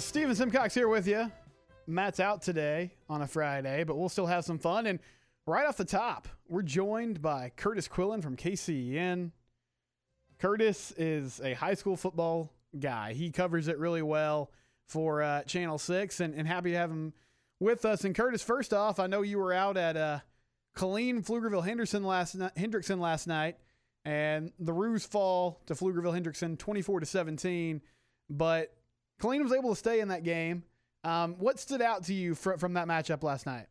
Steven Simcox here with you. Matt's out today on a Friday, but we'll still have some fun. And right off the top, we're joined by Curtis Quillen from KCEN. Curtis is a high school football guy. He covers it really well for uh, Channel 6, and, and happy to have him with us. And Curtis, first off, I know you were out at uh, Killeen Pflugerville Henderson last night, Hendrickson last night, and the Roos fall to Pflugerville Hendrickson 24 to 17. But Killeen was able to stay in that game. Um, what stood out to you fr- from that matchup last night?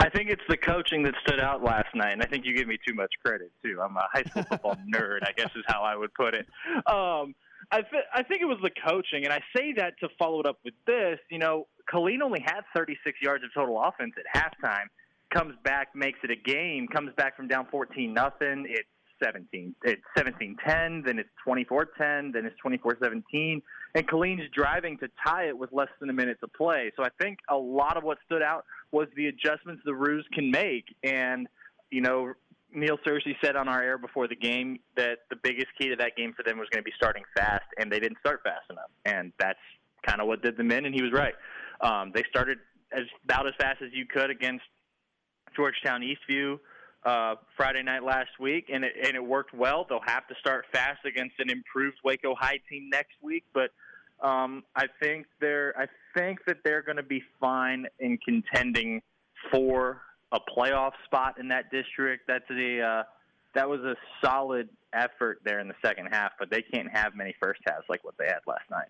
I think it's the coaching that stood out last night, and I think you give me too much credit too. I'm a high school football nerd, I guess is how I would put it. Um, I, th- I think it was the coaching, and I say that to follow it up with this. You know, Killeen only had 36 yards of total offense at halftime. Comes back, makes it a game. Comes back from down 14 nothing. It's 17. It's 17-10. Then it's 24-10. Then it's 24-17. And Killeen's driving to tie it with less than a minute to play. So I think a lot of what stood out was the adjustments the Roos can make. And you know, Neil Searcy said on our air before the game that the biggest key to that game for them was going to be starting fast, and they didn't start fast enough. And that's kind of what did them in, and he was right. Um, they started as about as fast as you could against Georgetown Eastview uh, Friday night last week, and it, and it worked well. They'll have to start fast against an improved Waco High team next week, but um, I think they're I think that they're going to be fine in contending for a playoff spot in that district. That's a uh, that was a solid effort there in the second half, but they can't have many first halves like what they had last night.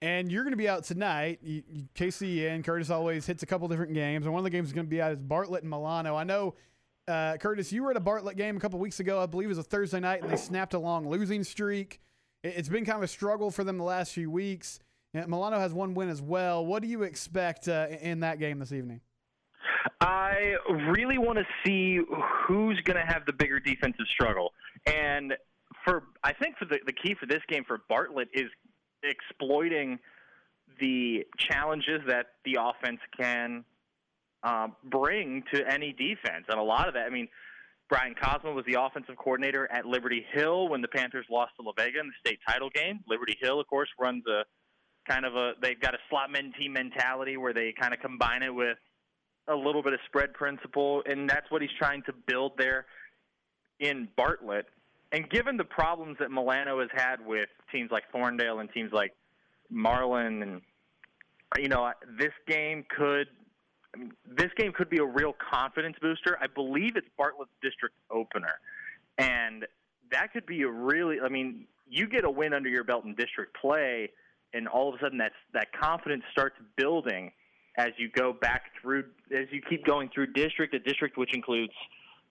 And you're going to be out tonight. You, you, KCEN Curtis always hits a couple different games, and one of the games is going to be out is Bartlett and Milano. I know, uh, Curtis, you were at a Bartlett game a couple weeks ago. I believe it was a Thursday night, and they snapped a long losing streak. It, has been kind of a struggle for them the last few weeks. Milano has one win as well. What do you expect uh, in that game this evening? I really want to see who's going to have the bigger defensive struggle. And for I think for the the key for this game for Bartlett is exploiting the challenges that the offense can uh, bring to any defense. And a lot of that, I mean, Brian Cosmo was the offensive coordinator at Liberty Hill when the Panthers lost to La Vega in the state title game. Liberty Hill, of course, runs a kind of a they've got a slot men team mentality where they kind of combine it with a little bit of spread principle, and that's what he's trying to build there in Bartlett. And given the problems that Milano has had with teams like Thorndale and teams like Marlin, and you know, this game could I mean, this game could be a real confidence booster. I believe it's Bartlett's district opener, and that could be a really. I mean, you get a win under your belt in district play, and all of a sudden that's that confidence starts building as you go back through as you keep going through district, a district which includes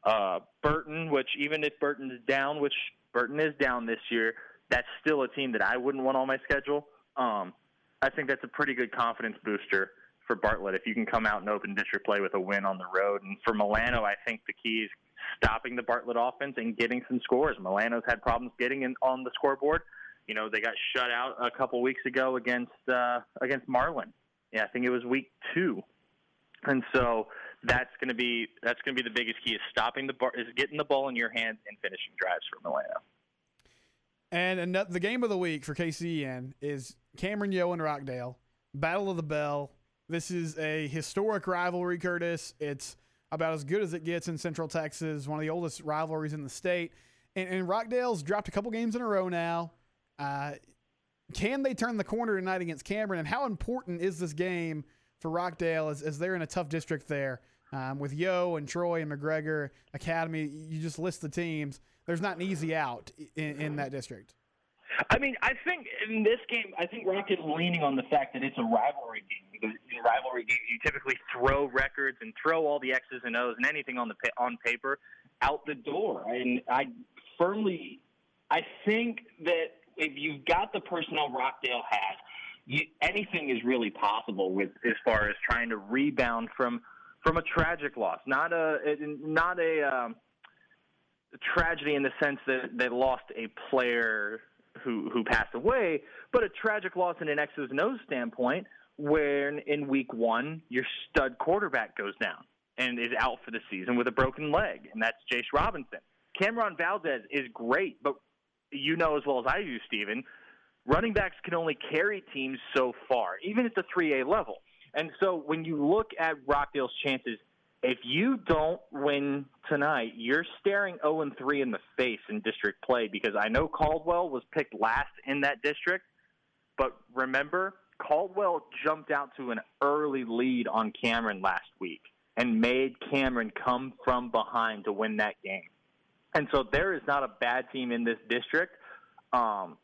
uh, Burton, which even if Burton is down, which Burton is down this year, that's still a team that I wouldn't want on my schedule. Um, I think that's a pretty good confidence booster for Bartlett if you can come out and open district play with a win on the road. And for Milano, I think the key is stopping the Bartlett offense and getting some scores. Milano's had problems getting in on the scoreboard. You know, they got shut out a couple weeks ago against uh, against Marlin. Yeah, I think it was week two. And so that's going to be that's going to be the biggest key is stopping the bar, is getting the ball in your hands and finishing drives for Milano. And the game of the week for KCEN is Cameron Yoe and Rockdale Battle of the Bell. This is a historic rivalry, Curtis. It's about as good as it gets in Central Texas, one of the oldest rivalries in the state. And, and Rockdale's dropped a couple games in a row now. Uh, can they turn the corner tonight against Cameron? And how important is this game for Rockdale as, as they're in a tough district there um, with Yoe and Troy and McGregor Academy? You just list the teams. There's not an easy out in, in that district. I mean, I think in this game, I think Rock is leaning on the fact that it's a rivalry game in rivalry games you typically throw records and throw all the X's and O's and anything on the on paper out the door. And I firmly, I think that if you've got the personnel Rockdale has, you, anything is really possible with as far as trying to rebound from from a tragic loss, not a not a, um, tragedy in the sense that they lost a player who who passed away, but a tragic loss in an X's and O's standpoint, when in week one your stud quarterback goes down and is out for the season with a broken leg, and that's Jace Robinson. Cameron Valdez is great, but you know as well as I do, Stephen, running backs can only carry teams so far, even at the 3A level. And so when you look at Rockdale's chances, if you don't win tonight, you're staring 0 and 3 in the face in district play because I know Caldwell was picked last in that district, but remember, Caldwell jumped out to an early lead on Cameron last week and made Cameron come from behind to win that game. And so there is not a bad team in this district. Um,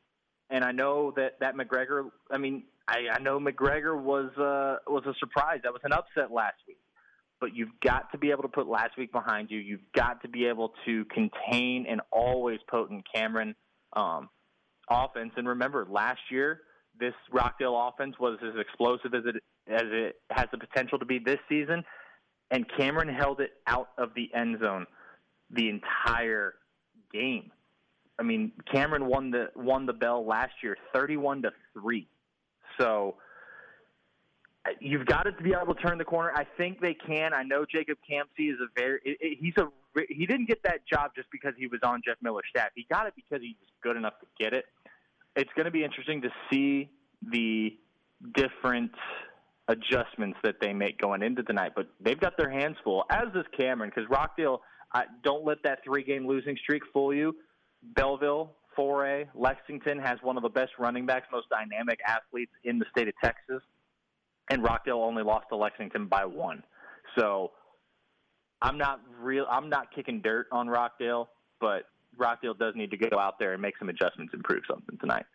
and I know that that McGregor. I mean, I, I know McGregor was uh, was a surprise. That was an upset last week. But you've got to be able to put last week behind you. You've got to be able to contain an always potent Cameron um, offense. And remember, last year this Rockdale offense was as explosive as it as it has the potential to be this season, and Cameron held it out of the end zone the entire game. I mean, Cameron won the won the bell last year, thirty-one to three. So uh, you've got it to be able to turn the corner. I think they can. I know Jacob Campsey is a very he's a he didn't get that job just because he was on Jeff Miller's staff. He got it because he was good enough to get it. It's going to be interesting to see the different adjustments that they make going into tonight. But they've got their hands full, as does Cameron, because Rockdale. Uh, don't let that three-game losing streak fool you. Bellville, 4A, Lexington has one of the best running backs, most dynamic athletes in the state of Texas, and Rockdale only lost to Lexington by one. So I'm not real. I'm not kicking dirt on Rockdale, but Rockdale does need to go out there and make some adjustments, and prove something tonight.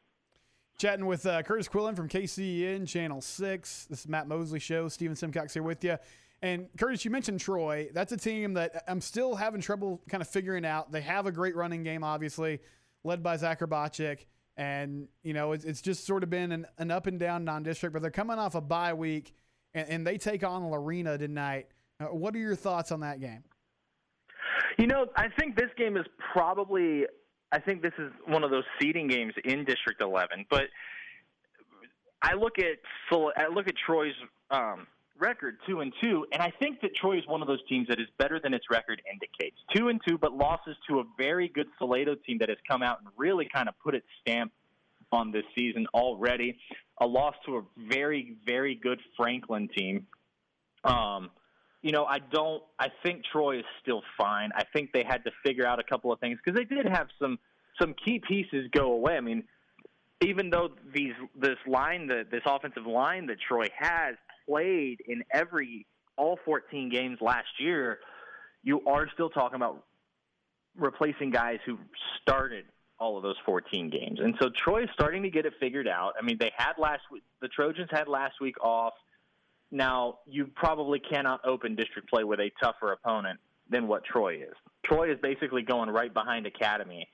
Chatting with uh, Curtis Quillen from KCEN Channel Six. This is Matt Mosley Show. Steven Simcox here with you. And Curtis, you mentioned Troy. That's a team that I'm still having trouble kind of figuring out. They have a great running game, obviously, led by Zach Urbachek. And, you know, it's, it's just sort of been an, an up and down non district, but they're coming off a bye week and, and they take on Lorena tonight. Uh, what are your thoughts on that game? You know, I think this game is probably, I think this is one of those seeding games in District 11. But I look at I look at Troy's um, record, two and two, and I think that Troy is one of those teams that is better than its record indicates. Two and two, but losses to a very good Salado team that has come out and really kind of put its stamp on this season already. A loss to a very, very good Franklin team. Um, you know, I don't. I think Troy is still fine. I think they had to figure out a couple of things because they did have some some key pieces go away. I mean, even though these this line, the, this offensive line that Troy has played in every all 14 games last year, you are still talking about replacing guys who started all of those 14 games. And so Troy is starting to get it figured out. I mean, they had last week, the Trojans had last week off. Now, you probably cannot open district play with a tougher opponent than what Troy is. Troy is basically going right behind Academy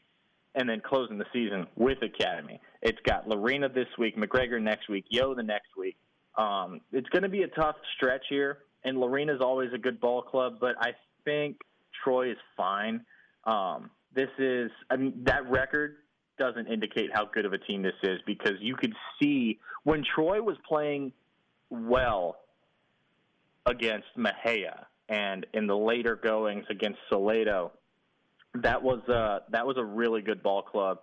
and then closing the season with Academy. It's got Lorena this week, McGregor next week, Yoe the next week. Um, it's going to be a tough stretch here, and Lorena's always a good ball club, but I think Troy is fine. Um, this is, I mean, that record doesn't indicate how good of a team this is because you could see when Troy was playing well against Mexia and in the later goings against Salado, that was uh, that was a really good ball club,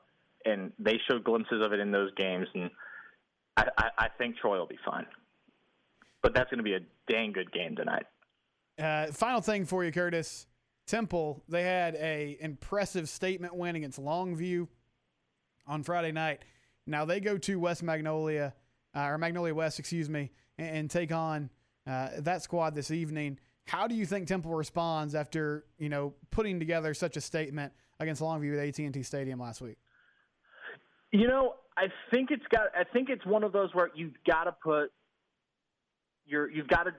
and they showed glimpses of it in those games, and I, I, I think Troy will be fine but that's going to be a dang good game tonight. Uh, final thing for you, Curtis. Temple, they had a impressive statement win against Longview on Friday night. Now they go to West Magnolia, uh, or Magnolia West, excuse me, and, and take on uh, that squad this evening. How do you think Temple responds after you know putting together such a statement against Longview at AT&T Stadium last week? You know, I think it's got. I think it's one of those where you've got to put you're you've got to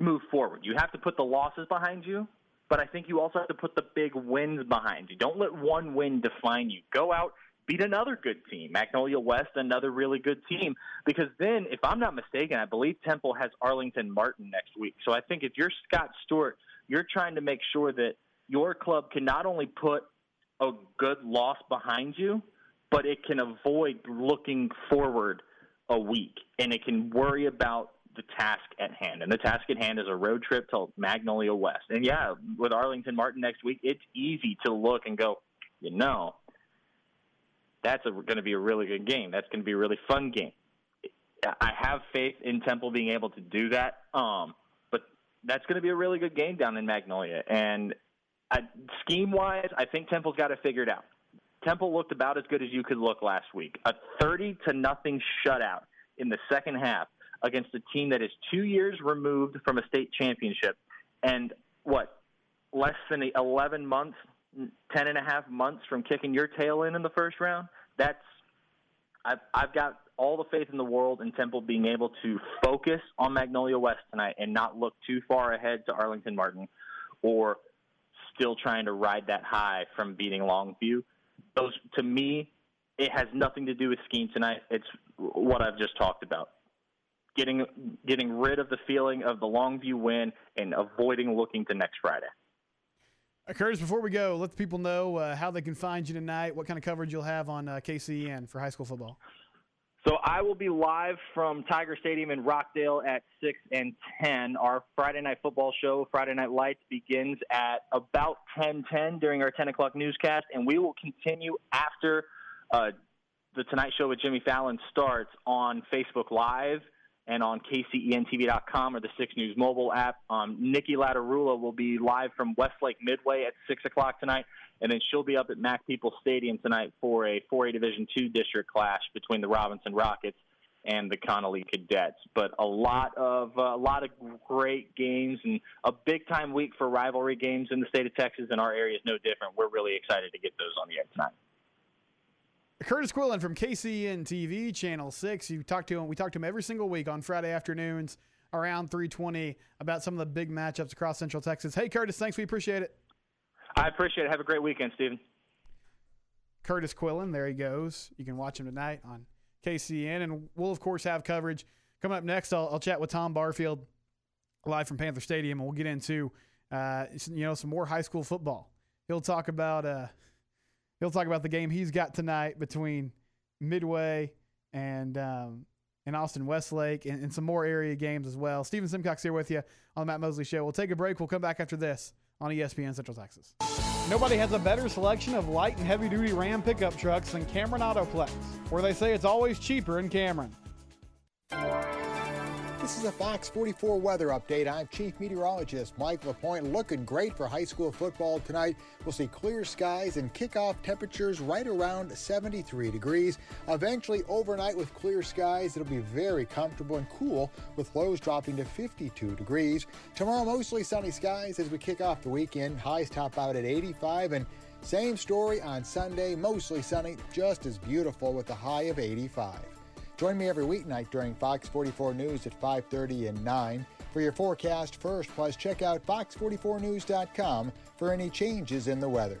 move forward. You have to put the losses behind you, but I think you also have to put the big wins behind you. Don't let one win define you. Go out, beat another good team, Magnolia West, another really good team. Because then, if I'm not mistaken, I believe Temple has Arlington Martin next week. So I think if you're Scott Stewart, you're trying to make sure that your club can not only put a good loss behind you, but it can avoid looking forward a week and it can worry about the task at hand. And the task at hand is a road trip to Magnolia West. And yeah, with Arlington Martin next week, it's easy to look and go, you know, That's going to be a really good game. That's going to be a really fun game. I have faith in Temple being able to do that. Um, but that's going to be a really good game down in Magnolia. And scheme wise, I think Temple's got it figured out. Temple looked about as good as you could look last week. A 30 to nothing shutout in the second half against a team that is two years removed from a state championship and what less than 11 months 10 and a half months from kicking your tail in in the first round that's I've, I've got all the faith in the world in Temple being able to focus on Magnolia West tonight and not look too far ahead to Arlington Martin or still trying to ride that high from beating Longview. Those, to me, it has nothing to do with scheme tonight. It's what I've just talked about. Getting getting rid of the feeling of the Longview win and avoiding looking to next Friday. Uh, Curtis, before we go, let the people know uh, how they can find you tonight, what kind of coverage you'll have on uh, KCEN for high school football. So I will be live from Tiger Stadium in Rockdale at 6 and 10. Our Friday Night Football show, Friday Night Lights, begins at about 10:10 during our 10 o'clock newscast, and we will continue after uh, the Tonight Show with Jimmy Fallon starts on Facebook Live and on KCENTV.com or the Six News mobile app. Um, Nikki Latarula will be live from Westlake Midway at 6 o'clock tonight, and then she'll be up at Mac Peoples Stadium tonight for a 4A Division II district clash between the Robinson Rockets and the Connally Cadets. But a lot of uh, a lot of great games and a big time week for rivalry games in the state of Texas, and our area is no different. We're really excited to get those on the air tonight. Curtis Quillen from KCEN TV, Channel 6. You talk to him. We talk to him every single week on Friday afternoons around 320 about some of the big matchups across Central Texas. Hey, Curtis, thanks. We appreciate it. I appreciate it. Have a great weekend, Stephen. Curtis Quillen, there he goes. You can watch him tonight on KCEN. And we'll, of course, have coverage. Coming up next, I'll, I'll chat with Tom Barfield live from Panther Stadium, and we'll get into, uh, you know, some more high school football. He'll talk about uh, – he'll talk about the game he's got tonight between Midway and um, and Austin Westlake and, and, some more area games as well. Stephen Simcox here with you on the Matt Mosley Show. We'll take a break. We'll come back after this on ESPN Central Texas. Nobody has a better selection of light and heavy duty Ram pickup trucks than Cameron Autoplex, where they say it's always cheaper in Cameron. This is a Fox 44 weather update. I'm Chief Meteorologist Mike LaPointe. Looking great for high school football tonight. We'll see clear skies and kickoff temperatures right around 73 degrees. Eventually, overnight with clear skies, it'll be very comfortable and cool with lows dropping to 52 degrees. Tomorrow, mostly sunny skies as we kick off the weekend. Highs top out at 85 and same story on Sunday, mostly sunny, just as beautiful with a high of 85. Join me every weeknight during Fox 44 News at 5:30 and 9 for your forecast first. Plus, check out fox44news.com for any changes in the weather.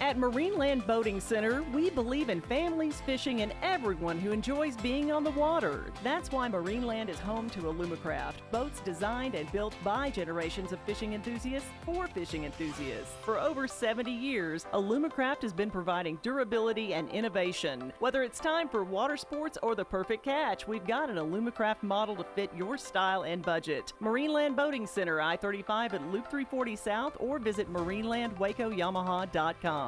At Marineland Boating Center, we believe in families, fishing, and everyone who enjoys being on the water. That's why Marineland is home to Alumacraft, boats designed and built by generations of fishing enthusiasts for fishing enthusiasts. For over 70 years, Alumacraft has been providing durability and innovation. Whether it's time for water sports or the perfect catch, we've got an Alumacraft model to fit your style and budget. Marineland Boating Center, I 35 at Loop 340 South, or visit marinelandwacoyamaha.com.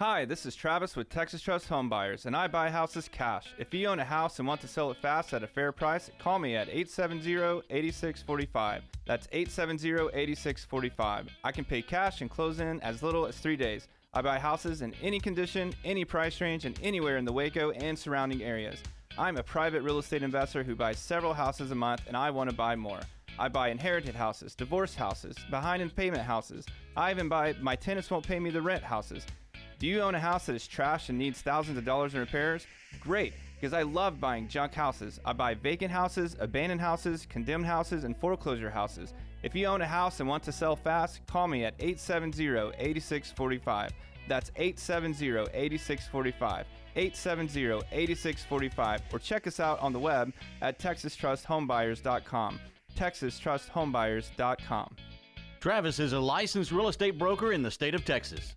Hi, this is Travis with Texas Trust Home Buyers, and I buy houses cash. If you own a house and want to sell it fast at a fair price, call me at 870-8645. That's 870-8645. I can pay cash and close in as little as three days. I buy houses in any condition, any price range, and anywhere in the Waco and surrounding areas. I'm a private real estate investor who buys several houses a month, and I want to buy more. I buy inherited houses, divorce houses, behind in payment houses. I even buy my tenants won't pay me the rent houses. Do you own a house that is trash and needs thousands of dollars in repairs? Great, because I love buying junk houses. I buy vacant houses, abandoned houses, condemned houses, and foreclosure houses. If you own a house and want to sell fast, call me at 870 8645. That's 870 8645. 870 8645. Or check us out on the web at texastrusthomebuyers.com. TexasTrustHomebuyers.com. Travis is a licensed real estate broker in the state of Texas.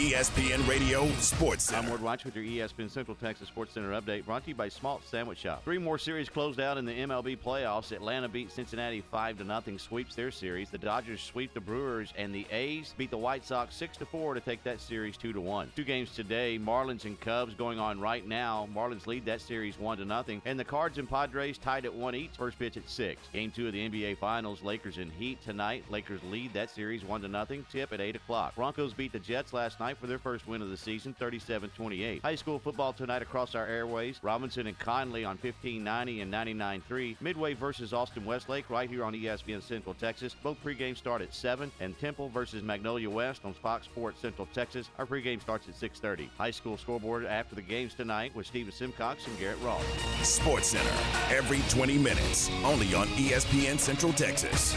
ESPN Radio Sports Center. I'm Ward Watch with your ESPN Central Texas Sports Center update brought to you by Smalt Sandwich Shop. Three more series closed out in the MLB playoffs. Atlanta beat Cincinnati 5 to nothing, sweeps their series. The Dodgers sweep the Brewers and the A's beat the White Sox 6 to 4 to take that series 2 to 1. Two games today, Marlins and Cubs going on right now. Marlins lead that series 1 to nothing, and the Cards and Padres tied at 1 each. First pitch at 6. Game 2 of the NBA Finals, Lakers and Heat tonight. Lakers lead that series 1 to nothing. Tip at 8 o'clock. Broncos beat the Jets last night for their first win of the season, 37-28. High school football tonight across our airways. Robinson and Connally on 1590 and 99.3. Midway versus Austin Westlake right here on ESPN Central Texas. Both pregame start at 7. And Temple versus Magnolia West on Fox Sports Central Texas. Our pregame starts at 6.30. High school scoreboard after the games tonight with Steven Simcox and Garrett Ross. Sports Center, every 20 minutes, only on ESPN Central Texas.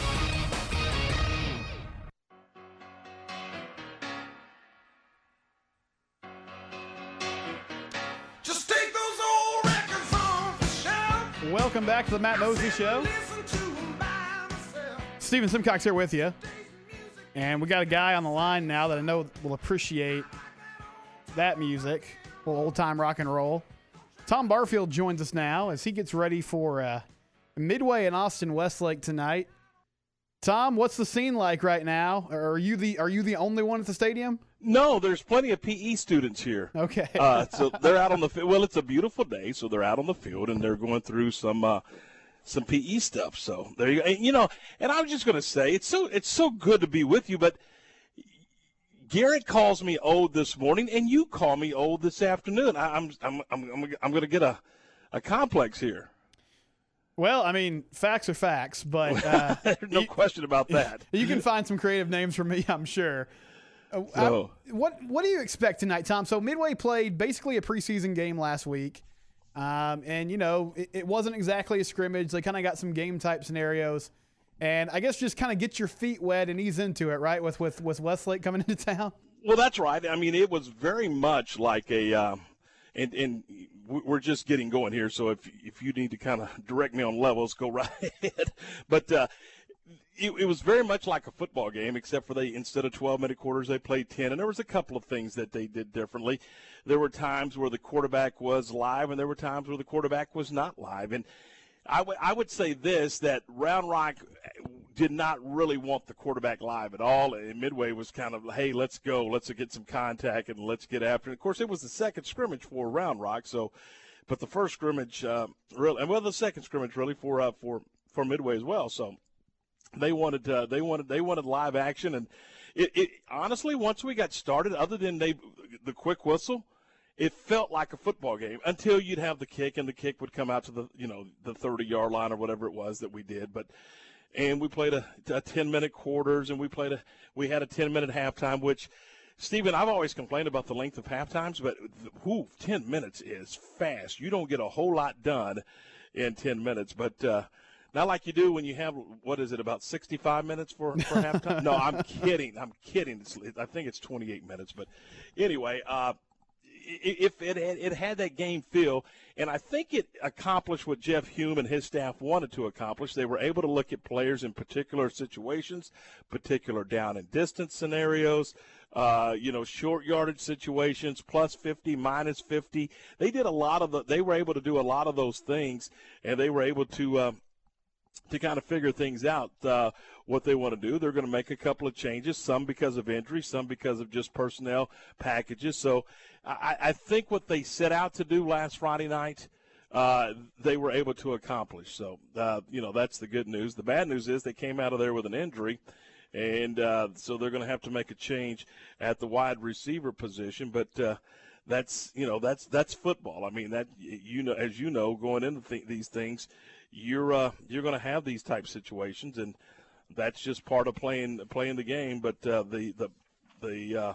Welcome back to the Matt Mosley Show. Steven Simcox here with you. And we got a guy on the line now that I know will appreciate that music, old time rock and roll. Tom Barfield joins us now as he gets ready for uh, Midway in Austin Westlake tonight. Tom, what's the scene like right now? Are you the are you the only one at the stadium? No, there's plenty of PE students here. Okay. uh, so they're out on the field. Well, it's a beautiful day, so they're out on the field and they're going through some uh, some PE stuff. So there you go. And, you know, and I'm just going to say it's so it's so good to be with you, but Garrett calls me old this morning, and you call me old this afternoon. I, I'm I'm I'm I'm, I'm going to get a a complex here. Well, I mean, facts are facts, but uh, no you, question about that. You can find some creative names for me, I'm sure. Uh, so, I, what what do you expect tonight, Tom? So Midway played basically a preseason game last week, um, and you know it, it, wasn't exactly a scrimmage. They kind of got some game type scenarios, and I guess just kind of get your feet wet and ease into it, right? With with with Westlake coming into town. Well, that's right. I mean, it was very much like a. Um, and, and we're just getting going here. So if if you need to kind of direct me on levels, go right ahead. But uh, it, it, was very much like a football game, except for they instead of 12 minute quarters, they played 10. And there was a couple of things that they did differently. There were times where the quarterback was live, and there were times where the quarterback was not live. And I, w- I would say this that Round Rock did not really want the quarterback live at all. And Midway was kind of, hey, let's go, let's get some contact and let's get after it. Of course, it was the second scrimmage for Round Rock, so but the first scrimmage, uh, really, and well, the second scrimmage really for uh, for for Midway as well. So they wanted uh, they wanted they wanted live action, and it, it honestly once we got started, other than they the quick whistle it felt like a football game until you'd have the kick and the kick would come out to the you know the 30 yard line or whatever it was that we did but and we played a, a 10 minute quarters and we played a we had a 10 minute halftime which Stephen, I've always complained about the length of half times, but whoo, 10 minutes is fast. You don't get a whole lot done in 10 minutes, but uh, not like you do when you have, what is it, about 65 minutes for, for halftime? no, I'm kidding. I'm kidding. It's, I think it's 28 minutes. But anyway, uh, if it had, it had that game feel, and I think it accomplished what Jeff Hulme and his staff wanted to accomplish. They were able to look at players in particular situations, particular down and distance scenarios, uh, you know, short yardage situations, plus 50, minus 50. They did a lot of the. They were able to do a lot of those things, and they were able to. Uh, to kind of figure things out uh, what they want to do. They're going to make a couple of changes, some because of injury, some because of just personnel packages. So I, I think what they set out to do last Friday night. Uh, they were able to accomplish. So, uh, you know, that's the good news. The bad news is they came out of there with an injury, and uh, so they're going to have to make a change at the wide receiver position. But uh, that's you know that's that's football. I mean that you know as you know going into th- these things, you're uh, you're going to have these type situations, and that's just part of playing playing the game. But uh, the the the uh,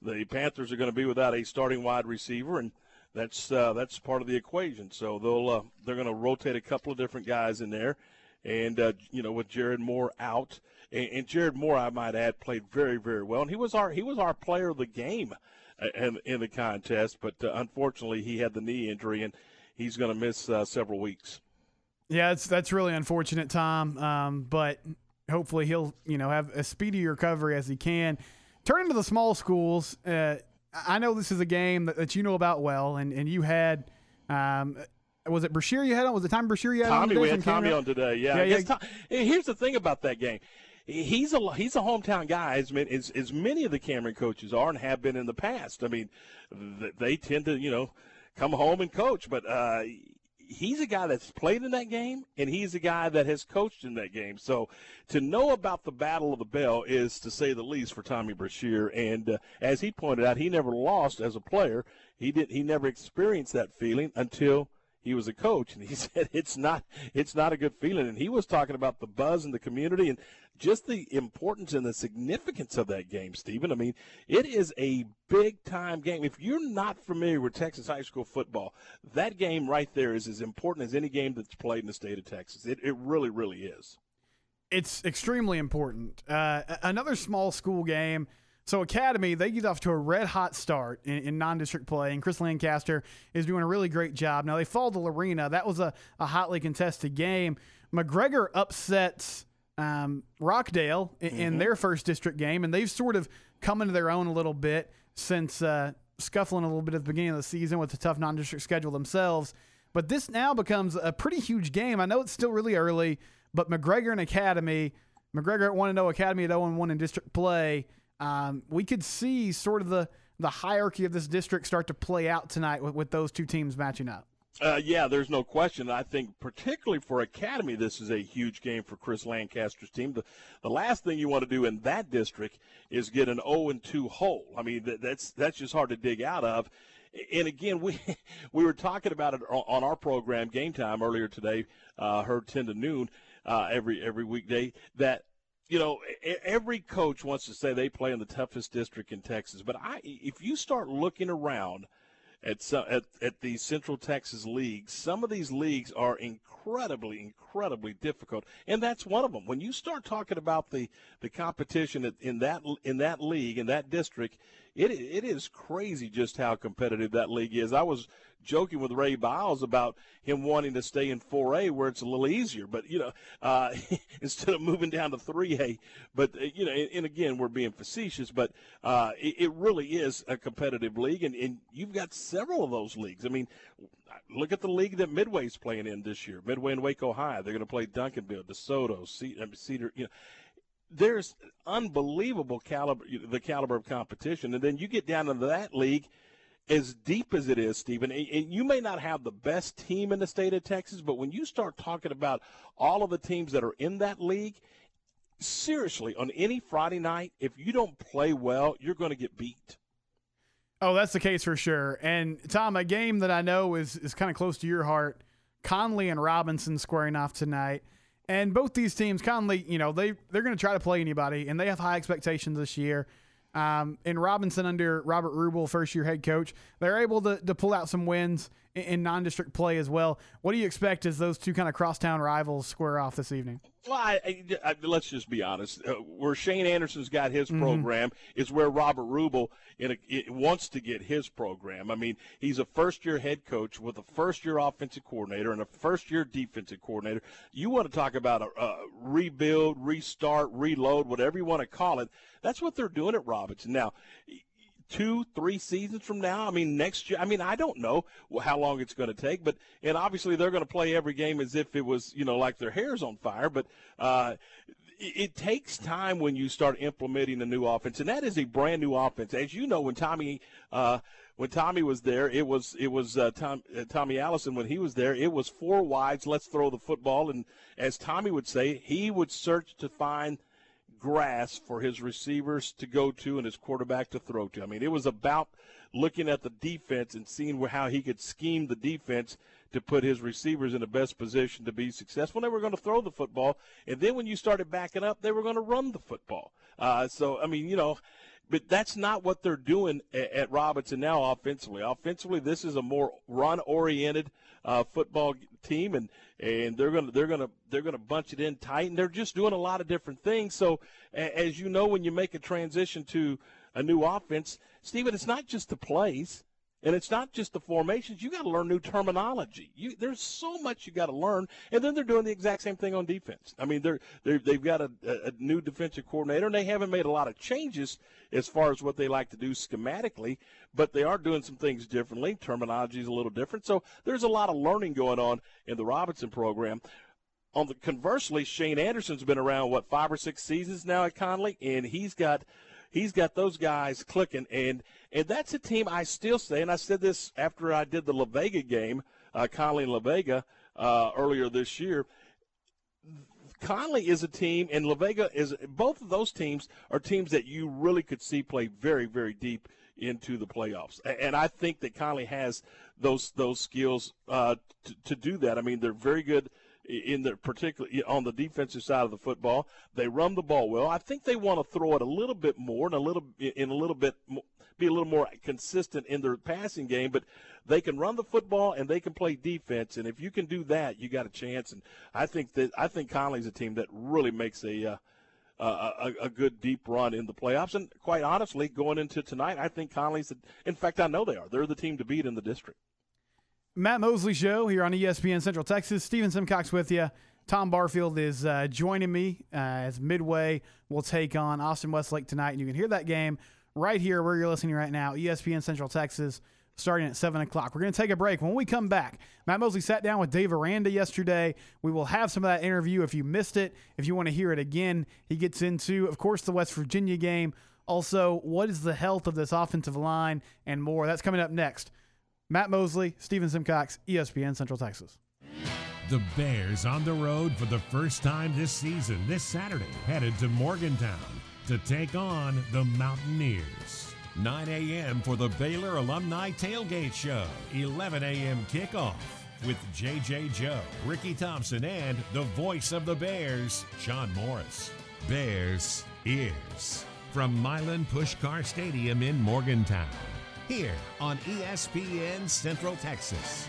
the Panthers are going to be without a starting wide receiver, and that's uh, that's part of the equation. So they'll uh, they're going to rotate a couple of different guys in there, and uh, you know with Jared Moore out, and, and Jared Moore, I might add, played very very well, and he was our he was our player of the game in, in the contest, but unfortunately he had the knee injury, and he's going to miss several weeks. Yeah, it's that's really unfortunate, Tom. Um, but hopefully he'll you know have a speedy recovery as he can. Turning to the small schools, uh, I know this is a game that, that, you know about well, and and you had. Um, was it Brashear you had on? Was it time Brashear you had Tommy, on? we had Tommy on today. Yeah. yeah, yeah. Tom, here's the thing about that game. He's a he's a hometown guy, as, as as many of the Cameron coaches are and have been in the past. I mean, they tend to you know come home and coach, but uh, he's a guy that's played in that game, and he's a guy that has coached in that game. So to know about the Battle of the Bell is, to say the least, for Tommy Brashear. And uh, as he pointed out, he never lost as a player. He did. He never experienced that feeling until he was a coach, and he said it's not it's not a good feeling. And he was talking about the buzz in the community and just the importance and the significance of that game, Stephen. I mean, it is a big time game. If you're not familiar with Texas high school football, that game right there is as important as any game that's played in the state of Texas. It, it really, really is. It's extremely important. Uh, another small school game. So Academy, they get off to a red hot start in, in, non-district play, and Chris Lancaster is doing a really great job. Now they fall to Lorena. That was a, a hotly contested game. McGregor upsets um, Rockdale in, mm-hmm. in, their first district game, and they've sort of come into their own a little bit since uh, scuffling a little bit at the beginning of the season with a tough non-district schedule themselves. But this now becomes a pretty huge game. I know it's still really early, but McGregor and Academy, McGregor at one and zero, oh, Academy at zero and one in district play. Um, we could see sort of the the hierarchy of this district start to play out tonight with, with those two teams matching up. Uh, yeah, there's no question. I think, particularly for Academy, this is a huge game for Chris Lancaster's team. The, the last thing you want to do in that district is get an 0 and 2 hole. I mean, that, that's that's just hard to dig out of. And again, we we were talking about it on our program, Game Time, earlier today. Uh, heard 10 to noon uh, every every weekday. That you know, every coach wants to say they play in the toughest district in Texas, but I, if you start looking around at, some, at, at the Central Texas leagues. Some of these leagues are incredibly, incredibly difficult, and that's one of them. When you start talking about the, the competition in that in that league in that district, it it is crazy just how competitive that league is. I was joking with Ray Biles about him wanting to stay in 4A where it's a little easier, but you know, uh, instead of moving down to 3A. But uh, you know, and, again, we're being facetious, but uh, it, it, really is a competitive league, and, and you've got several of those leagues. I mean, look at the league that Midway's playing in this year. Midway and Waco High, they're going to play Duncanville, DeSoto, Cedar. You know there's unbelievable caliber the caliber of competition and then you get down into that league as deep as it is, Stephen, and you may not have the best team in the state of Texas, but when you start talking about all of the teams that are in that league, seriously, on any Friday night, if you don't play well, you're going to get beat. Oh, that's the case for sure. And Tom, a game that I know is is kind of close to your heart, Connally and Robinson squaring off tonight. And both these teams, Connally, you know, they they're going to try to play anybody, and they have high expectations this year. Um, and Robinson under Robert Rubel, first year head coach, they're able to, to pull out some wins in, in non-district play as well. What do you expect as those two kind of crosstown rivals square off this evening? Well, I, I, let's just be honest. Uh, where Shane Anderson's got his mm-hmm. program is where Robert Rubel in a, wants to get his program. I mean, he's a first-year head coach with a first-year offensive coordinator and a first-year defensive coordinator. You want to talk about a, a rebuild, restart, reload, whatever you want to call it. That's what they're doing at Robinson now two, three seasons from now? I mean, next year. I mean, I don't know how long it's going to take, but and obviously they're going to play every game as if it was, you know, like their hair's on fire. But uh, it, takes time when you start implementing a new offense, and that is a brand new offense. As you know, when Tommy. Uh, when Tommy was there, it was it was uh, Tom, uh, Tommy Allison. When he was there, it was four wides. Let's throw the football, and as Tommy would say, he would search to find grass for his receivers to go to and his quarterback to throw to. I mean, it was about looking at the defense and seeing how he could scheme the defense to put his receivers in the best position to be successful. They were going to throw the football, and then when you started backing up, they were going to run the football. Uh, so, I mean, you know, but that's not what they're doing at, Robinson now offensively. Offensively, this is a more run-oriented uh, football team, and and they're gonna they're gonna they're gonna bunch it in tight, and they're just doing a lot of different things. So, as you know, when you make a transition to a new offense, Stephen, it's not just the plays. And it's not just the formations. You got to learn new terminology. You, there's so much you got to learn. And then they're doing the exact same thing on defense. I mean, they're, they're they've got a, a new defensive coordinator, and they haven't made a lot of changes as far as what they like to do schematically, but they are doing some things differently. Terminology is a little different. So there's a lot of learning going on in the Robinson program. On the conversely, Shane Anderson's been around what five or six seasons now at Connally, and he's got he's got those guys clicking, and and that's a team I still say, and I said this after I did the La Vega game, uh, Connally and La Vega uh, earlier this year. Connally is a team, and La Vega is both of those teams are teams that you really could see play very, very deep into the playoffs. And I think that Connally has those those skills uh, to, to do that. I mean, they're very good in the particularly on the defensive side of the football. They run the ball well. I think they want to throw it a little bit more and a little in a little bit be a little more consistent in their passing game, but they can run the football and they can play defense. And if you can do that, you got a chance. And I think that I think Connally's a team that really makes a uh, uh, a, a, good deep run in the playoffs. And quite honestly, going into tonight, I think Connally's. In fact, I know they are. They're the team to beat in the district. Matt Mosley Show here on ESPN Central Texas. Steven Simcox with you. Tom Barfield is uh, joining me uh, as Midway will take on Austin Westlake tonight. And you can hear that game right here where you're listening right now, ESPN Central Texas, starting at 7 o'clock. We're going to take a break. When we come back, Matt Mosley sat down with Dave Aranda yesterday. We will have some of that interview if you missed it. If you want to hear it again, he gets into, of course, the West Virginia game. Also, what is the health of this offensive line and more? That's coming up next. Matt Mosley, Steven Simcox, ESPN Central Texas. The Bears on the road for the first time this season, this Saturday, headed to Morgantown to take on the Mountaineers. 9 a.m. for the Baylor Alumni Tailgate Show, 11 a.m. kickoff with JJ Joe, Ricky Thompson, and the voice of the Bears, John Morris. Bears ears from Milan Puskar Stadium in Morgantown here on ESPN Central Texas.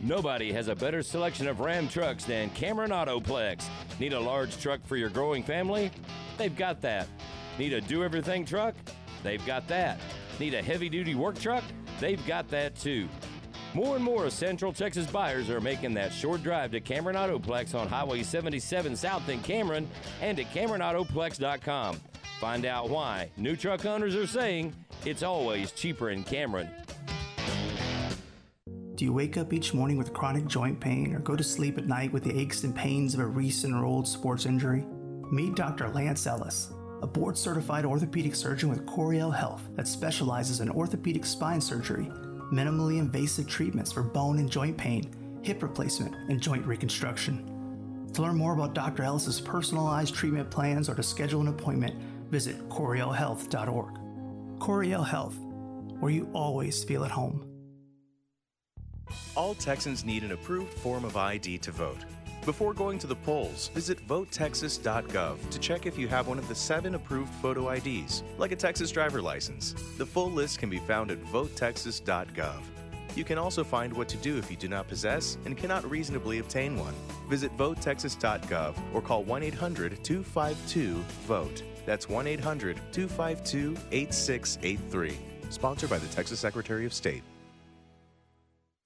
Nobody has a better selection of Ram trucks than Cameron Autoplex. Need a large truck for your growing family? They've got that. Need a do everything truck? They've got that. Need a heavy duty work truck? They've got that too. More and more Central Texas buyers are making that short drive to Cameron Autoplex on Highway 77 South in Cameron and at CameronAutoplex.com. Find out why new truck owners are saying it's always cheaper in Cameron. Do you wake up each morning with chronic joint pain or go to sleep at night with the aches and pains of a recent or old sports injury? Meet Dr. Lance Ellis. a board certified orthopedic surgeon with Coryell Health that specializes in orthopedic spine surgery, minimally invasive treatments for bone and joint pain, hip replacement, and joint reconstruction. To learn more about Dr. Ellis's personalized treatment plans or to schedule an appointment, visit CoryellHealth.org. Coryell Health, where you always feel at home. All Texans need an approved form of ID to vote. Before going to the polls, visit votetexas.gov to check if you have one of the seven approved photo IDs, like a Texas driver license. The full list can be found at votetexas.gov. You can also find what to do if you do not possess and cannot reasonably obtain one. Visit votetexas.gov or call 1 800 252 VOTE. That's 1 800 252 8683. Sponsored by the Texas Secretary of State.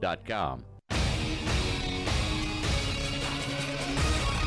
www.thebeatmusic.com.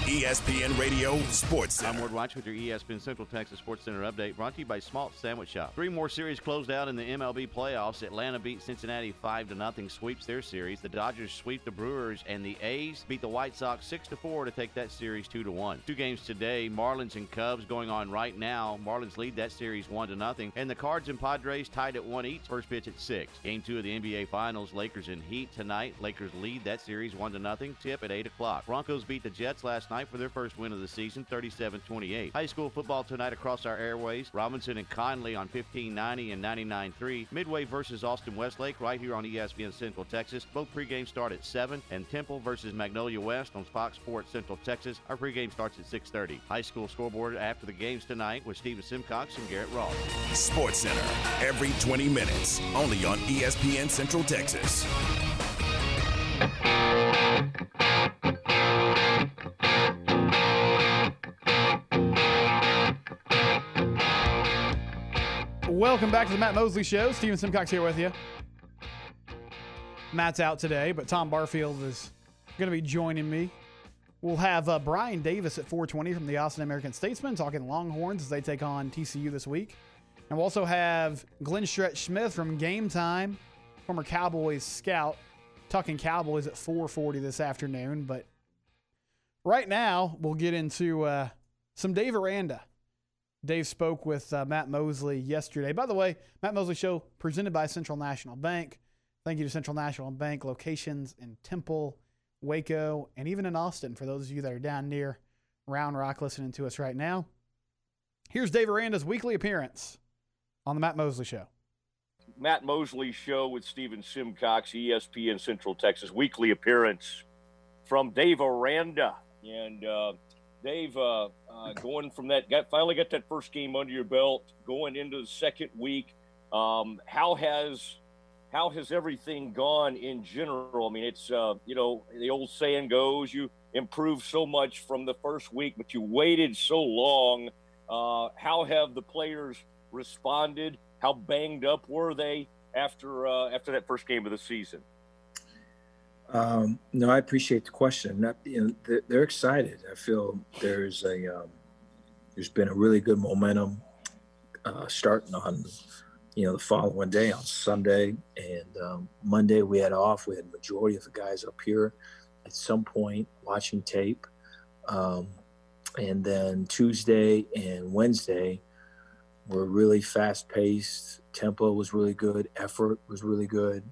ESPN Radio Sports Center. I'm Ward Watch with your ESPN Central Texas Sports Center update brought to you by Smalt Sandwich Shop. Three more series closed out in the MLB playoffs. Atlanta beat Cincinnati 5 to nothing, sweeps their series. The Dodgers sweep the Brewers, and the A's beat the White Sox 6 to 4 to take that series 2 to 1. Two games today, Marlins and Cubs going on right now. Marlins lead that series 1 to nothing, and the Cards and Padres tied at 1 each. First pitch at 6. Game 2 of the NBA Finals, Lakers and Heat tonight. Lakers lead that series 1 to nothing. Tip at 8 o'clock. Broncos beat the Jets last night for their first win of the season, 37-28. High school football tonight across our airways. Robinson and Connally on 1590 and 99.3. Midway versus Austin Westlake right here on ESPN Central Texas. Both pregame start at 7. And Temple versus Magnolia West on Fox Sports Central Texas. Our pregame starts at 6.30. High school scoreboard after the games tonight with Stephen Simcox and Garrett Ross. Sports Center, every 20 minutes, only on ESPN Central Texas. Welcome back to the Matt Mosley Show. Steven Simcox here with you. Matt's out today, but Tom Barfield is going to be joining me. We'll have uh, Brian Davis at 420 from the Austin American Statesman talking Longhorns as they take on TCU this week. And we'll also have Glenn Stretch Smith from Game Time, former Cowboys scout, talking Cowboys at 440 this afternoon. But right now, we'll get into uh, some Dave Aranda. Dave spoke with uh, Matt Mosley yesterday. By the way, Matt Mosley Show presented by Central National Bank. Thank you to Central National Bank locations in Temple, Waco, and even in Austin for those of you that are down near Round Rock listening to us right now. Here's Dave Aranda's weekly appearance on the Matt Mosley Show. Matt Mosley Show with Stephen Simcox, ESPN Central Texas, weekly appearance from Dave Aranda. And uh, Dave, uh, uh, going from that, got finally got that first game under your belt, going into the second week. Um, how has how has everything gone in general? I mean, it's uh, you know the old saying goes, you improve so much from the first week, but you waited so long. Uh, how have the players responded? How banged up were they after uh, after that first game of the season? Um, no, I appreciate the question. You know, they're, they're, excited. I feel there's a um, there's been a really good momentum uh, starting on you know the following day on Sunday and um, Monday we had off. We had majority of the guys up here at some point watching tape, um, and then Tuesday and Wednesday were really fast paced. Tempo was really good. Effort was really good.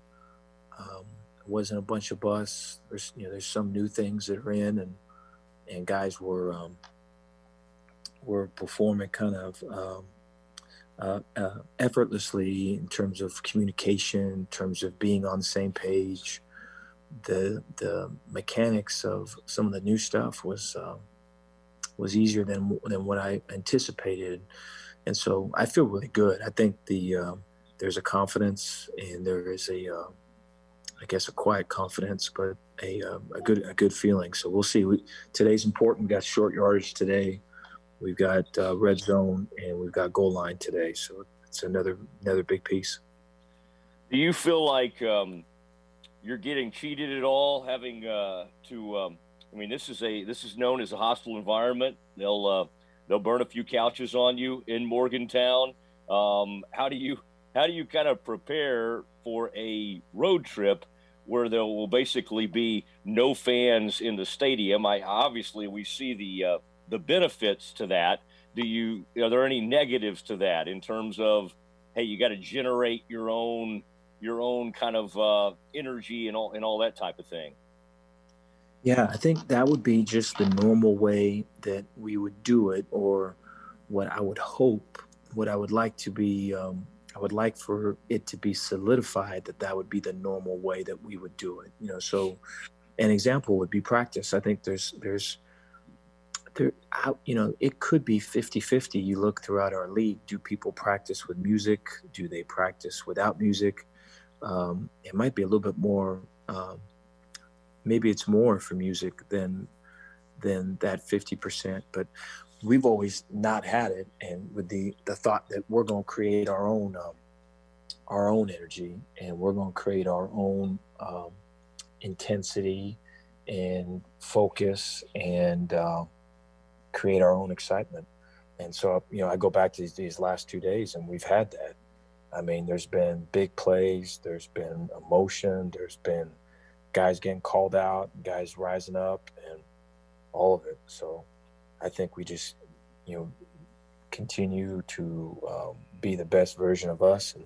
Um, wasn't a bunch of bus. There's you know there's some new things that are in, and and guys were um, were performing kind of um, uh, uh, effortlessly in terms of communication, in terms of being on the same page. The the mechanics of some of the new stuff was um, was easier than than what I anticipated, and so I feel really good. I think the um, there's a confidence and there is a uh, I guess a quiet confidence, but a, um, a good a good feeling. So we'll see. We, today's important. We got short yardage today, we've got uh, red zone, and we've got goal line today. So it's another another big piece. Do you feel like um, you're getting cheated at all, having uh, to? Um, I mean, this is a this is known as a hostile environment. They'll uh, they'll burn a few couches on you in Morgantown. Um, how do you how do you kind of prepare for a road trip where there will basically be no fans in the stadium? I obviously we see the uh, the benefits to that. Do you are there any negatives to that in terms of hey, you got to generate your own your own kind of uh, energy and all and all that type of thing? Yeah, I think that would be just the normal way that we would do it, or what I would hope, what I would like to be. Um, I would like for it to be solidified that that would be the normal way that we would do it. You know, so an example would be practice. I think there's there's there you know it could be 50-50 you look throughout our league do people practice with music do they practice without music um, it might be a little bit more um, maybe it's more for music than than that 50% but we've always not had it and with the the thought that we're going to create our own um, our own energy and we're going to create our own um, intensity and focus and uh, create our own excitement. And so you know i go back to these, these last two days and we've had that. I mean there's been big plays there's been emotion there's been guys getting called out guys rising up and all of it. So I think we just, you know, continue to um, be the best version of us and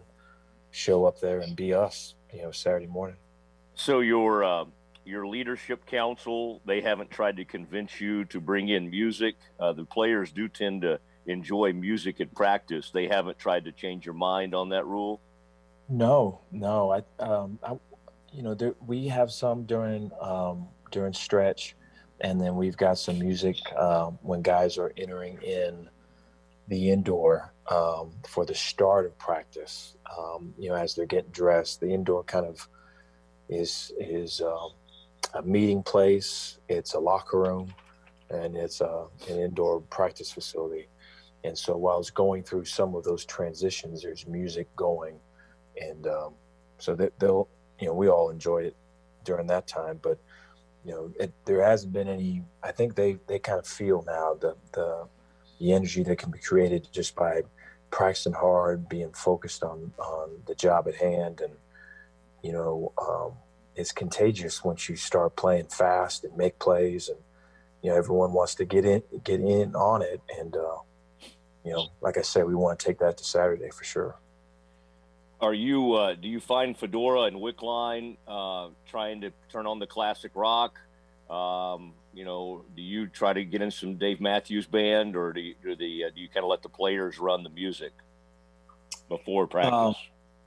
show up there and be us, you know, Saturday morning. So your uh, your leadership council, they haven't tried to convince you to bring in music. Uh, the players do tend to enjoy music at practice. They haven't tried to change your mind on that rule. No, no. I, um, I you know, there, we have some during um, during stretch and then we've got some music um, when guys are entering in the indoor um, for the start of practice. Um, you know, as they're getting dressed, the indoor kind of is is um, a meeting place. It's a locker room, and it's a, an indoor practice facility. And so while it's going through some of those transitions, there's music going, and um, so that they'll you know we all enjoy it during that time, but you know, it, there hasn't been any. I think they they kind of feel now the the the energy that can be created just by practicing hard, being focused on on the job at hand, and you know, um, it's contagious once you start playing fast and make plays, and you know, everyone wants to get in get in on it, and uh, you know, like I said, we want to take that to Saturday for sure. Are you? Uh, do you find Fedora and Wickline uh, trying to turn on the classic rock? Um, you know, do you try to get in some Dave Matthews Band, or do you, do the uh, do you kind of let the players run the music before practice? Um,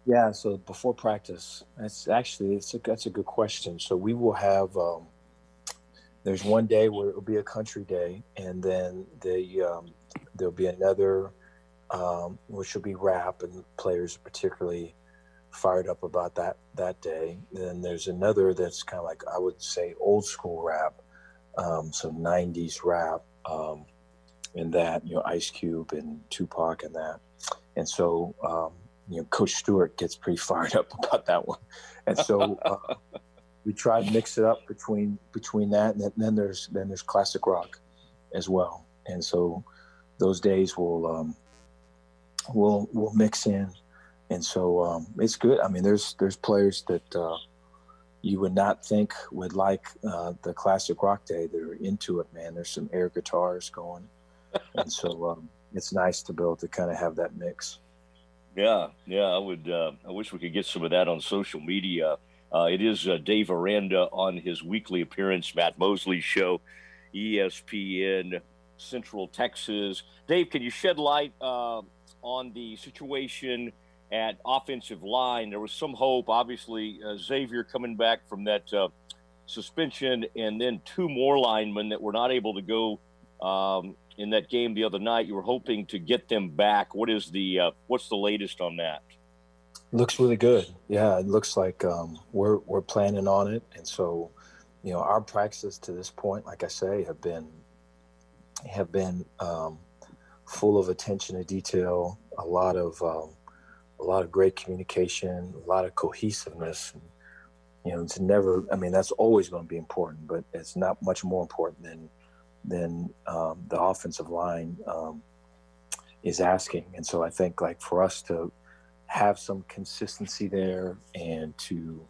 yeah, so before practice, that's actually it's a, that's a good question. So we will have. Um, there's one day where it'll be a country day, and then the um, there'll be another um, which will be rap, and players particularly fired up about that that day. Then there's another that's kind of like I would say old school rap, um, so '90s rap, um, and that you know Ice Cube and Tupac and that, and so um, you know Coach Stewart gets pretty fired up about that one, and so. Uh, we try to mix it up between between that and then, then there's then there's classic rock as well and so those days will um, will we'll mix in, and so um, it's good. I mean, there's there's players that uh, you would not think would like uh, the classic rock day. They're into it, man. There's some air guitars going, and so um, it's nice to be able to kind of have that mix. Yeah, yeah. I would. Uh, I wish we could get some of that on social media. Uh, it is uh, Dave Aranda on his weekly appearance, Matt Mosley Show, ESPN Central Texas. Dave, can you shed light uh, on the situation at offensive line. There was some hope, obviously, uh, Xavier coming back from that uh, suspension, and then two more linemen that were not able to go um, in that game the other night. You were hoping to get them back. What is the uh, what's the latest on that? Looks really good. Yeah, it looks like um, we're we're planning on it, and so you know our practices to this point, like I say, have been have been um, full of attention to detail, a lot of um, a lot of great communication, a lot of cohesiveness. And, you know, it's never. I mean, that's always going to be important, but it's not much more important than than um, the offensive line um, is asking. And so I think like for us to have some consistency there and to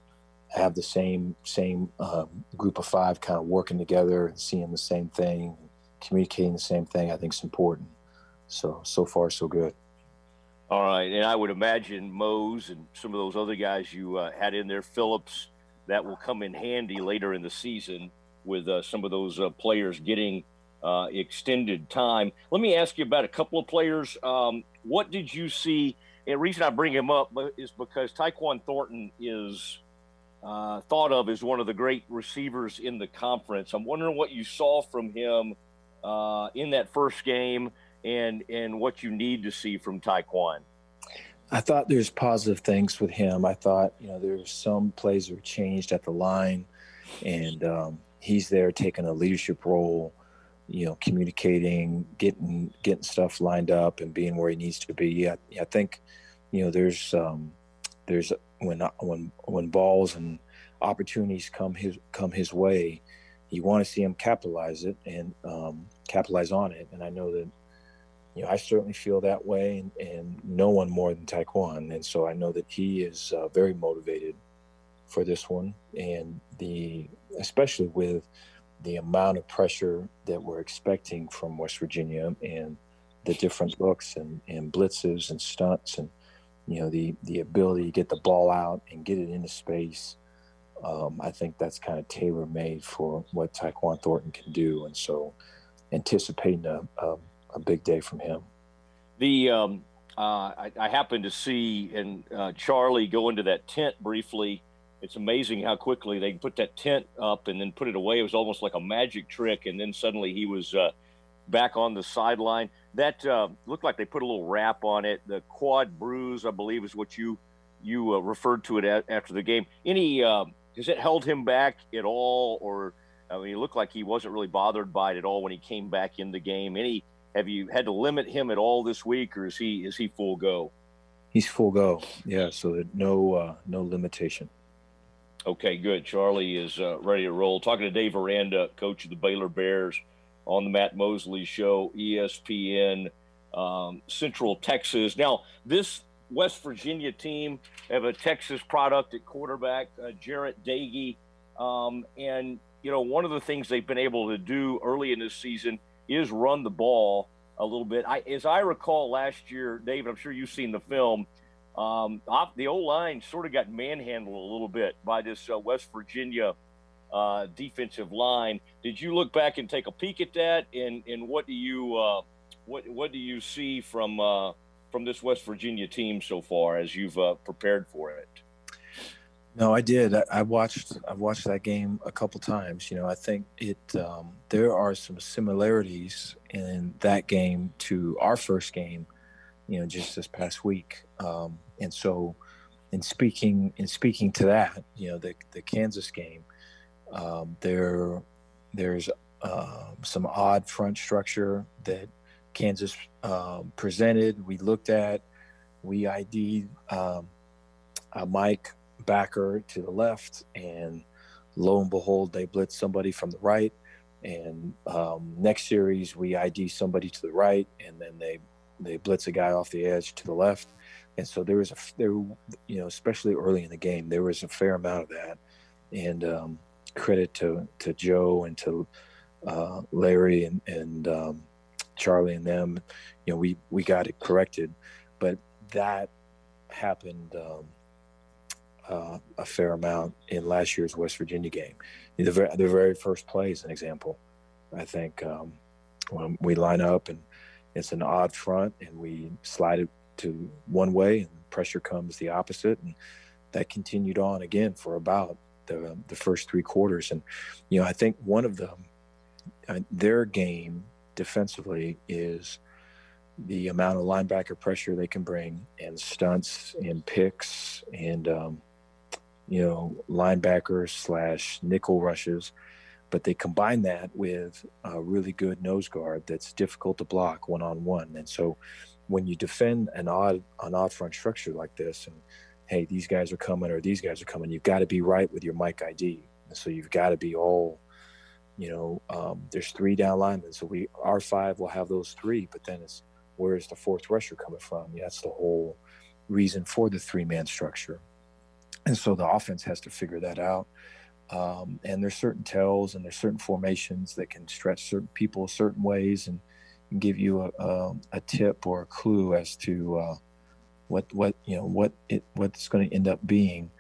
have the same same um, group of five kind of working together and seeing the same thing, communicating the same thing, I think is important. So so far so good. All right, and I would imagine Mose and some of those other guys you uh, had in there, Phillips, that will come in handy later in the season with uh, some of those uh, players getting uh, extended time. Let me ask you about a couple of players. Um, what did you see? And the reason I bring him up is because Tyquan Thornton is uh, thought of as one of the great receivers in the conference. I'm wondering what you saw from him uh, in that first game and and what you need to see from Tyquan? I thought there's positive things with him. I thought you know there's some plays that were changed at the line, and um, he's there taking a leadership role. You know, communicating, getting getting stuff lined up, and being where he needs to be. I, I think, you know, there's um, there's when when when balls and opportunities come his come his way, you want to see him capitalize it and um, capitalize on it. And I know that you know, I certainly feel that way, and, and no one more than Tyquan. And so I know that he is uh, very motivated for this one, and the especially with the amount of pressure that we're expecting from West Virginia and the different looks and, and blitzes and stunts and you know the the ability to get the ball out and get it into space. Um, I think that's kind of tailor made for what Tyquan Thornton can do, and so anticipating a, a a big day from him. The um, uh, I, I, happened to see and uh, Charlie go into that tent briefly. It's amazing how quickly they put that tent up and then put it away. It was almost like a magic trick, and then suddenly he was uh, back on the sideline. That uh, looked like they put a little wrap on it. The quad bruise, I believe, is what you you uh, referred to it after the game. Any uh, has it held him back at all, or I mean, he looked like he wasn't really bothered by it at all when he came back in the game. Any have you had to limit him at all this week, or is he is he full go? He's full go. Yeah, so no uh, no limitation. Okay, good. Charlie is uh, ready to roll. Talking to Dave Aranda, coach of the Baylor Bears, on the Matt Mosley Show, ESPN, um, Central Texas. Now, this West Virginia team have a Texas product at quarterback, uh, Jarret Doege, um, and you know one of the things they've been able to do early in this season is run the ball a little bit. I, as I recall last year, David, I'm sure you've seen the film. Um, the O line sort of got manhandled a little bit by this uh, West Virginia uh, defensive line. Did you look back and take a peek at that? And and what do you uh, what what do you see from uh, from this West Virginia team so far as you've uh, prepared for it? No, I did. I, I, watched. I've watched that game a couple times. You know, I think it. Um, there are some similarities in that game to our first game. You know, just this past week. Um, and so, in speaking in speaking to that, you know, the the Kansas game, um, there there's uh, some odd front structure that Kansas um, presented. We looked at. We um, uh, Mike backer to the left, and lo and behold, they blitz somebody from the right. And um, next series, we ID somebody to the right, and then they they blitz a guy off the edge to the left. And so there was a there, you know, especially early in the game, there was a fair amount of that. And um, credit to to Joe and to uh, Larry and and um, Charlie and them, you know, we we got it corrected, but that happened um, uh, a fair amount in last year's West Virginia game. The very, the very first play is an example. I think um, when we line up and it's an odd front and we slide it to one way and pressure comes the opposite and that continued on again for about the, the first three quarters and you know I think one of them uh, their game defensively is the amount of linebacker pressure they can bring and stunts and picks and um, you know, linebackers slash nickel rushes. but they combine that with a really good nose guard that's difficult to block one on one. And so when you defend an odd an odd front structure like this and hey these guys are coming or these guys are coming you've got to be right with your Mike ID and so you've got to be all you know um, there's three down linemen so we our five will have those three but then it's where's the fourth rusher coming from yeah, that's the whole reason for the three man structure and so the offense has to figure that out um, and there's certain tells and there's certain formations that can stretch certain people certain ways and give you a, a, a tip or a clue as to uh, what what you know what it what's going to end up being.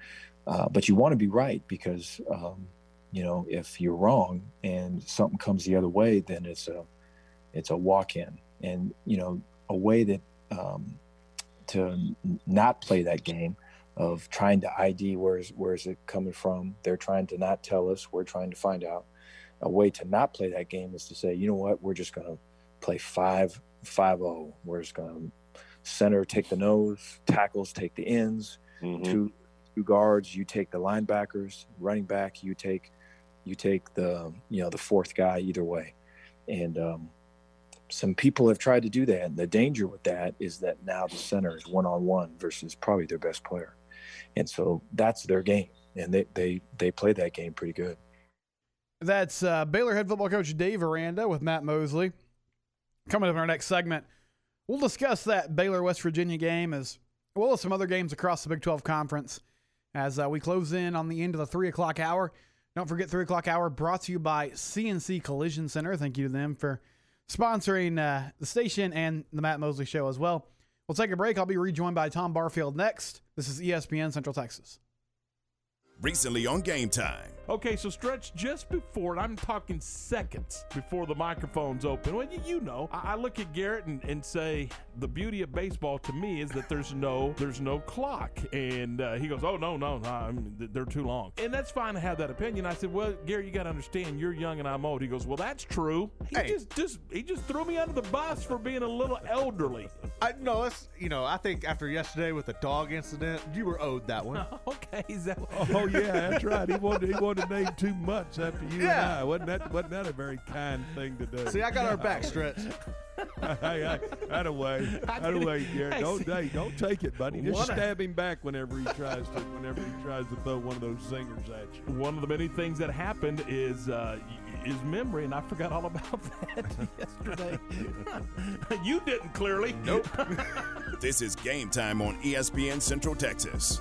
Uh, but you want to be right because um, you know if you're wrong and something comes the other way, then it's a it's a walk in, and you know a way that um, to not play that game of trying to ID where's where's it coming from. They're trying to not tell us. We're trying to find out. A way to not play that game is to say, you know what, we're just going to play five five zero. Oh. We're just going to center take the nose, tackles take the ends, mm-hmm. two two guards you take the linebackers, running back you take you take the you know the fourth guy either way, and um, some people have tried to do that. And the danger with that is that now the center is one on one versus probably their best player, and so that's their game, and they they they play that game pretty good. That's uh, Baylor head football coach Dave Aranda with Matt Mosley. Coming up in our next segment, we'll discuss that Baylor West Virginia game as well as some other games across the Big 12 Conference as uh, we close in on the end of the 3 o'clock hour. Don't forget 3 o'clock hour brought to you by CNC Collision Center. Thank you to them for sponsoring uh, the station and the Matt Mosley Show as well. We'll take a break. I'll be rejoined by Tom Barfield next. This is ESPN Central Texas. Recently on Game Time. Okay, so stretch just before, I'm talking seconds before the microphone's open. Well, you, know, I, I look at Garrett and, and, say the beauty of baseball to me is that there's no there's no clock, and uh, he goes, "Oh no, no, no I mean, they're too long," and that's fine to have that opinion. I said, "Well, Garrett, you got to understand, you're young and I'm old." He goes, "Well, that's true." He hey. just just he just threw me under the bus for being a little elderly. I no, it's you know, I think after yesterday with the dog incident, you were owed that one. okay, is that? Oh yeah, that's right. He wanted he wanted to name too much after you yeah. and I. Wasn't that wasn't that a very kind thing to do? See, I got our back stretch. hey, hey, that away, that away, Garrett. Don't, hey, don't take it, buddy. Just stab him back whenever he tries to, whenever he tries to throw one of those zingers at you. One of the many things that happened is uh, is memory, and I forgot all about that yesterday. you didn't clearly. Nope. this is game time on ESPN Central Texas.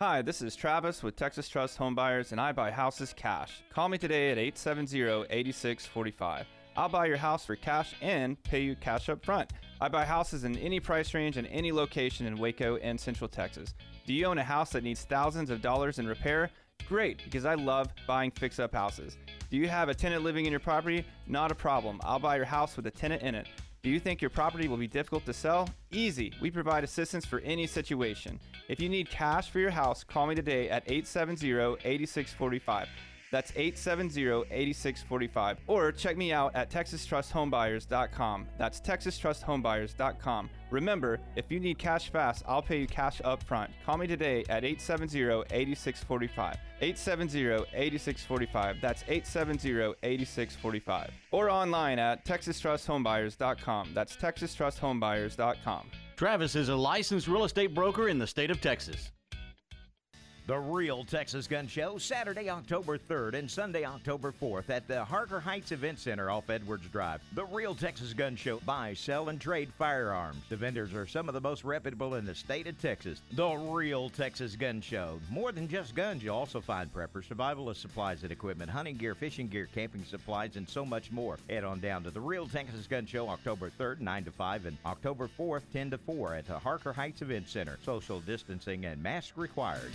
Hi, this is Travis with Texas Trust Homebuyers, and I buy houses cash. Call me today at 870 8645. I'll buy your house for cash and pay you cash up front. I buy houses in any price range and any location in Waco and Central Texas. Do you own a house that needs thousands of dollars in repair? Great, because I love buying fix up houses. Do you have a tenant living in your property? Not a problem. I'll buy your house with a tenant in it. Do you think your property will be difficult to sell? Easy. We provide assistance for any situation. If you need cash for your house, call me today at 870 8645. That's 870-8645. Or check me out at texastrusthomebuyers.com. That's texastrusthomebuyers.com. Remember, if you need cash fast, I'll pay you cash up front. Call me today at 870-8645. 870-8645. That's 870-8645. Or online at texastrusthomebuyers.com. That's texastrusthomebuyers.com. Travis is a licensed real estate broker in the state of Texas. The Real Texas Gun Show, Saturday, October 3rd and Sunday, October 4th at the Harker Heights Event Center off Edwards Drive. The Real Texas Gun Show. Buy, sell, and trade firearms. The vendors are some of the most reputable in the state of Texas. The Real Texas Gun Show. More than just guns, you'll also find preppers, survivalist supplies and equipment, hunting gear, fishing gear, camping supplies, and so much more. Head on down to the Real Texas Gun Show, October 3rd, 9 to 5, and October 4th, 10 to 4 at the Harker Heights Event Center. Social distancing and mask required.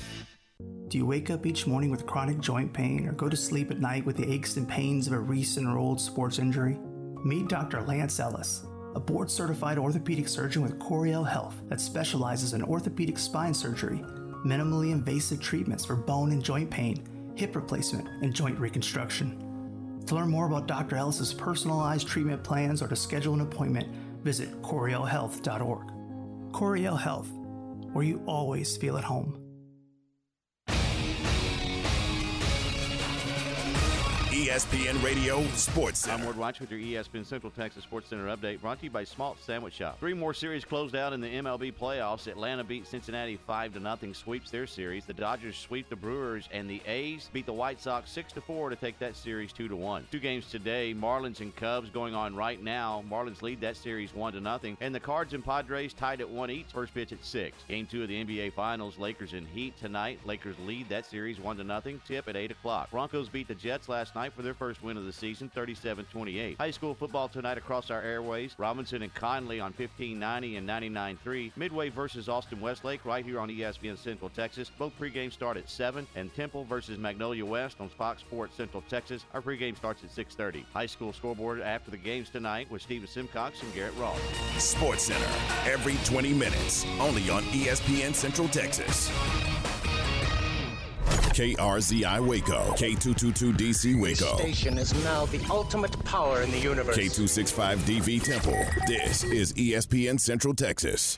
Do you wake up each morning with chronic joint pain or go to sleep at night with the aches and pains of a recent or old sports injury? Meet Dr. Lance Ellis, a board certified orthopedic surgeon with Coryell Health that specializes in orthopedic spine surgery, minimally invasive treatments for bone and joint pain, hip replacement, and joint reconstruction. To learn more about Dr. Ellis's personalized treatment plans or to schedule an appointment, visit CoryellHealth.org. Coryell Health, where you always feel at home. ESPN Radio Sports Center. I'm Ward Watch with your ESPN Central Texas Sports Center update brought to you by Smalt Sandwich Shop. Three more series closed out in the MLB playoffs. Atlanta beat Cincinnati 5 to nothing, sweeps their series. The Dodgers sweep the Brewers and the A's beat the White Sox 6 to 4 to take that series 2 to 1. Two games today, Marlins and Cubs going on right now. Marlins lead that series 1 to nothing, and the Cards and Padres tied at 1 each. First pitch at 6. Game 2 of the NBA Finals, Lakers and Heat tonight. Lakers lead that series 1 to nothing. Tip at 8 o'clock. Broncos beat the Jets last night for their first win of the season, 37-28. High school football tonight across our airways. Robinson and Connally on 1590 and 99.3. Midway versus Austin Westlake right here on ESPN Central Texas. Both pregame start at 7. And Temple versus Magnolia West on Fox Sports Central Texas. Our pregame starts at 6.30. High school scoreboard after the games tonight with Stephen Simcox and Garrett Ross. Sports Center every 20 minutes, only on ESPN Central Texas. KRZI Waco, K222DC Waco, Station is now the ultimate power in the universe. K265DV Temple. This is ESPN Central Texas.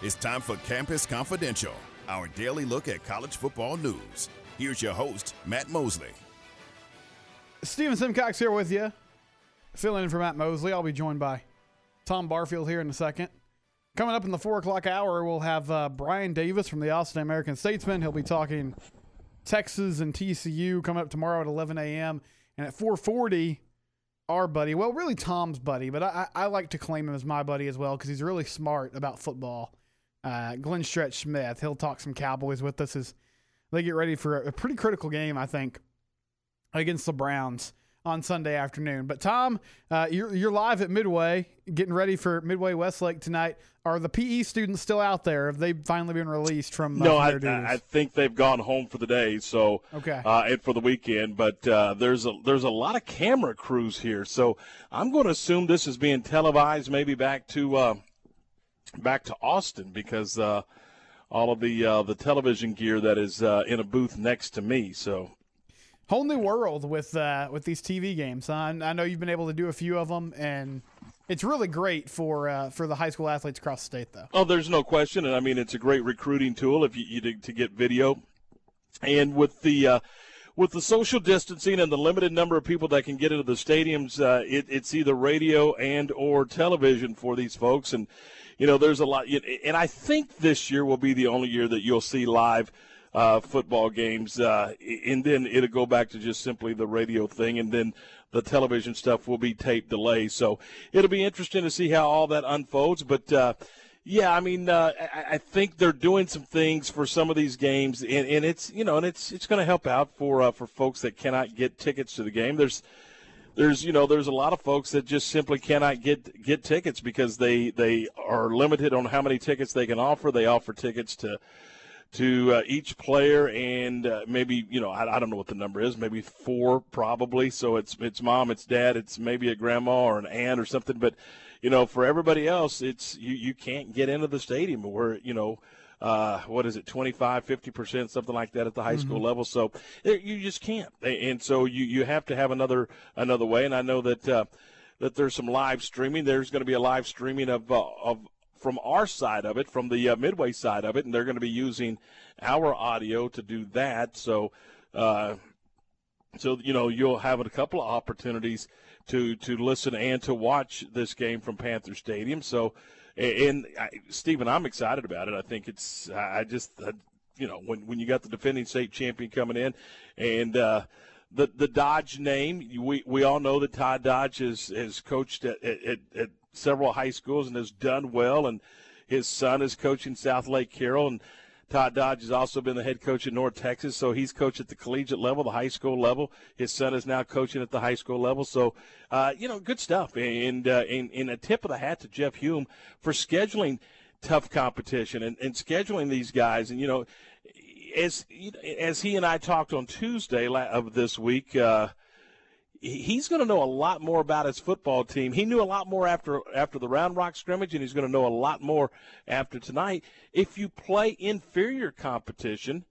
It's time for Campus Confidential, our daily look at college football news. Here's your host, Matt Mosley. Steven Simcox here with you, filling in for Matt Mosley. I'll be joined by Tom Barfield here in a second. Coming up in the four o'clock hour, we'll have uh, Brian Davis from the Austin American Statesman. He'll be talking Texas and TCU coming up tomorrow at 11 a.m. And at 4:40, our buddy, well, really Tom's buddy, but I, I like to claim him as my buddy as well because he's really smart about football. Uh, Glenn Stretch Smith, he'll talk some Cowboys with us as they get ready for a, a pretty critical game, I think, against the Browns on Sunday afternoon. But Tom, uh, you're you're live at Midway, getting ready for Midway Westlake tonight. Are the PE students still out there? Have they finally been released from? Uh, no, I? I think they've gone home for the day. So Okay. uh, and for the weekend. But uh, there's a there's a lot of camera crews here, so I'm going to assume this is being televised, maybe back to uh, back to Austin because uh, all of the uh, the television gear that is uh, in a booth next to me. So whole new world with uh, with these TV games. I, I know you've been able to do a few of them, and it's really great for uh, for the high school athletes across the state, though. Oh, there's no question, and I mean it's a great recruiting tool if you, you to, to get video, and with the uh, with the social distancing and the limited number of people that can get into the stadiums, uh, it, it's either radio and or television for these folks, and you know there's a lot, and I think this year will be the only year that you'll see live. Uh, football games, uh, and then it'll go back to just simply the radio thing, and then the television stuff will be tape delay. So it'll be interesting to see how all that unfolds. But uh, yeah, I mean, uh, I, think they're doing some things for some of these games, and, and it's you know, and it's it's going to help out for uh, for folks that cannot get tickets to the game. There's there's you know there's a lot of folks that just simply cannot get get tickets because they they are limited on how many tickets they can offer. They offer tickets to to uh, each player and uh, maybe you know I, I don't know what the number is maybe four probably. So it's it's mom it's dad it's maybe a grandma or an aunt or something. But you know for everybody else it's you you can't get into the stadium where you know uh, what is it 25 50 percent something like that at the high school Mm-hmm. level. So it, you just can't. And so you you have to have another another way. And I know that uh, that there's some live streaming. There's going to be a live streaming of uh, of from our side of it, from the uh, Midway side of it, and they're going to be using our audio to do that. So, uh, so you know, you'll have a couple of opportunities to to listen and to watch this game from Panther Stadium. So, and, I, Stephen, I'm excited about it. I think it's I I just I, you know when when you got the defending state champion coming in, and uh, the the Dodge name, we we all know that Todd Dodge has has coached at, at, at several high schools and has done well, and his son is coaching Southlake Carroll, and Todd Dodge has also been the head coach at North Texas, so he's coached at the collegiate level, the high school level. His son is now coaching at the high school level. So, uh, you know, good stuff. And, uh, and, a tip of the hat to Jeff Hulme for scheduling tough competition and, and scheduling these guys. And, you know, as, as he and I talked on Tuesday of this week, uh, he's going to know a lot more about his football team. He knew a lot more after after the Round Rock scrimmage, and he's going to know a lot more after tonight. If you play inferior competition,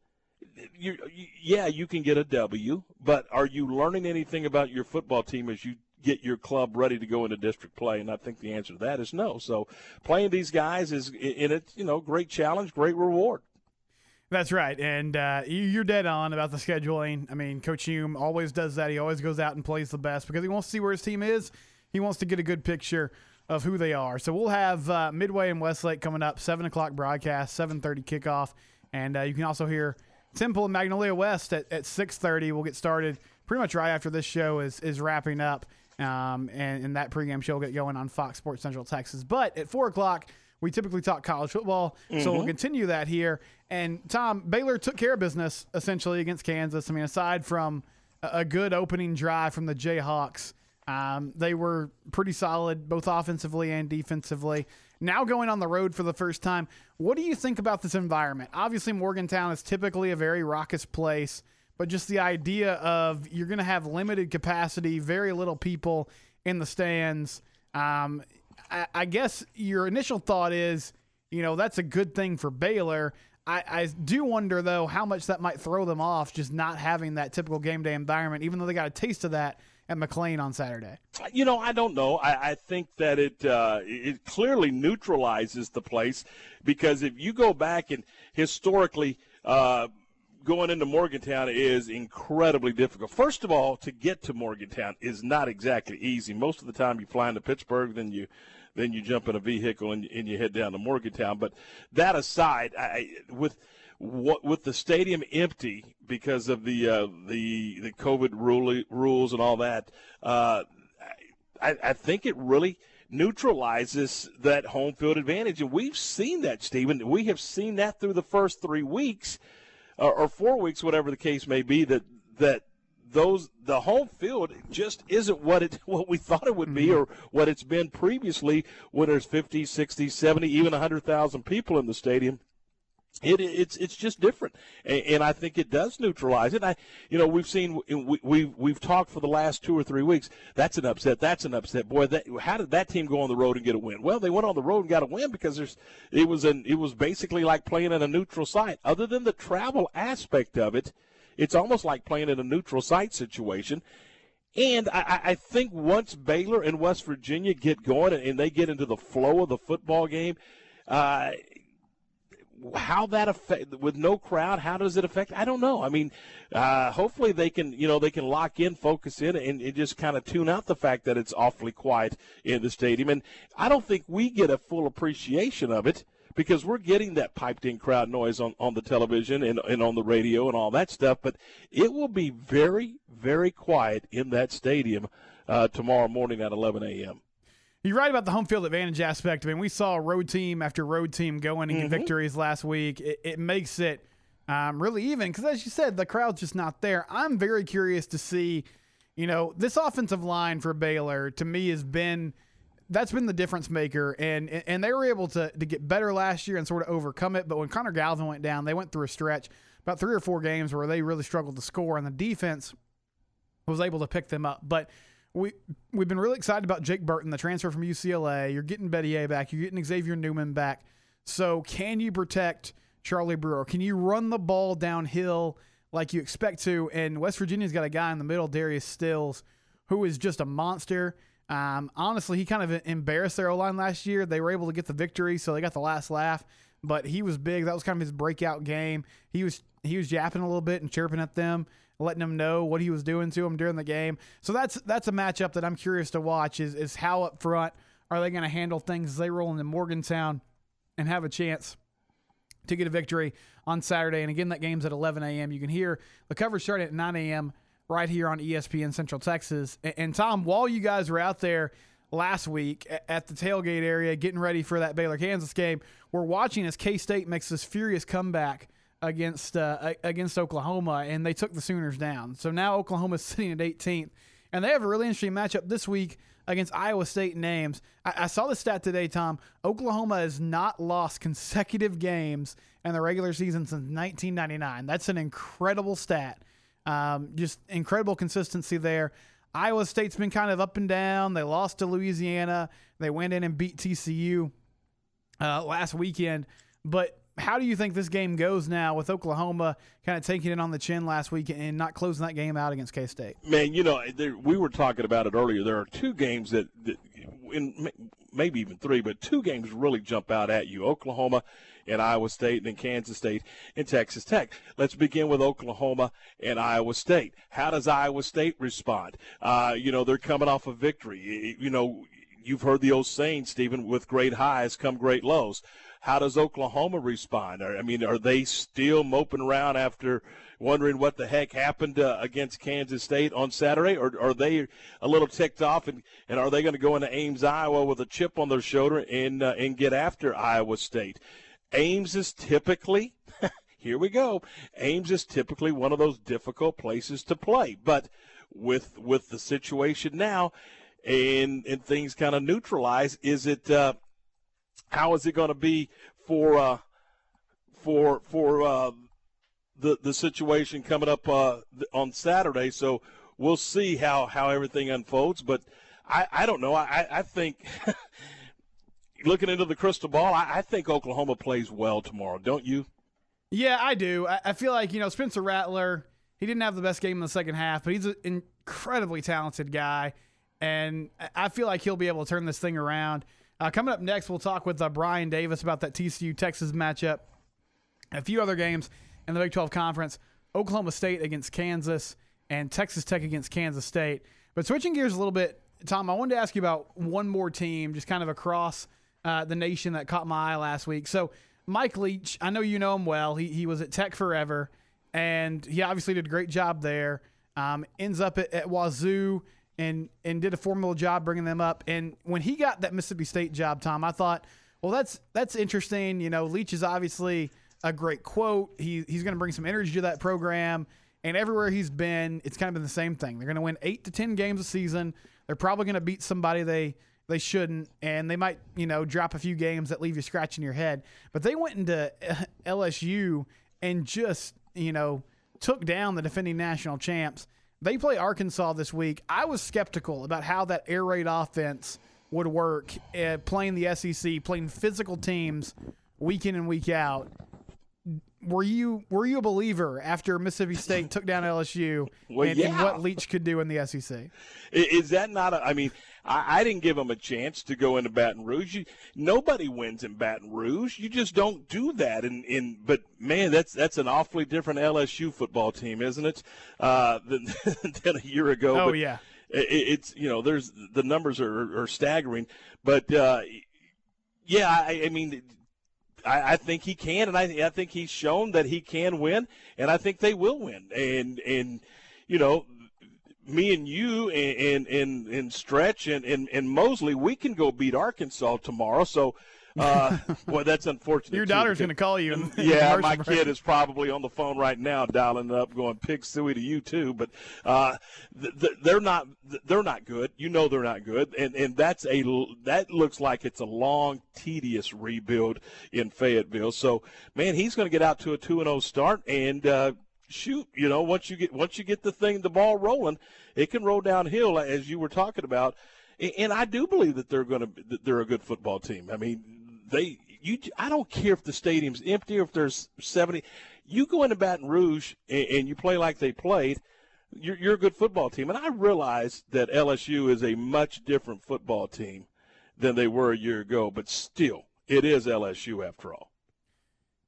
you, yeah, you can get a W, but are you learning anything about your football team as you get your club ready to go into district play? And I think the answer to that is no. So playing these guys is in it, you know, great challenge, great reward. That's right, and uh, you're dead on about the scheduling. I mean, Coach Hulme always does that. He always goes out and plays the best because he wants to see where his team is. He wants to get a good picture of who they are. So we'll have uh, Midway and Westlake coming up, seven o'clock broadcast, seven thirty kickoff, and uh, you can also hear Temple and Magnolia West at, at six thirty. We'll get started pretty much right after this show is is wrapping up, um, and, and that pregame show will get going on Fox Sports Central Texas. But at four o'clock we typically talk college football, mm-hmm. so we'll mm-hmm. continue that here. And Tom Baylor took care of business essentially against Kansas. I mean, aside from a good opening drive from the Jayhawks, um, they were pretty solid both offensively and defensively. Now going on the road for the first time, what do you think about this environment? Obviously, Morgantown is typically a very raucous place, but just the idea of you're going to have limited capacity, very little people in the stands. Um, I, I guess your initial thought is, you know, that's a good thing for Baylor. I, I, do wonder though how much that might throw them off just not having that typical game day environment, even though they got a taste of that at McLane on Saturday. You know, I don't know. I, I think that it uh, it clearly neutralizes the place because if you go back and historically. Uh, going into Morgantown is incredibly difficult. First of all, to get to Morgantown is not exactly easy. Most of the time, you fly into Pittsburgh, then you then you jump in a vehicle and, and you head down to Morgantown. But that aside, I, with what with the stadium empty because of the uh, the the COVID rule, rules and all that, uh, I, I think it really neutralizes that home field advantage, and we've seen that, Stephen. We have seen that through the first three weeks or, or four weeks, whatever the case may be. That that those the home field just isn't what it what we thought it would be mm-hmm. or what it's been previously when there's 50 60 70 even 100,000 people in the stadium it, it's it's just different, and, and, I think it does neutralize it. I, you know, we've seen we, we we've talked for the last two or three weeks. That's an upset. That's an upset. Boy, that, how did that team go on the road and get a win? Well, they went on the road and got a win because there's it was an it was basically like playing in a neutral site. Other than the travel aspect of it, it's almost like playing in a neutral site situation. And I, I think once Baylor and West Virginia get going and they get into the flow of the football game, uh, how that affect with no crowd how does it affect? I don't know. I mean uh, hopefully they can you know they can lock in focus in and, and just kind of tune out the fact that it's awfully quiet in the stadium. And i don't think we get a full appreciation of it because we're getting that piped in crowd noise on, on the television and, and on the radio and all that stuff. But it will be very, very quiet in that stadium uh, tomorrow morning at 11 a.m. You're right about the home field advantage aspect. I mean, we saw road team after road team going and mm-hmm. victories last week. It, it makes it um, really even because, as you said, the crowd's just not there. I'm very curious to see, you know, this offensive line for Baylor to me has been – that's been the difference maker, and and they were able to to get better last year and sort of overcome it. But when Connor Galvin went down, they went through a stretch about three or four games where they really struggled to score, and the defense was able to pick them up. But we we've been really excited about Jake Burton, the transfer from UCLA. You're getting Bettier back. You're getting Xavier Newman back. So can you protect Charlie Brewer? Can you run the ball downhill like you expect to? And West Virginia's got a guy in the middle, Darius Stills, who is just a monster. Um, honestly, he kind of embarrassed their O line last year. They were able to get the victory, so they got the last laugh. But he was big. That was kind of his breakout game. He was he was yapping a little bit and chirping at them, letting them know what he was doing to them during the game. So that's that's a matchup that I'm curious to watch. Is is how up front are they going to handle things as they roll into Morgantown and have a chance to get a victory on Saturday. And again, that game's at 11 a.m. You can hear the coverage starting at 9 a.m right here on ESPN Central Texas. And, and Tom, while you guys were out there last week at the tailgate area, getting ready for that Baylor Kansas game. We're watching as K State makes this furious comeback against uh, against Oklahoma, and they took the Sooners down. So now Oklahoma's sitting at 18th, and they have a really interesting matchup this week against Iowa State and Ames. I, I saw the stat today, Tom. Oklahoma has not lost consecutive games in the regular season since 1999. That's an incredible stat. Um, just incredible consistency there. Iowa State's been kind of up and down. They lost to Louisiana. They went in and beat TCU uh, last weekend. But how do you think this game goes now with Oklahoma kind of taking it on the chin last week and not closing that game out against K State? Man, you know, there, we were talking about it earlier. There are two games that, that in, maybe even three, but two games really jump out at you Oklahoma and Iowa State, and then Kansas State and Texas Tech. Let's begin with Oklahoma and Iowa State. How does Iowa State respond? Uh, you know, they're coming off a victory. You know, you've heard the old saying, Stephen, with great highs come great lows. How does Oklahoma respond? I mean, are they still moping around after wondering what the heck happened uh, against Kansas State on Saturday, or are they a little ticked off and, and are they going to go into Ames, Iowa, with a chip on their shoulder and uh, and get after Iowa State? Ames is typically here we go. Ames is typically one of those difficult places to play, but with with the situation now and and things kind of neutralize, is it uh, how is it going to be for uh, for for uh, the the situation coming up uh, on Saturday? So we'll see how how everything unfolds. But I, I don't know. I I think. looking into the crystal ball, I, I, think Oklahoma plays well tomorrow, don't you? Yeah, I do. I, I, feel like, you know, Spencer Rattler, he didn't have the best game in the second half, but he's an incredibly talented guy. And I feel like he'll be able to turn this thing around. Uh, coming up next, we'll talk with uh, Brian Davis about that TCU Texas matchup, a few other games in the Big 12 Conference Oklahoma State against Kansas, and Texas Tech against Kansas State. But switching gears a little bit, Tom, I wanted to ask you about one more team, just kind of across uh, the nation that caught my eye last week. So, Mike Leach, I know you know him well. He, he was at Tech forever, and he obviously did a great job there. Um, ends up at, at Wazoo and and did a formidable job bringing them up. And when he got that Mississippi State job, Tom, I thought, well, that's that's interesting. You know, Leach is obviously a great quote. He he's going to bring some energy to that program. And everywhere he's been, it's kind of been the same thing. They're going to win eight to ten games a season. They're probably going to beat somebody they they shouldn't, and they might you know drop a few games that leave you scratching your head. But they went into LSU and just you know took down the defending national champs. They play Arkansas this week. I was skeptical about how that air raid offense would work uh, playing the SEC, playing physical teams week in and week out. Were you were you a believer after Mississippi State took down LSU well, and, yeah. and, what Leach could do in the SEC? Is that not? A, I mean, I, I, didn't give him a chance to go into Baton Rouge. You, nobody wins in Baton Rouge. You just don't do that. And in, in, but man, that's that's an awfully different LSU football team, isn't it? Uh, than, than a year ago. Oh but yeah. It, it's you know there's the numbers are, are staggering, but uh, yeah, I, I mean I, I, think he can, and I, I think he's shown that he can win, and I think they will win. And and you know, me and you and and and, Stretch and, and and Mosley, we can go beat Arkansas tomorrow. So uh, boy, that's unfortunate. Your daughter's going to call you. In, yeah, my break. kid is probably on the phone right now, dialing up, going "Pig suey to you too." But uh, th- th- they're not. They're not good. You know they're not good, and and that's a that looks like it's a long, tedious rebuild in Fayetteville. So, man, he's going to get out to a two and zero start, and uh, shoot, you know, once you get once you get the thing, the ball rolling, it can roll downhill as you were talking about. And I do believe that they're going to they're a good football team. I mean, they you I don't care if the stadium's empty or if there's 70 you go into Baton Rouge and, and you play like they played you're, you're a good football team and I realize that LSU is a much different football team than they were a year ago but still it is LSU after all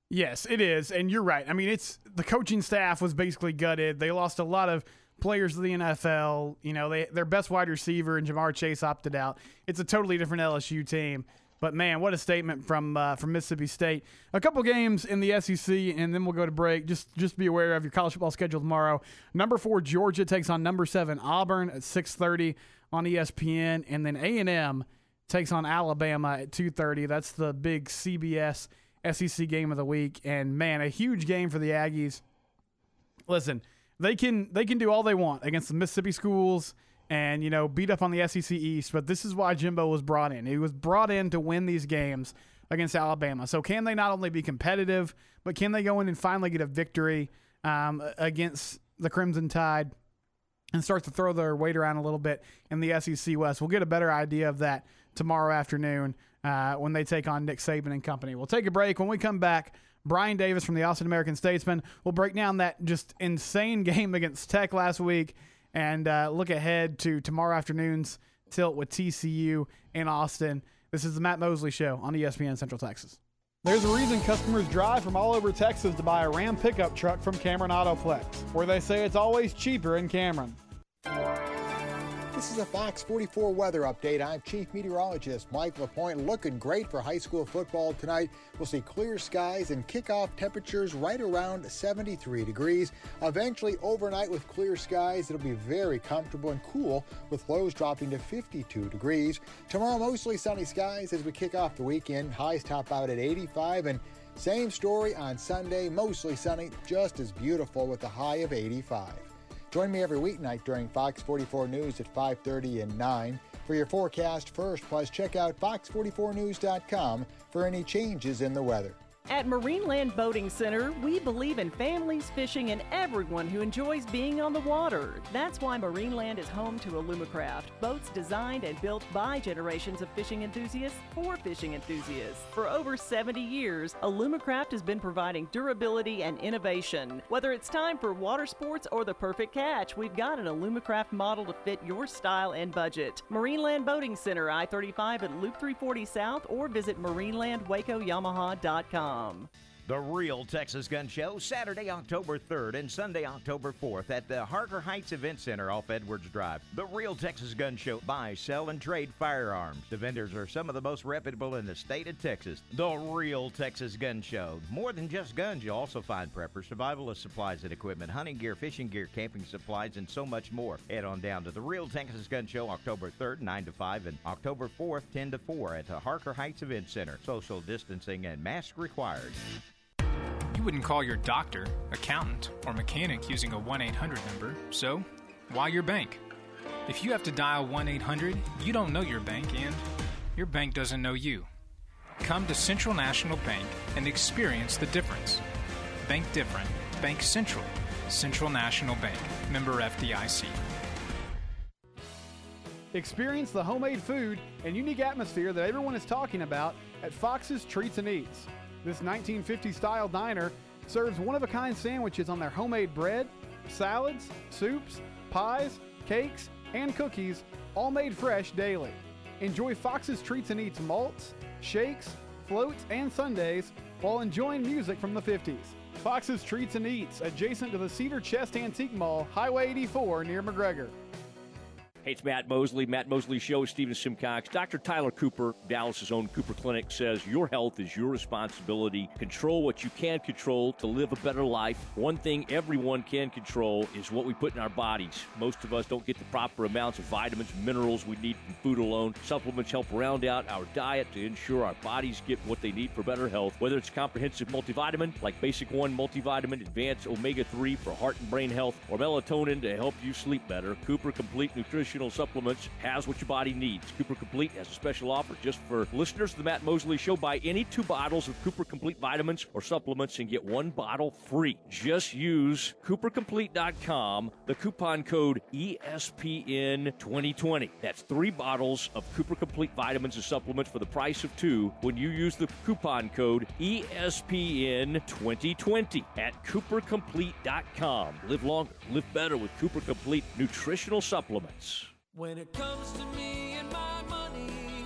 Yes, it is, and you're right. I mean, it's the coaching staff was basically gutted. They lost a lot of players of the NFL. You know, they their best wide receiver and Ja'Marr Chase opted out. It's a totally different LSU team. But man, what a statement from uh, from Mississippi State. A couple games in the SEC, and then we'll go to break. Just just be aware of your college football schedule tomorrow. Number four Georgia takes on number seven Auburn at six thirty on ESPN, and then A and M takes on Alabama at two thirty. That's the big CBS SEC game of the week, and man, a huge game for the Aggies. Listen, they can they can do all they want against the Mississippi schools and you know beat up on the SEC East, but this is why Jimbo was brought in. He was brought in to win these games against Alabama. So can they not only be competitive, but can they go in and finally get a victory um, against the Crimson Tide and start to throw their weight around a little bit in the SEC West? We'll get a better idea of that tomorrow afternoon uh, when they take on Nick Saban and company. We'll take a break. When we come back. Brian Davis from the Austin American Statesman will break down that just insane game against Tech last week and uh, look ahead to tomorrow afternoon's tilt with TCU in Austin. This is the Matt Mosley Show on ESPN Central Texas. There's a reason customers drive from all over Texas to buy a Ram pickup truck from Cameron Autoplex, where they say it's always cheaper in Cameron. This is a Fox 44 weather update. I'm Chief Meteorologist Mike LaPointe. Looking great for high school football tonight. We'll see clear skies and kickoff temperatures right around 73 degrees. Eventually, overnight with clear skies, it'll be very comfortable and cool with lows dropping to 52 degrees. Tomorrow, mostly sunny skies as we kick off the weekend. Highs top out at 85 and same story on Sunday, mostly sunny, just as beautiful with a high of 85. Join me every weeknight during Fox 44 News at 5:30 and 9 for your forecast first. Plus, check out fox44news.com for any changes in the weather. At Marineland Boating Center, we believe in families, fishing, and everyone who enjoys being on the water. That's why Marineland is home to Alumacraft, boats designed and built by generations of fishing enthusiasts for fishing enthusiasts. For over 70 years, Alumacraft has been providing durability and innovation. Whether it's time for water sports or the perfect catch, we've got an Alumacraft model to fit your style and budget. Marineland Boating Center, I 35 at Loop 340 South, or visit marinelandwacoyamaha.com. Um, the Real Texas Gun Show, Saturday, October 3rd and Sunday, October 4th at the Harker Heights Event Center off Edwards Drive. The Real Texas Gun Show buy, sell, and trade firearms. The vendors are some of the most reputable in the state of Texas. The Real Texas Gun Show. More than just guns, you'll also find preppers, survivalist supplies and equipment, hunting gear, fishing gear, camping supplies, and so much more. Head on down to the Real Texas Gun Show, October 3rd, 9 to 5, and October 4th, 10 to 4 at the Harker Heights Event Center. Social distancing and mask required. You wouldn't call your doctor, accountant, or mechanic using a 1 800 number, so why your bank? If you have to dial 1 800, you don't know your bank and your bank doesn't know you. Come to Central National Bank and experience the difference. Bank different. Bank Central. Central National Bank. Member FDIC. Experience the homemade food and unique atmosphere that everyone is talking about at Fox's Treats and Eats. This 1950 style diner serves one of a kind sandwiches on their homemade bread, salads, soups, pies, cakes, and cookies, all made fresh daily. Enjoy Fox's Treats and Eats malts, shakes, floats, and sundaes while enjoying music from the 50s. Fox's Treats and Eats, adjacent to the Cedar Chest Antique Mall, Highway 84 near McGregor. Hey, it's Matt Mosley. Matt Mosley Show, Stephen Simcox. Dr. Tyler Cooper, Dallas's own Cooper Clinic, says your health is your responsibility. Control what you can control to live a better life. One thing everyone can control is what we put in our bodies. Most of us don't get the proper amounts of vitamins, minerals we need from food alone. Supplements help round out our diet to ensure our bodies get what they need for better health. Whether it's comprehensive multivitamin like Basic One multivitamin, Advanced Omega 3 for heart and brain health, or melatonin to help you sleep better, Cooper Complete Nutrition supplements has what your body needs. Cooper Complete has a special offer just for listeners of the Matt Mosley Show. Buy any two bottles of Cooper Complete vitamins or supplements and get one bottle free. Just use CooperComplete.com, the coupon code ESPN2020. That's three bottles of Cooper Complete vitamins and supplements for the price of two when you use the coupon code ESPN2020 at CooperComplete.com. Live longer, live better with Cooper Complete nutritional supplements. When it comes to me and my money,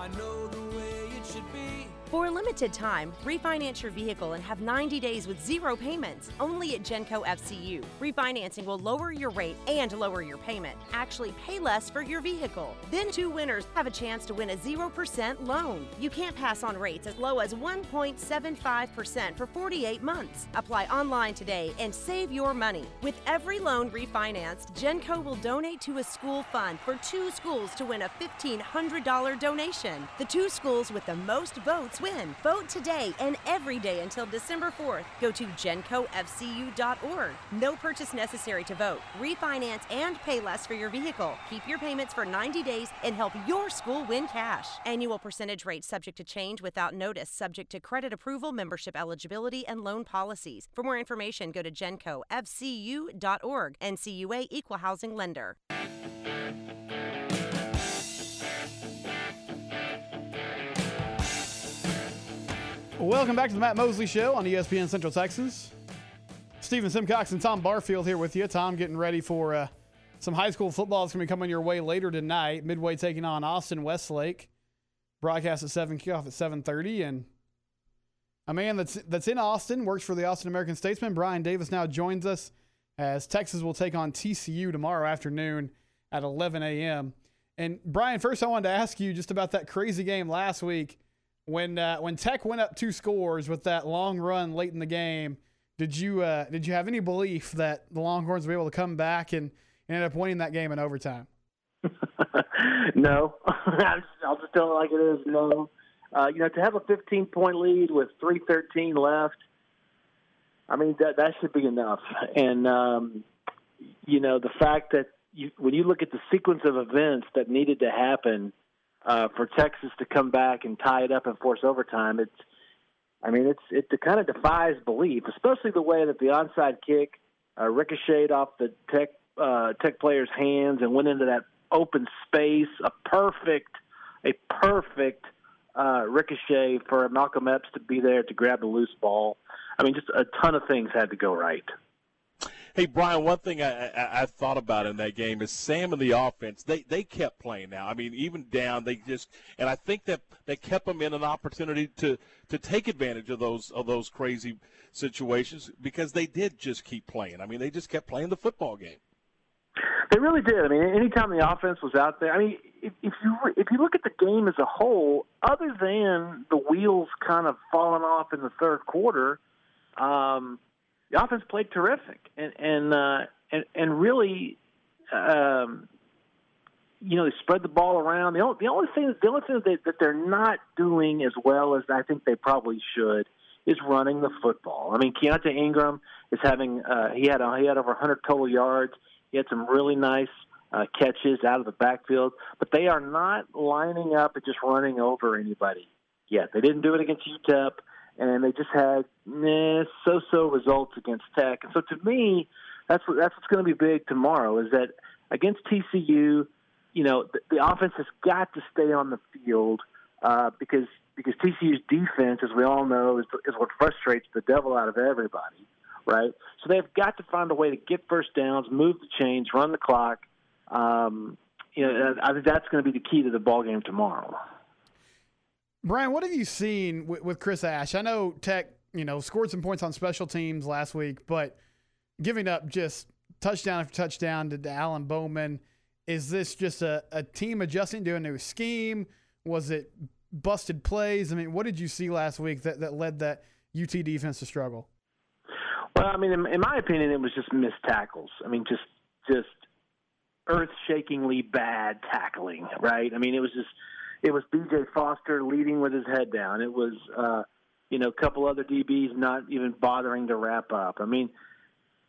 I know the way it should be. For a limited time, refinance your vehicle and have 90 days with zero payments only at Genco FCU. Refinancing will lower your rate and lower your payment. Actually, pay less for your vehicle. Then two winners have a chance to win a 0% loan. You can't pass on rates as low as 1.75% for 48 months. Apply online today and save your money. With every loan refinanced, Genco will donate to a school fund for two schools to win a $1,500 donation. The two schools with the most votes win. Vote today and every day until December 4th. Go to gencofcu.org. No purchase necessary to vote. Refinance and pay less for your vehicle. Keep your payments for 90 days and help your school win cash. Annual percentage rate subject to change without notice, subject to credit approval, membership eligibility, and loan policies. For more information, go to gencofcu.org. NCUA Equal Housing Lender. Welcome back to the Matt Mosley Show on ESPN Central Texas. Stephen Simcox and Tom Barfield here with you. Tom getting ready for uh, some high school football that's going to be coming your way later tonight. Midway taking on Austin Westlake. Broadcast at 7, kickoff at 7.30. And a man that's, that's in Austin, works for the Austin American Statesman, Brian Davis, now joins us as Texas will take on TCU tomorrow afternoon at 11 a.m. And Brian, first I wanted to ask you just about that crazy game last week when uh, when Tech went up two scores with that long run late in the game. Did you uh, did you have any belief that the Longhorns would be able to come back and end up winning that game in overtime? no, I'll just tell it like it is. No, uh, you know, to have a 15 point lead with 3:13 left, I mean that that should be enough. And um, you know, the fact that you, when you look at the sequence of events that needed to happen uh, for Texas to come back and tie it up and force overtime, it's I mean, it's it kind of defies belief, especially the way that the onside kick uh, ricocheted off the Tech uh, Tech player's hands and went into that open space. A perfect, a perfect uh, ricochet for Malcolm Epps to be there to grab the loose ball. I mean, just a ton of things had to go right. Hey Brian, one thing I, I, I thought about in that game is Sam and the offense. They they kept playing. Now, I mean, even down, they just and I think that they kept them in an opportunity to to take advantage of those of those crazy situations because they did just keep playing. I mean, they just kept playing the football game. They really did. I mean, anytime the offense was out there, I mean, if, if you if you look at the game as a whole, other than the wheels kind of falling off in the third quarter, um, the offense played terrific, and and uh, and, and really, um, you know, they spread the ball around. The only, the only thing, the only thing that, that they're not doing as well as I think they probably should is running the football. I mean, Keaontay Ingram is having uh, he had a, he had over 100 total yards. He had some really nice uh, catches out of the backfield, but they are not lining up and just running over anybody yet. They didn't do it against UTEP and they just had eh, so-so results against Tech. And so to me, that's what, that's what's going to be big tomorrow. Is that against TCU, you know, the, the offense has got to stay on the field uh, because because TCU's defense, as we all know, is, is what frustrates the devil out of everybody, right? So they've got to find a way to get first downs, move the chains, run the clock. Um, you know, I think that's going to be the key to the ball game tomorrow. Brian, what have you seen with, with, Chris Ash? I know Tech, you know, scored some points on special teams last week, but giving up just touchdown after touchdown to, to Alan Bowman, is this just a, a team adjusting to a new scheme? Was it busted plays? I mean, what did you see last week that, that led that UT defense to struggle? Well, I mean, in, in my opinion, it was just missed tackles. I mean, just just earth-shakingly bad tackling, right? I mean, it was just – it was B.J. Foster leading with his head down. It was, uh, you know, a couple other DBs not even bothering to wrap up. I mean,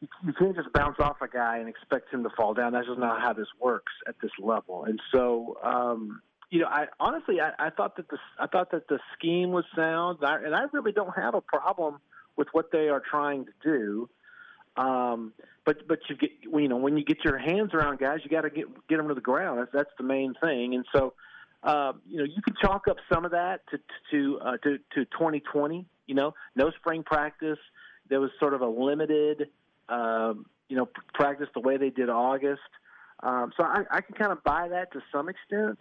you, can't just bounce off a guy and expect him to fall down. That's just not how this works at this level. And so, um, you know, I honestly, I, I thought that the I thought that the scheme was sound, I, and I really don't have a problem with what they are trying to do. Um, but but you get you know when you get your hands around guys, you got to get get them to the ground. That's that's the main thing. And so uh, you know, you can chalk up some of that to to uh, to, to 2020. You know, no spring practice. There was sort of a limited, um, you know, practice the way they did August. Um, so I, I can kind of buy that to some extent.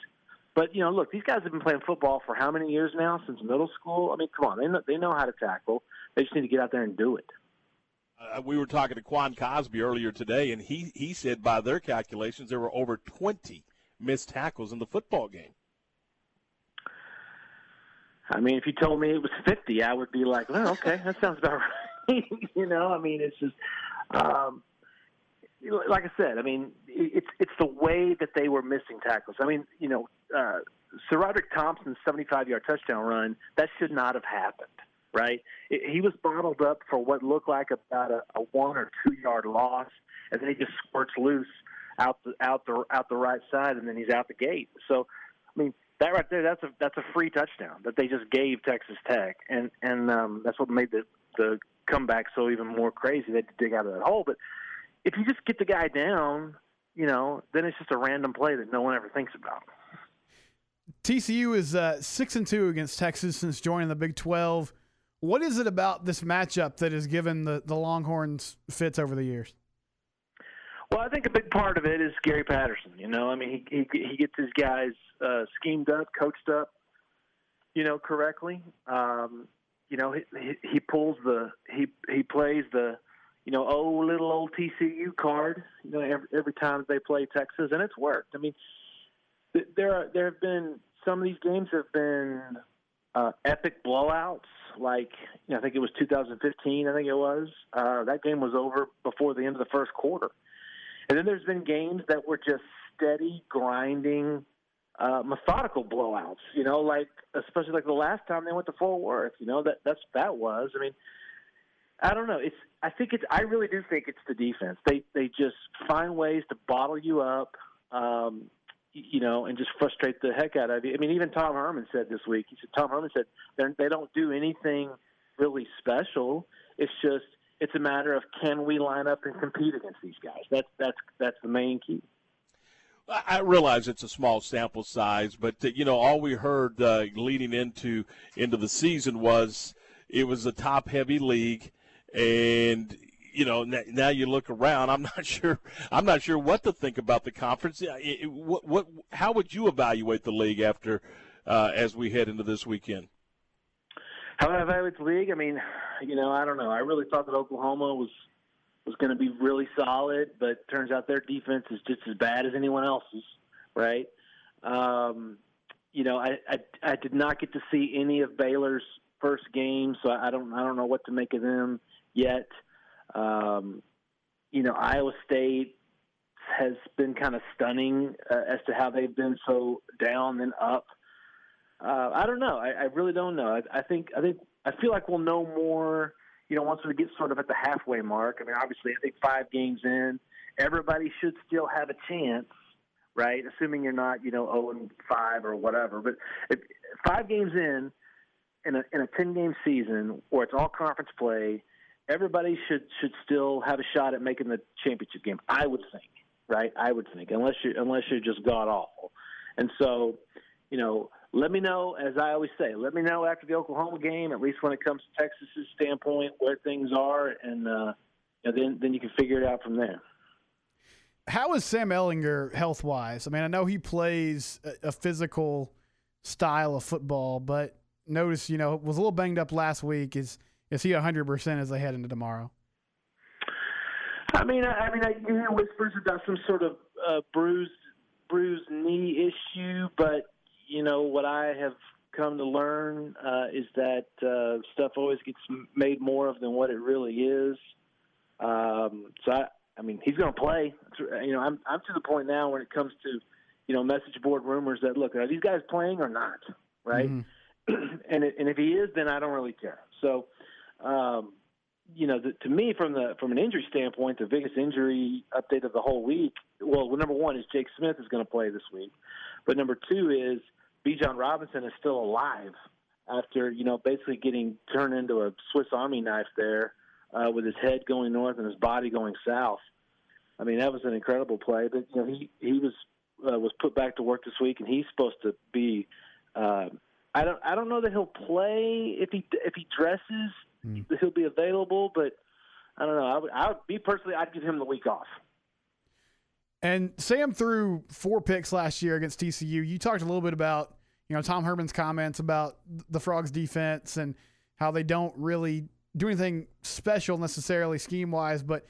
But you know, look, these guys have been playing football for how many years now? Since middle school. I mean, come on, they know, they know how to tackle. They just need to get out there and do it. Uh, we were talking to Quan Cosby earlier today, and he he said by their calculations there were over 20 missed tackles in the football game. I mean, if you told me it was 50, I would be like, well, okay, that sounds about right. you know, I mean, it's just, um, like I said, I mean, it's it's the way that they were missing tackles. I mean, you know, uh, SaRodorick Thompson's 75-yard touchdown run that should not have happened, right? It, he was bottled up for what looked like about a, a one or two-yard loss, and then he just squirts loose out the out the out the right side, and then he's out the gate. So, I mean, that right there, that's a that's a free touchdown that they just gave Texas Tech, and and um, that's what made the the comeback so even more crazy. They had to dig out of that hole, but if you just get the guy down, you know, then it's just a random play that no one ever thinks about. TCU is uh, six and two against Texas since joining the Big Twelve. What is it about this matchup that has given the, the Longhorns fits over the years? Well, I think a big part of it is Gary Patterson. You know, I mean, he he, he gets his guys uh, schemed up, coached up, you know, correctly. Um, you know, he, he he pulls the he he plays the you know, oh, little old TCU card, you know, every, every time they play Texas, and it's worked. I mean, there are there have been some of these games have been uh, epic blowouts. Like, you know, I think it was 2015. I think it was. Uh, that game was over before the end of the first quarter. And then there's been games that were just steady, grinding, uh, methodical blowouts. You know, like especially like the last time they went to Fort Worth. You know that that's that was. I mean, I don't know. It's. I think it's. I really do think it's the defense. They they just find ways to bottle you up, um, you know, and just frustrate the heck out of you. I mean, even Tom Herman said this week. He said Tom Herman said they don't do anything really special. It's just it's a matter of can we line up and compete against these guys. That's that's that's the main key. I realize it's a small sample size, but uh, you know, all we heard uh, leading into into the season was it was a top heavy league and you know now you look around i'm not sure i'm not sure what to think about the conference it, what, what how would you evaluate the league after uh, as we head into this weekend how I evaluate the league i mean you know i don't know i really thought that oklahoma was was going to be really solid but turns out their defense is just as bad as anyone else's right um, you know I, I i did not get to see any of baylor's first game so i don't i don't know what to make of them yet. Um, you know, Iowa State has been kind of stunning uh, as to how they've been so down and up. Uh, I don't know. I, I really don't know. I, I think I think I feel like we'll know more. You know, once we get sort of at the halfway mark. I mean, obviously, I think five games in, everybody should still have a chance, right? Assuming you're not, you know, zero and five or whatever. But if, five games in, in a in a ten game season, where it's all conference play, everybody should should still have a shot at making the championship game. I would think, right? I would think, unless you unless you're just god awful. And so, you know, let me know. As I always say, let me know after the Oklahoma game, at least when it comes to Texas's standpoint, where things are, and uh, you know, then then you can figure it out from there. How is Sam Ehlinger health wise? I mean, I know he plays a, a physical style of football, but notice you know was a little banged up last week. Is is he 100% as they head into tomorrow? I mean, I, I mean, I hear whispers about some sort of uh, bruised, bruised knee issue, but you know what I have come to learn uh, is that uh, stuff always gets made more of than what it really is. Um, so I, I mean, he's going to play. You know, I'm I'm to the point now when it comes to, you know, message board rumors that look, are these guys playing or not, right? Mm-hmm. and it, and if he is, then I don't really care. So um, you know, the, to me, from the from an injury standpoint, the biggest injury update of the whole week. Well, number one is Jake Smith is going to play this week, but number two is Bijan Robinson is still alive after you know basically getting turned into a Swiss Army knife there uh, with his head going north and his body going south. I mean, that was an incredible play. But you know, he he was uh, was put back to work this week, and he's supposed to be. Uh, I don't I don't know that he'll play if he if he dresses mm. he'll be available. But I don't know. I would, I would be personally, I'd give him the week off. And Sam threw four picks last year against TCU. You talked a little bit about, you know, Tom Herman's comments about the Frogs defense and how they don't really do anything special necessarily scheme wise, but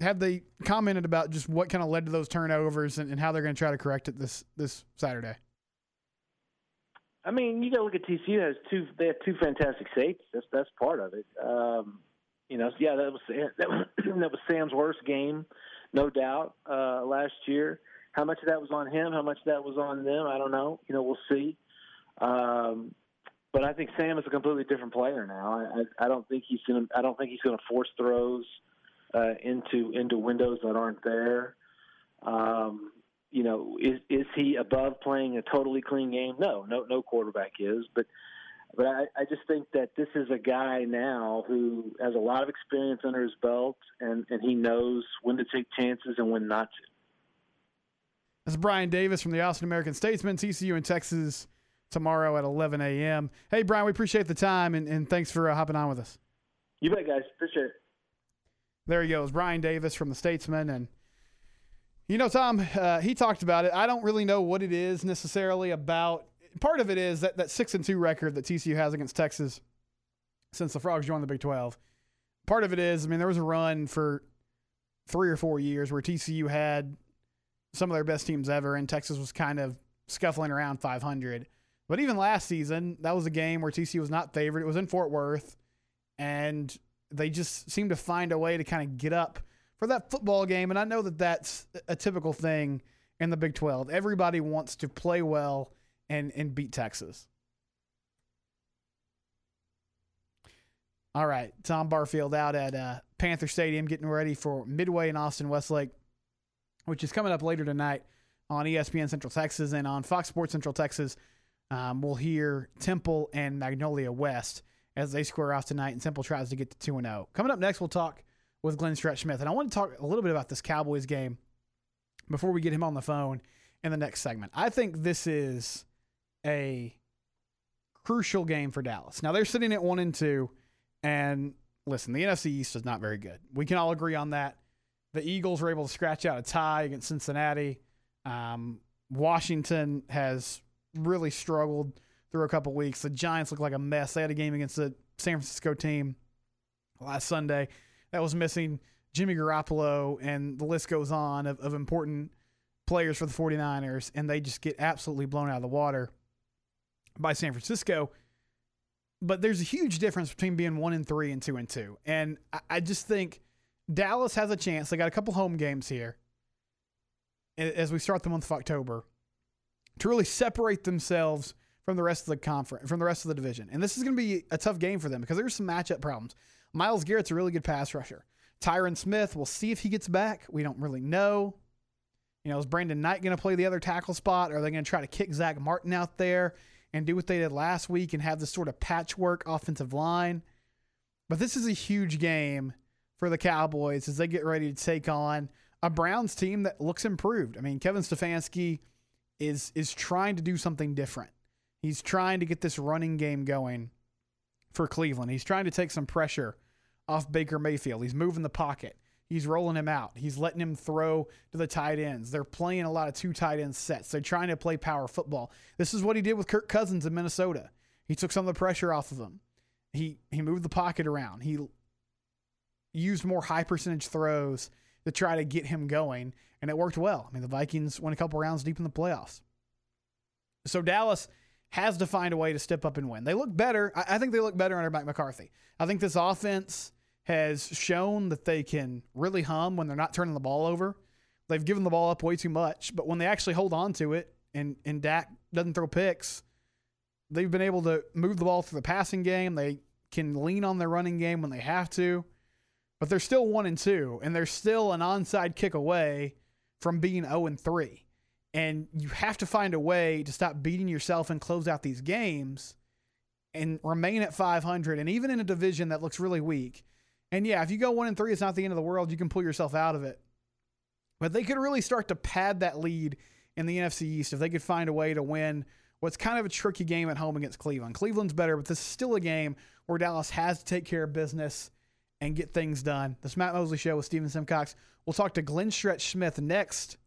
have they commented about just what kind of led to those turnovers and, and how they're going to try to correct it this this Saturday? I mean, you got to look at TCU has two. They have two fantastic safeties. That's that's part of it. Um, you know, yeah, that was that was, that was Sam's worst game, no doubt, uh, last year. How much of that was on him? How much of that was on them? I don't know. You know, we'll see. Um, but I think Sam is a completely different player now. I, I, don't think he's going. I don't think he's going to force throws uh, into into windows that aren't there. Um, you know, is is he above playing a totally clean game? No, no, no quarterback is. But but I, I just think that this is a guy now who has a lot of experience under his belt, and and he knows when to take chances and when not to. This is Brian Davis from the Austin American Statesman, TCU in Texas tomorrow at 11 a.m. Hey, Brian, we appreciate the time and, and thanks for uh, hopping on with us. You bet, guys. Appreciate it. There he goes, Brian Davis from the Statesman. And, you know, Tom, uh, he talked about it. I don't really know what it is necessarily about. Part of it is that, that 6 and 2 record that TCU has against Texas since the Frogs joined the Big 12. Part of it is, I mean, there was a run for three or four years where TCU had some of their best teams ever, and Texas was kind of scuffling around 500. But even last season, that was a game where TCU was not favored. It was in Fort Worth, and they just seemed to find a way to kind of get up for that football game. And I know that that's a typical thing in the Big 12. Everybody wants to play well and, and beat Texas. All right, Tom Barfield out at uh, Panther Stadium getting ready for Midway in Austin Westlake, which is coming up later tonight on ESPN Central Texas and on Fox Sports Central Texas um, we'll hear Temple and Magnolia West as they square off tonight, and Temple tries to get to 2 0. Coming up next, we'll talk with Glenn Stretch Smith. And I want to talk a little bit about this Cowboys game before we get him on the phone in the next segment. I think this is a crucial game for Dallas. Now, they're sitting at 1 and 2, and listen, the NFC East is not very good. We can all agree on that. The Eagles were able to scratch out a tie against Cincinnati. Um, Washington has really struggled through a couple weeks. The Giants look like a mess. They had a game against the San Francisco team last Sunday that was missing Jimmy Garoppolo, and the list goes on of, of important players for the 49ers, and they just get absolutely blown out of the water by San Francisco. But there's a huge difference between being one and three and two and two. And I, I just think Dallas has a chance. They got a couple home games here as we start the month of October to really separate themselves from the rest of the conference, from the rest of the division. And this is going to be a tough game for them because there's some matchup problems. Myles Garrett's a really good pass rusher. Tyron Smith, we'll see if he gets back. We don't really know. You know, is Brandon Knight going to play the other tackle spot? Are they going to try to kick Zack Martin out there and do what they did last week and have this sort of patchwork offensive line? But this is a huge game for the Cowboys as they get ready to take on a Browns team that looks improved. I mean, Kevin Stefanski is is trying to do something different. He's trying to get this running game going for Cleveland. He's trying to take some pressure off Baker Mayfield. He's moving the pocket. He's rolling him out. He's letting him throw to the tight ends. They're playing a lot of two tight end sets. They're trying to play power football. This is what he did with Kirk Cousins in Minnesota. He took some of the pressure off of him. He he moved the pocket around. He used more high percentage throws to try to get him going, and it worked well. I mean, the Vikings went a couple rounds deep in the playoffs. So Dallas has to find a way to step up and win. They look better. I think they look better under Mike McCarthy. I think this offense has shown that they can really hum when they're not turning the ball over. They've given the ball up way too much, but when they actually hold on to it and, and Dak doesn't throw picks, they've been able to move the ball through the passing game. They can lean on their running game when they have to but they're still one and two, and they're still an onside kick away from being 0 and 3. And you have to find a way to stop beating yourself and close out these games and remain at 500. And even in a division that looks really weak. And yeah, if you go 1 and 3, it's not the end of the world. You can pull yourself out of it. But they could really start to pad that lead in the NFC East if they could find a way to win what's kind of a tricky game at home against Cleveland. Cleveland's better, but this is still a game where Dallas has to take care of business and get things done. This Matt Mosley Show with Stephen Simcox. We'll talk to Glenn Stretch Smith next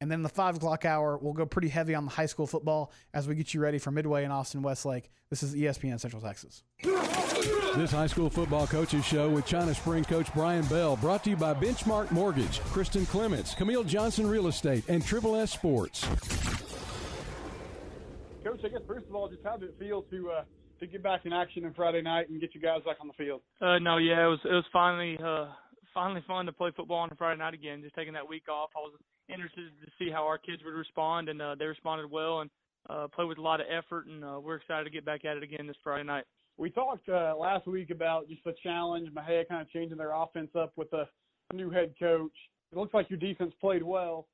And then the five o'clock hour, we'll go pretty heavy on the high school football as we get you ready for Midway and Austin Westlake. This is ESPN Central Texas. This high school football coaches show with China Spring coach Brian Bell, brought to you by Benchmark Mortgage, Kristen Clements, Camille Johnson Real Estate, and Triple S Sports. Coach, I guess first of all, just how did it feel to uh, to get back in action on Friday night and get you guys back on the field? Uh, no, yeah, it was it was finally uh, finally fun to play football on a Friday night again. Just taking that week off, I was interested to see how our kids would respond, and uh, they responded well and uh, played with a lot of effort. And uh, we're excited to get back at it again this Friday night. We talked uh, last week about just the challenge, Mexia kind of changing their offense up with a new head coach. It looks like your defense played well.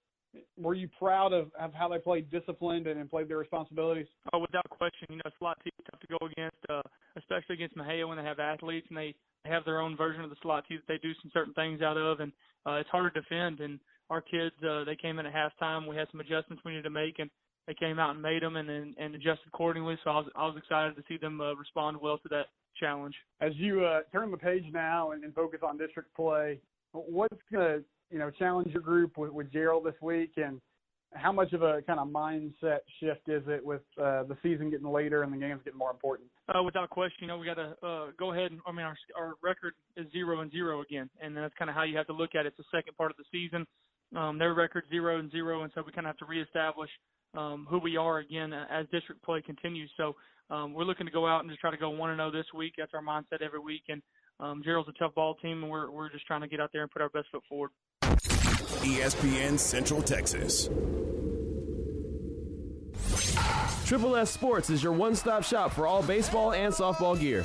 Were you proud of, of how they played disciplined and, and played their responsibilities? Oh, without question. You know, it's a lot tough to go against, uh, especially against Mexia when they have athletes and they have their own version of the slot tee that they do some certain things out of, and uh, it's hard to defend. And our kids, uh, they came in at halftime. We had some adjustments we needed to make, and they came out and made them and and, and adjusted accordingly. So I was I was excited to see them uh, respond well to that challenge. As you uh, turn the page now and, and focus on district play, what's going to you know challenge your group with, with Gerald this week, and how much of a kind of mindset shift is it with uh, the season getting later and the games getting more important? Uh, without question, you know we got to uh, go ahead. And, I mean, our our record is zero and zero again, and that's kind of how you have to look at it. It's the second part of the season. Um, their record zero and zero, and so we kind of have to reestablish um, who we are again as district play continues. So um, we're looking to go out and just try to go one and zero this week. That's our mindset every week. And um, Gerald's a tough ball team, and we're we're just trying to get out there and put our best foot forward. ESPN Central Texas. Triple S Sports is your one-stop shop for all baseball and softball gear.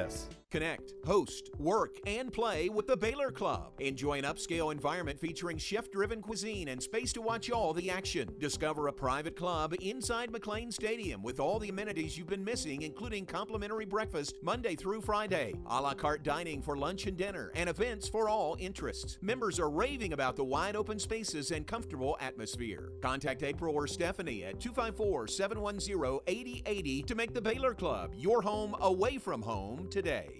this. Connect, host, work, and play with the Baylor Club. Enjoy an upscale environment featuring chef driven cuisine and space to watch all the action. Discover a private club inside McLane Stadium with all the amenities you've been missing, including complimentary breakfast Monday through Friday, a la carte dining for lunch and dinner, and events for all interests. Members are raving about the wide open spaces and comfortable atmosphere. Contact April or Stephanie at 254 710 8080 to make the Baylor Club your home away from home today.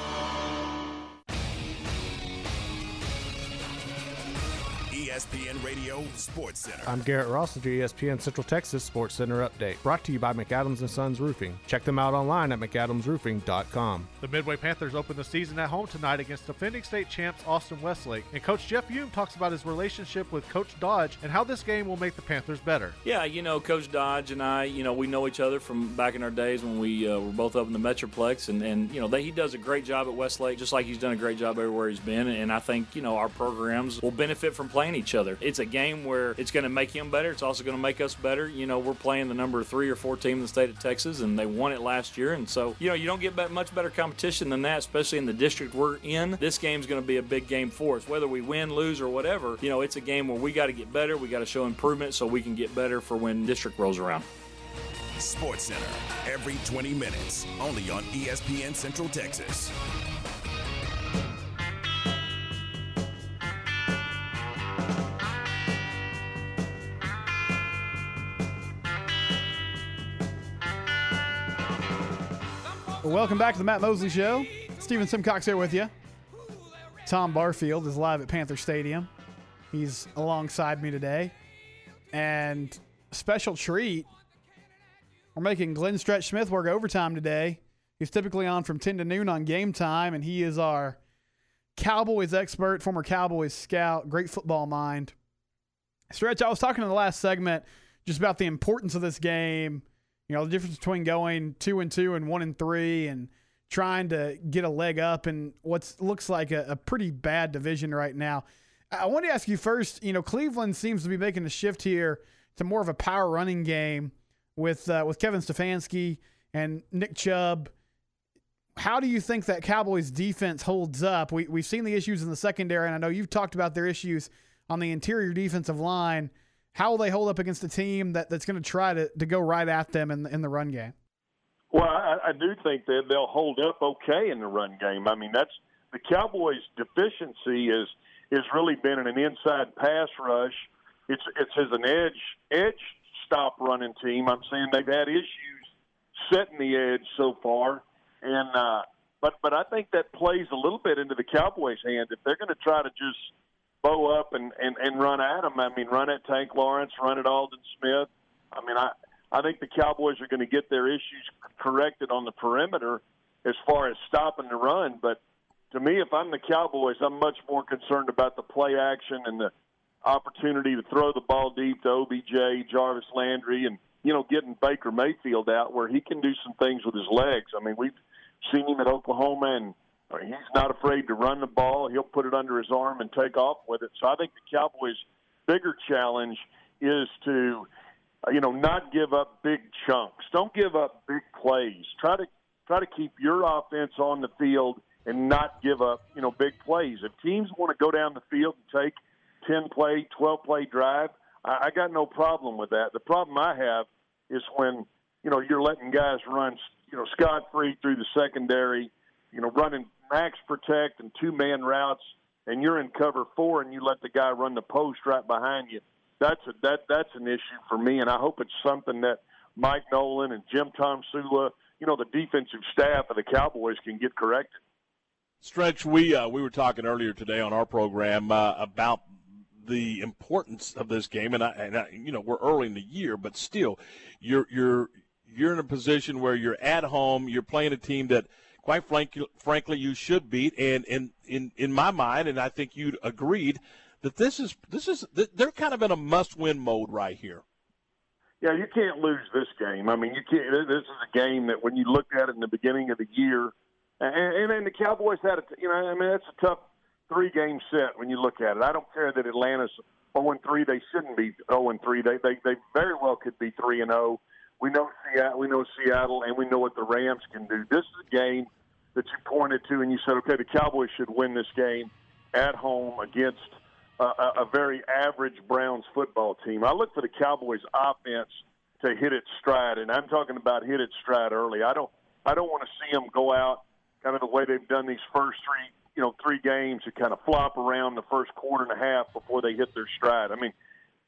Radio Sports Center. I'm Garrett Ross with your ESPN Central Texas Sports Center update. Brought to you by McAdams and Sons Roofing. Check them out online at McAdamsRoofing.com. The Midway Panthers open the season at home tonight against defending state champs Austin Westlake, and Coach Jeff Hulme talks about his relationship with Coach Dodge and how this game will make the Panthers better. Yeah, you know, Coach Dodge and I, you know, we know each other from back in our days when we uh, were both up in the Metroplex, and, and you know, they, he does a great job at Westlake, just like he's done a great job everywhere he's been, and I think, you know, our programs will benefit from playing each other other. It's a game where it's going to make him better. It's also going to make us better. You know, we're playing the number three or four team in the state of Texas, and they won it last year. And so, you know, you don't get much better competition than that, especially in the district we're in. This game's going to be a big game for us. Whether we win, lose, or whatever, you know, it's a game where we got to get better. We got to show improvement so we can get better for when district rolls around. Sports Center every 20 minutes, only on ESPN Central Texas. Well, welcome back to the Matt Mosley Show. Stephen Simcox here with you. Tom Barfield is live at Panther Stadium. He's alongside me today. And special treat, we're making Glenn Stretch Smith work overtime today. He's typically on from 10 to noon on game time, and he is our Cowboys expert, former Cowboys scout, great football mind. Stretch, I was talking in the last segment just about the importance of this game you know, the difference between going two and two and one and three and trying to get a leg up in what looks like a, a, pretty bad division right now. I want to ask you first. You know, Cleveland seems to be making a shift here to more of a power running game with uh, with Kevin Stefanski and Nick Chubb. How do you think that Cowboys defense holds up? We we've seen the issues in the secondary, and I know you've talked about their issues on the interior defensive line. How will they hold up against a team that, that's going to try to, to go right at them in the, in the run game? Well, I, I do think that they'll hold up okay in the run game. I mean, that's the Cowboys' deficiency is has really been in an inside pass rush. It's it's as an edge edge stop running team. I'm saying they've had issues setting the edge so far, and uh, but but I think that plays a little bit into the Cowboys' hand if they're going to try to just bow up and, and, and run at them. I mean, run at Tank Lawrence, run at Aldon Smith. I mean, I, I think the Cowboys are going to get their issues corrected on the perimeter as far as stopping the run. But to me, if I'm the Cowboys, I'm much more concerned about the play action and the opportunity to throw the ball deep to OBJ, Jarvis Landry, and you know, getting Baker Mayfield out where he can do some things with his legs. I mean, we've seen him at Oklahoma and Uh, he's not afraid to run the ball. He'll put it under his arm and take off with it. So I think the Cowboys' bigger challenge is to, uh, you know, not give up big chunks. Don't give up big plays. Try to try to keep your offense on the field and not give up, you know, big plays. If teams want to go down the field and take ten play, twelve play drive, I, I got no problem with that. The problem I have is when you know you're letting guys run, you know, scot free through the secondary, you know, running max protect and two man routes, and you're in cover four, and you let the guy run the post right behind you. That's a, that that's an issue for me, and I hope it's something that Mike Nolan and Jim Tomsula, you know, the defensive staff of the Cowboys can get corrected. Stretch, we uh, we were talking earlier today on our program uh, about the importance of this game, and I, and I, you know, we're early in the year, but still, you're you're you're in a position where you're at home, you're playing a team that quite frankly, frankly, you should beat. And in in in my mind, and I think you agreed that this is this is they're kind of in a must-win mode right here. Yeah, you can't lose this game. I mean, you can't. This is a game that when you look at it in the beginning of the year, and, and, the Cowboys had a, you know, I mean, that's a tough three-game set when you look at it. I don't care that Atlanta's 0 and 3. They shouldn't be 0 and 3. They they they very well could be 3 and 0 we know Seattle, we know Seattle, and we know what the Rams can do. This is a game that you pointed to, and you said, okay, the Cowboys should win this game at home against a, a very average Browns football team. I look for the Cowboys' offense to hit its stride, and I'm talking about hit its stride early. I don't, I don't want to see them go out kind of the way they've done these first three, you know, three games to kind of flop around the first quarter and a half before they hit their stride. I mean,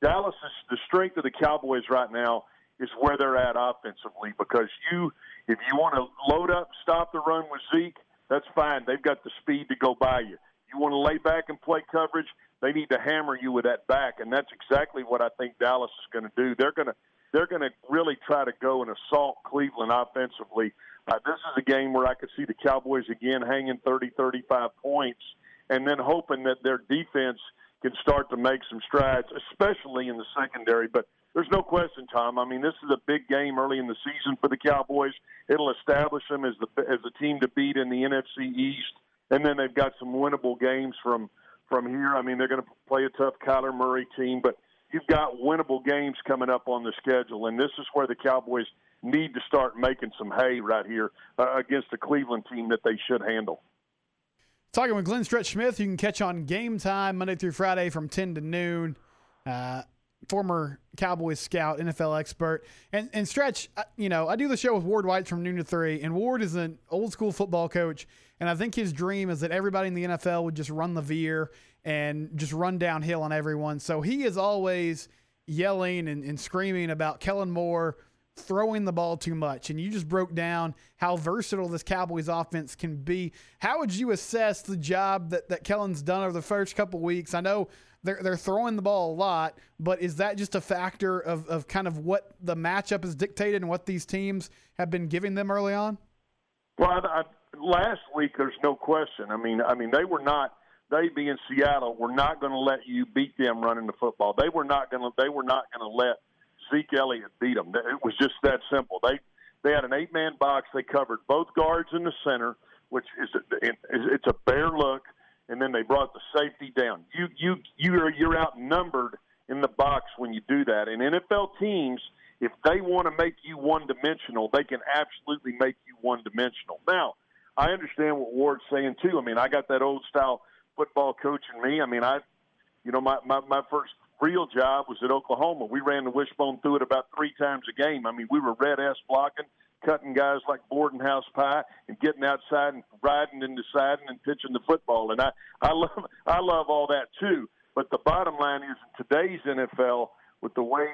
Dallas is the strength of the Cowboys right now is where they're at offensively because you if you want to load up, stop the run with Zeke, that's fine. They've got the speed to go by you. You want to lay back and play coverage, they need to hammer you with that back, and that's exactly what I think Dallas is going to do. They're going to they're going to really try to go and assault Cleveland offensively. Uh, this is a game where I could see the Cowboys again hanging 30, 35 points, and then hoping that their defense can start to make some strides, especially in the secondary. But there's no question, Tom. I mean, this is a big game early in the season for the Cowboys. It'll establish them as the as a team to beat in the NFC East, and then they've got some winnable games from from here. I mean, they're going to play a tough Kyler Murray team, but you've got winnable games coming up on the schedule, and this is where the Cowboys need to start making some hay right here uh, against the Cleveland team that they should handle. Talking with Glenn Stretch Smith, you can catch on Game Time Monday through Friday from 10 to noon. Uh, former Cowboys scout, NFL expert, and and Stretch. Uh, you know, I do the show with Ward White from noon to three, and Ward is an old school football coach, and I think his dream is that everybody in the NFL would just run the veer and just run downhill on everyone. So he is always yelling and, and screaming about Kellen Moore throwing the ball too much. And you just broke down how versatile this Cowboys offense can be. How would you assess the job that, that Kellen's done over the first couple weeks? I know they're, they're throwing the ball a lot, but is that just a factor of, of kind of what the matchup has dictated and what these teams have been giving them early on? Well, I, I, last week there's no question. I mean, I mean they were not they being Seattle were not going to let you beat them running the football. They were not going to they were not going to let Zeke Elliott beat them. It was just that simple. They they had an eight man box. They covered both guards in the center, which is a, it's a bare look, and then they brought the safety down. You you you are you're outnumbered in the box when you do that. And NFL teams, if they want to make you one dimensional, they can absolutely make you one dimensional. Now, I understand what Ward's saying too. I mean, I got that old style football coach in me. I mean, I, you know, my my, my first real job was at Oklahoma. We ran the wishbone through it about three times a game. I mean, we were red ass blocking, cutting guys like boarding house pie, and getting outside and riding and deciding and pitching the football. And I, I love, I love all that too. But the bottom line is, in today's NFL, with the way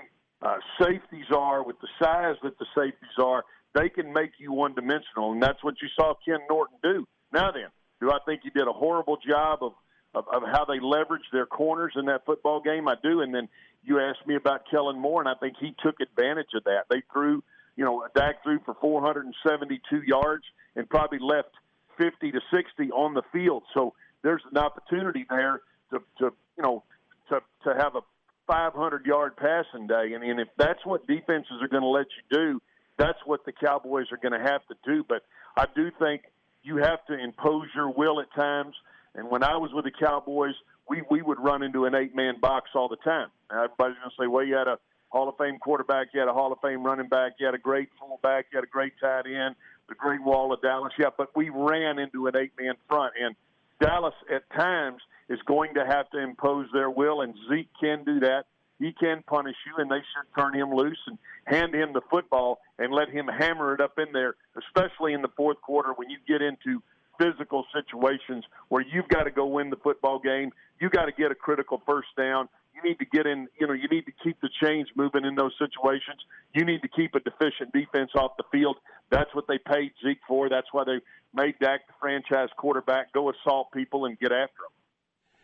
uh, safeties are, with the size that the safeties are, they can make you one dimensional, and that's what you saw Ken Norton do. Now then, do I think he did a horrible job of of, of how they leveraged their corners in that football game. I do. And then you asked me about Kellen Moore, and I think he took advantage of that. They threw, you know, Dak threw for 472 yards and probably left 50 to 60 on the field. So there's an opportunity there to, to you know, to to have a 500 yard passing day. And, and if that's what defenses are going to let you do, that's what the Cowboys are going to have to do. But I do think you have to impose your will at times. And when I was with the Cowboys, we we would run into an eight man box all the time. everybody's going to say, well, you had a Hall of Fame quarterback, you had a Hall of Fame running back, you had a great fullback, you had a great tight end, the Great Wall of Dallas. Yeah, but we ran into an eight man front, and Dallas at times is going to have to impose their will, and Zeke can do that. He can punish you, and they should turn him loose and hand him the football and let him hammer it up in there, especially in the fourth quarter when you get into physical situations where you've got to go win the football game. You got to get a critical first down. You need to get in, you know, you need to keep the chains moving in those situations. You need to keep a deficient defense off the field. That's what they paid Zeke for. That's why they made Dak the franchise quarterback. Go assault people and get after them.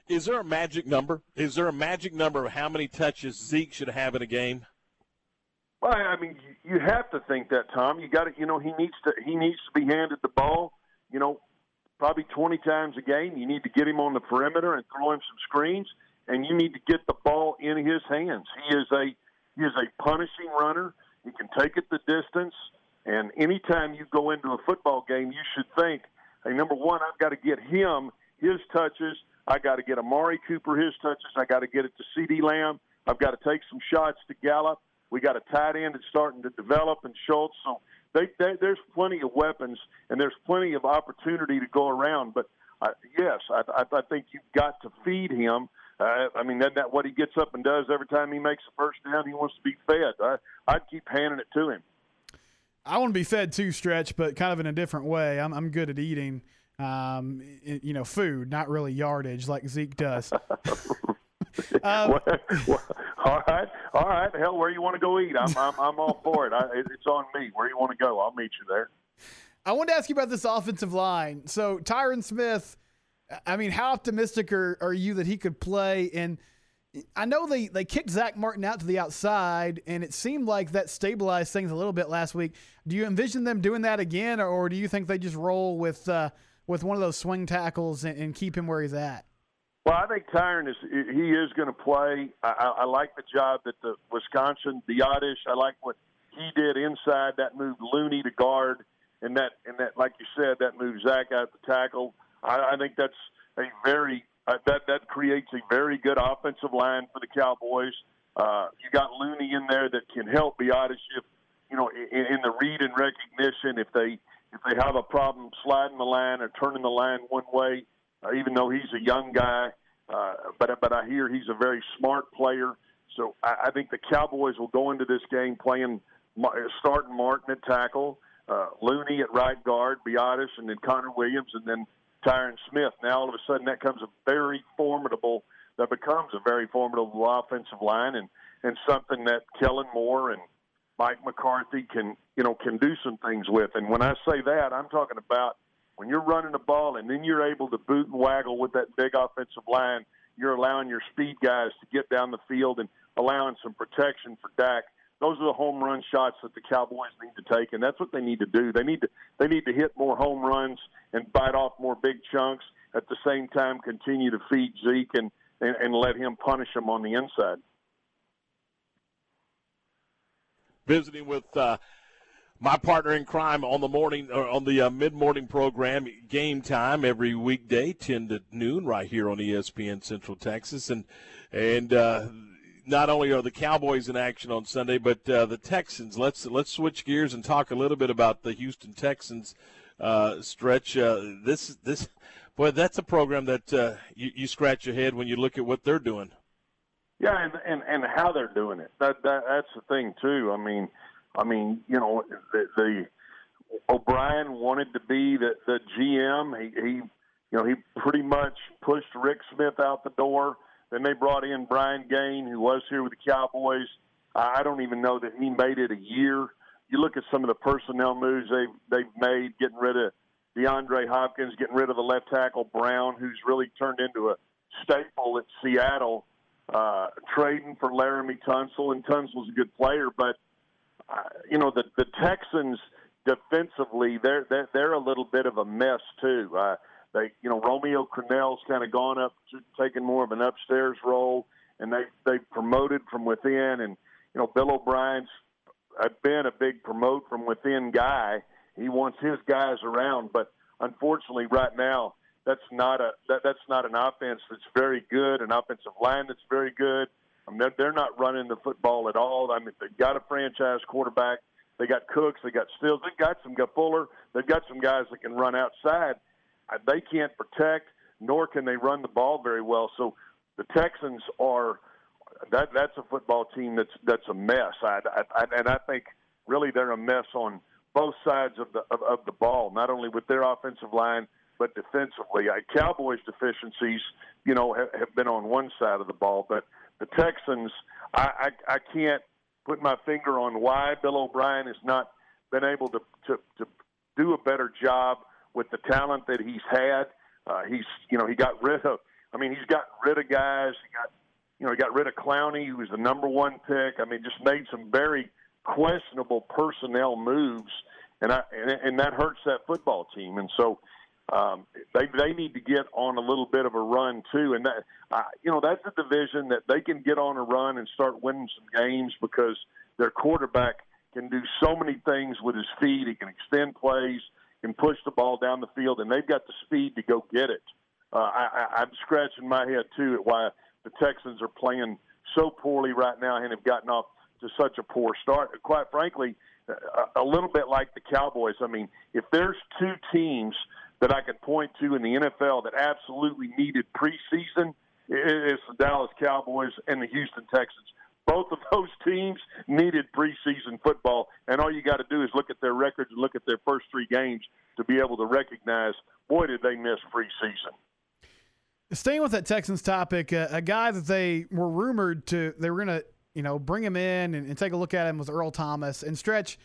Is there a magic number? Is there a magic number of how many touches Zeke should have in a game? Well, I mean, you have to think that, Tom. You got to, you know, he needs to he needs to be handed the ball. You know, probably 20 times a game. You need to get him on the perimeter and throw him some screens, and you need to get the ball in his hands. He is a he is a punishing runner. He can take it the distance, and anytime you go into a football game, you should think, hey, number one, I've got to get him his touches. I got to get Amari Cooper his touches. I got to get it to CeeDee Lamb. I've got to take some shots to Gallup. We got a tight end that's starting to develop and Schultz. So they, they, there's plenty of weapons and there's plenty of opportunity to go around. But uh, yes, I, I, I think you've got to feed him. Uh, I mean, that, that what he gets up and does every time he makes a first down, he wants to be fed. I, I'd keep handing it to him. I want to be fed too, stretch, but kind of in a different way. I'm, I'm good at eating, um, you know, food, not really yardage like Zeke does. um, well, all right, all right. Hell, where you want to go eat? I'm I'm, I'm all for it. I, it's on me. Where you want to go? I'll meet you there. I wanted to ask you about this offensive line. So Tyron Smith, I mean, how optimistic are, are you that he could play? And I know they, they kicked Zack Martin out to the outside, and it seemed like that stabilized things a little bit last week. Do you envision them doing that again, or, or do you think they just roll with uh, with one of those swing tackles and, and keep him where he's at? Well, I think Tyron is he is going to play. I, I like the job that the Wisconsin the Biadasz. I like what he did inside. That moved Looney to guard, and that and that like you said, that moved Zack out to tackle. I, I think that's a very uh, that that creates a very good offensive line for the Cowboys. Uh, you got Looney in there that can help Biadasz if you know in, in the read and recognition if they if they have a problem sliding the line or turning the line one way. Uh, even though he's a young guy, uh, but but I hear he's a very smart player. So I, I think the Cowboys will go into this game playing starting Martin at tackle, uh, Looney at right guard, Biadasz, and then Connor Williams, and then Tyron Smith. Now all of a sudden that comes a very formidable that becomes a very formidable offensive line and and something that Kellen Moore and Mike McCarthy can you know can do some things with. And when I say that, I'm talking about when you're running the ball and then you're able to boot and waggle with that big offensive line, you're allowing your speed guys to get down the field and allowing some protection for Dak. Those are the home run shots that the Cowboys need to take, and that's what they need to do. They need to they need to hit more home runs and bite off more big chunks. At the same time, continue to feed Zeke and and, and let him punish them on the inside. Visiting with uh, my partner in crime on the morning or on the uh, mid-morning program, game time every weekday, ten to noon, right here on ESPN Central Texas, and and uh, not only are the Cowboys in action on Sunday, but uh, the Texans. Let's let's switch gears and talk a little bit about the Houston Texans uh, stretch. Uh, this this boy, that's a program that uh, you, you scratch your head when you look at what they're doing. Yeah, and and, and how they're doing it. That, that that's the thing too. I mean, I mean, you know, the, the O'Brien wanted to be the the GM. He he, you know, he pretty much pushed Rick Smith out the door. Then they brought in Brian Gaine, who was here with the Cowboys. I don't even know that he made it a year. You look at some of the personnel moves they've they've made, getting rid of DeAndre Hopkins, getting rid of the left tackle Brown, who's really turned into a staple at Seattle, uh, trading for Laremy Tunsil, and Tunsil's a good player, but uh, you know the the Texans defensively, they're they're, they're a little bit of a mess too. Uh, they, you know, Romeo Crennel's kind of gone up, taking more of an upstairs role, and they they promoted from within, and you know, Bill O'Brien's been a big promote from within guy he wants his guys around, but unfortunately, right now, that's not a that, that's not an offense that's very good, an offensive line that's very good. I mean, they're, not running the football at all. I mean, they've got a franchise quarterback. They got Cooks. They got Stills. They've got some Fuller. They've got some guys that can run outside. They can't protect, nor can they run the ball very well. So the Texans are that that's a football team that's that's a mess. I, I, and I think really they're a mess on both sides of the of, of the ball, not only with their offensive line but defensively. I, Cowboys' deficiencies, you know, have, have been on one side of the ball, but the Texans, I, I, I can't put my finger on why Bill O'Brien has not been able to to, to do a better job with the talent that he's had. Uh, he's, you know, he got rid of. I mean, he's got rid of guys. He got, you know, he got rid of Clowney, who was the number one pick. I mean, just made some very questionable personnel moves, and I and, and that hurts that football team. And so um, they they need to get on a little bit of a run too. And that uh, you know that's a division that they can get on a run and start winning some games because their quarterback can do so many things with his feet. He can extend plays, can push the ball down the field, and they've got the speed to go get it. Uh, I, I'm scratching my head too at why the Texans are playing so poorly right now and have gotten off to such a poor start. Quite frankly, a, a little bit like the Cowboys. I mean, if there's two teams that I could point to in the NFL that absolutely needed preseason, it's the Dallas Cowboys and the Houston Texans. Both of those teams needed preseason football, and all you got to do is look at their records and look at their first three games to be able to recognize, boy, did they miss preseason. Staying with that Texans topic, uh, a guy that they were rumored to, they were going to you know, bring him in and, and take a look at him was Earl Thomas. And Stretch,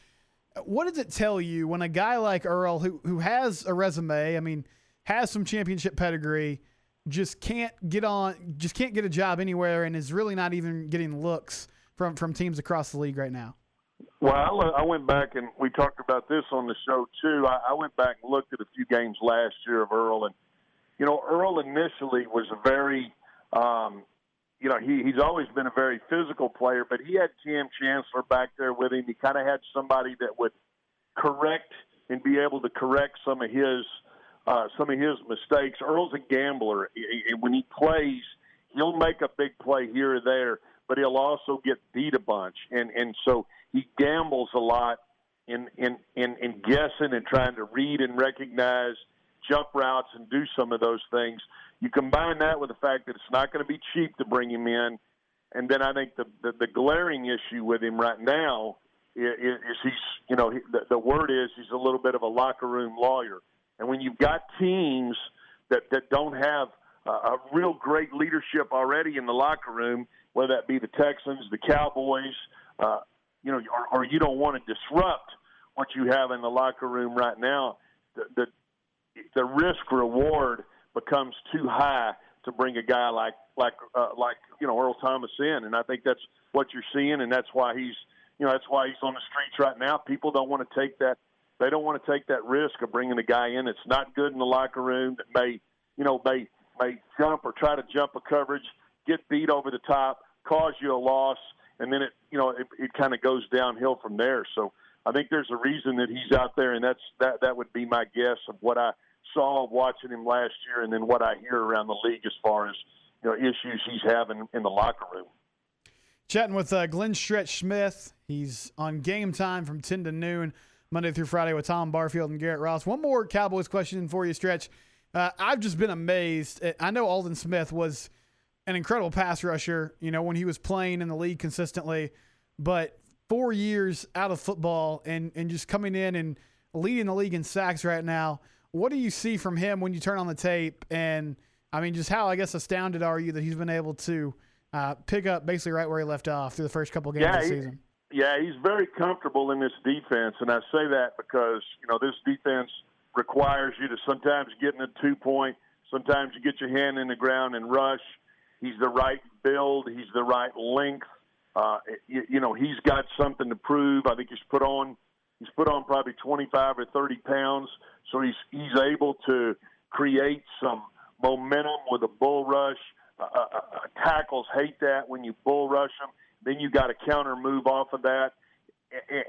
what does it tell you when a guy like Earl, who who has a resume, I mean, has some championship pedigree, just can't get on, just can't get a job anywhere, and is really not even getting looks from from teams across the league right now? Well, I went back and we talked about this on the show too. I went back and looked at a few games last year of Earl, and you know, Earl initially was a very um, you know, he, he's always been a very physical player, but he had Kam Chancellor back there with him. He kind of had somebody that would correct and be able to correct some of his uh, some of his mistakes. Earl's a gambler. When he plays, he'll make a big play here or there, but he'll also get beat a bunch. And and so he gambles a lot in in in, in guessing and trying to read and recognize jump routes and do some of those things. You combine that with the fact that it's not going to be cheap to bring him in, and then I think the the, the glaring issue with him right now is, is he's you know the, the word is he's a little bit of a locker room lawyer, and when you've got teams that that don't have a, a real great leadership already in the locker room, whether that be the Texans, the Cowboys, uh, you know, or, or you don't want to disrupt what you have in the locker room right now. The the, the risk reward becomes too high to bring a guy like like uh, like you know Earl Thomas in, and I think that's what you're seeing, and that's why he's you know that's why he's on the streets right now. People don't want to take that they don't want to take that risk of bringing a guy in that's not good in the locker room that may you know may may jump or try to jump a coverage, get beat over the top, cause you a loss, and then it you know it, it kind of goes downhill from there. So I think there's a reason that he's out there, and that's that that would be my guess of what I saw watching him last year, and then what I hear around the league as far as you know issues he's having in the locker room. Chatting with uh, Glenn Stretch Smith. He's on game time from 10 to noon, Monday through Friday with Tom Barfield and Garrett Ross. One more Cowboys question for you, Stretch. Uh, I've just been amazed. I know Aldon Smith was an incredible pass rusher, you know, when he was playing in the league consistently, but four years out of football and, and just coming in and leading the league in sacks right now. What do you see from him when you turn on the tape? And I mean, just how I guess astounded are you that he's been able to uh, pick up basically right where he left off through the first couple games yeah, of the he, season? Yeah, he's very comfortable in this defense, and I say that because you know this defense requires you to sometimes get in a two point, sometimes you get your hand in the ground and rush. He's the right build, he's the right length. Uh, you, you know, he's got something to prove. I think he's put on he's put on probably 25 or 30 pounds, so he's he's able to create some momentum with a bull rush. Uh, uh, uh tackles hate that when you bull rush them. Then you got a counter move off of that,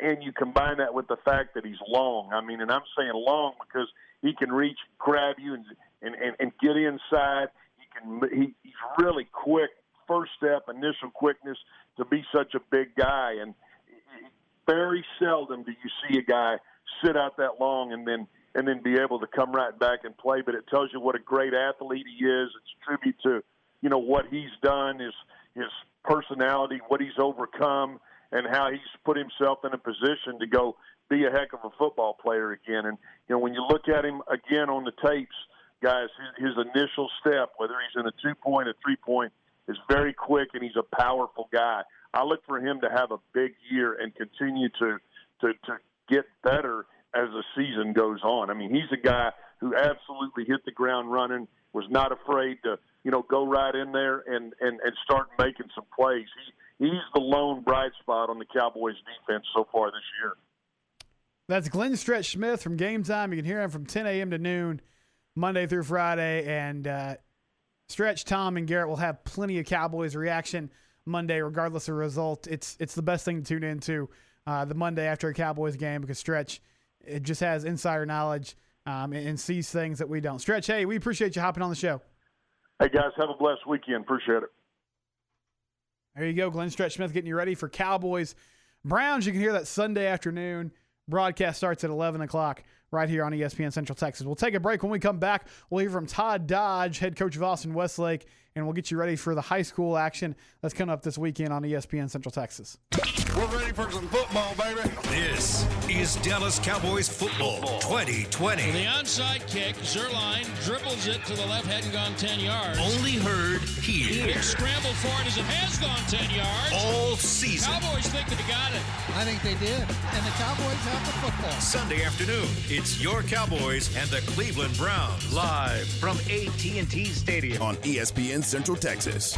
and you combine that with the fact that he's long. I mean, and I'm saying long because he can reach, grab you, and and and, and get inside. He can. He, he's really quick. First step, initial quickness to be such a big guy, and very seldom do you see a guy sit out that long and then and then be able to come right back and play. But it tells you what a great athlete he is. It's a tribute to you know what he's done, his his personality, what he's overcome, and how he's put himself in a position to go be a heck of a football player again. And you know when you look at him again on the tapes, guys, his, his initial step, whether he's in a two point a three point, is very quick, and he's a powerful guy. I look for him to have a big year and continue to to to get better as the season goes on. I mean, he's a guy who absolutely hit the ground running, was not afraid to you know go right in there and and and start making some plays. He he's the lone bright spot on the Cowboys defense so far this year. That's Glenn Stretch Smith from Game Time. You can hear him from 10 a.m. to noon, Monday through Friday. And uh, Stretch, Tom, and Garrett will have plenty of Cowboys reaction Monday, regardless of result. It's it's the best thing to tune into uh, the Monday after a Cowboys game because Stretch it just has insider knowledge um, and, and, sees things that we don't. Stretch, hey, we appreciate you hopping on the show. Hey guys, have a blessed weekend. Appreciate it. There you go, Glenn Stretch Smith getting you ready for Cowboys Browns. You can hear that Sunday afternoon. Broadcast starts at 11 o'clock right here on ESPN Central Texas. We'll take a break. When we come back, we'll hear from Todd Dodge, head coach of Austin Westlake, and we'll get you ready for the high school action that's coming up this weekend on ESPN Central Texas. We're ready for some football, baby. This is Dallas Cowboys football 2020. The onside kick, Zuerlein dribbles it to the left, hadn't gone 10 yards. Only heard here. Big scramble for it as it has gone 10 yards. All season. Cowboys think they got it. I think they did. And the Cowboys have the football. Sunday afternoon, it's your Cowboys and the Cleveland Browns. Live from AT&T Stadium. On ESPN Central Texas.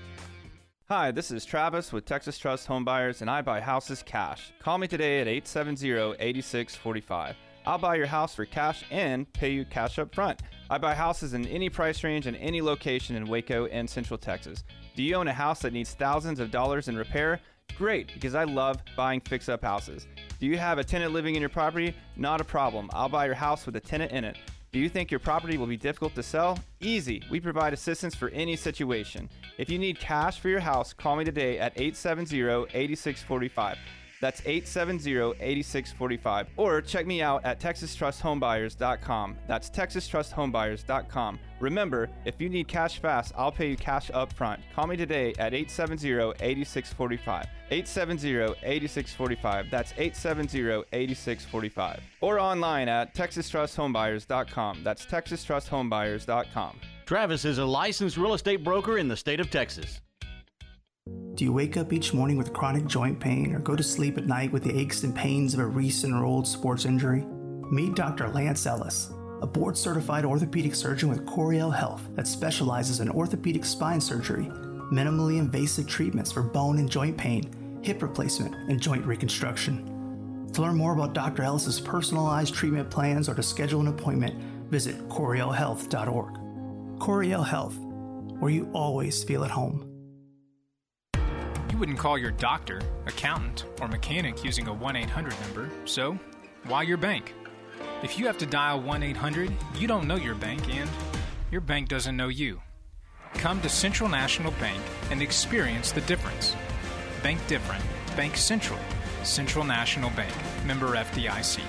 Hi, this is Travis with Texas Trust Homebuyers, and I buy houses cash. Call me today at 870 8645. I'll buy your house for cash and pay you cash up front. I buy houses in any price range and any location in Waco and Central Texas. Do you own a house that needs thousands of dollars in repair? Great, because I love buying fix up houses. Do you have a tenant living in your property? Not a problem. I'll buy your house with a tenant in it. Do you think your property will be difficult to sell? Easy. We provide assistance for any situation. If you need cash for your house, call me today at 870 8645. That's 870-8645. Or check me out at texastrusthomebuyers.com. That's texastrusthomebuyers.com. Remember, if you need cash fast, I'll pay you cash up front. Call me today at 870-8645. 870-8645. That's 870-8645. Or online at texastrusthomebuyers.com. That's texastrusthomebuyers.com. Travis is a licensed real estate broker in the state of Texas. Do you wake up each morning with chronic joint pain or go to sleep at night with the aches and pains of a recent or old sports injury? Meet Dr. Lance Ellis, a board certified orthopedic surgeon with Coryell Health that specializes in orthopedic spine surgery, minimally invasive treatments for bone and joint pain, hip replacement, and joint reconstruction. To learn more about Dr. Ellis's personalized treatment plans or to schedule an appointment, visit CoryellHealth.org. Coryell Health, where you always feel at home. You wouldn't call your doctor, accountant, or mechanic using a 1 800 number, so why your bank? If you have to dial 1 800, you don't know your bank and your bank doesn't know you. Come to Central National Bank and experience the difference. Bank different. Bank Central. Central National Bank. Member FDIC.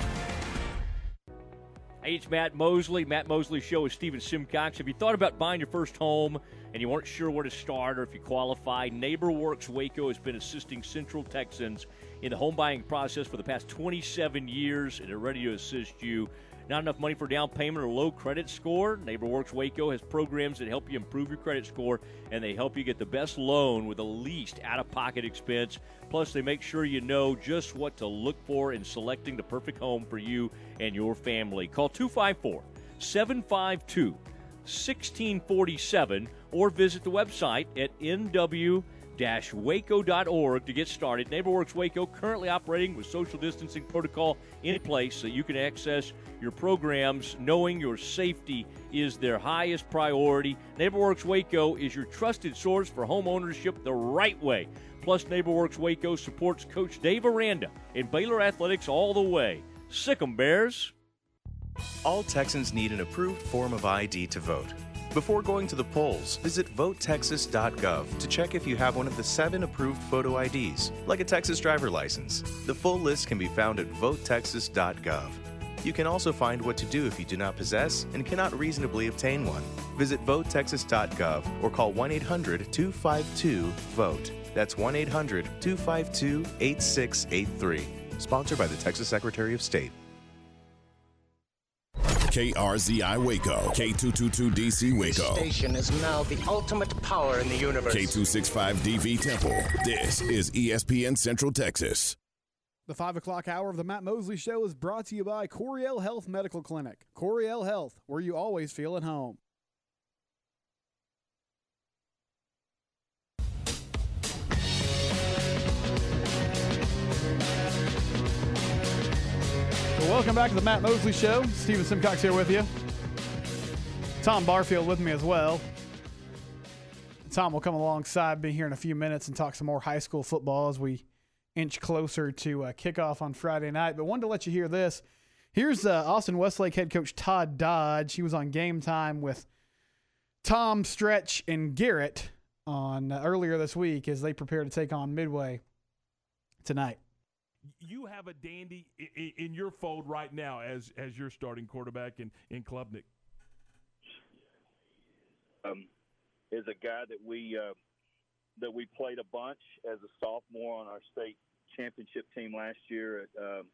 Hey, it's Matt Mosley. Matt Mosley Show with Stephen Simcox. Have you thought about buying your first home and you weren't sure where to start or if you qualify? NeighborWorks Waco has been assisting Central Texans in the home buying process for the past 27 years and they're ready to assist you. Not enough money for down payment or low credit score? NeighborWorks Waco has programs that help you improve your credit score and they help you get the best loan with the least out of pocket expense. Plus, they make sure you know just what to look for in selecting the perfect home for you and your family. Call 254 752 1647 or visit the website at nw waco.org to get started. NeighborWorks Waco currently operating with social distancing protocol in place so you can access your programs knowing your safety is their highest priority. NeighborWorks Waco is your trusted source for home ownership the right way. Plus, NeighborWorks Waco supports Coach Dave Aranda in Baylor Athletics all the way. Sick 'em, Bears. All Texans need an approved form of ID to vote. Before going to the polls, visit votetexas.gov to check if you have one of the seven approved photo IDs, like a Texas driver license. The full list can be found at votetexas.gov. You can also find what to do if you do not possess and cannot reasonably obtain one. Visit votetexas.gov or call 1 800 252 VOTE. That's 1 800 252 8683. Sponsored by the Texas Secretary of State. KRZI Waco, K222DC Waco, Station is now the ultimate power in the universe. K265DV Temple. This is ESPN Central Texas. The 5 o'clock hour of the Matt Mosley Show is brought to you by Coryell Health Medical Clinic. Coryell Health, where you always feel at home. Well, welcome back to the Matt Mosley Show. Stephen Simcox here with you. Tom Barfield with me as well. Tom will come alongside me here in a few minutes and talk some more high school football as we inch closer to uh, kickoff on Friday night. But wanted to let you hear this. Here's uh, Austin Westlake head coach Todd Dodge. He was on game time with Tom Stretch and Garrett on uh, earlier this week as they prepare to take on Midway tonight. You have a dandy in, your fold right now as as your starting quarterback in in Klubnik. um, is a guy that we uh, that we played a bunch as a sophomore on our state championship team last year. Um,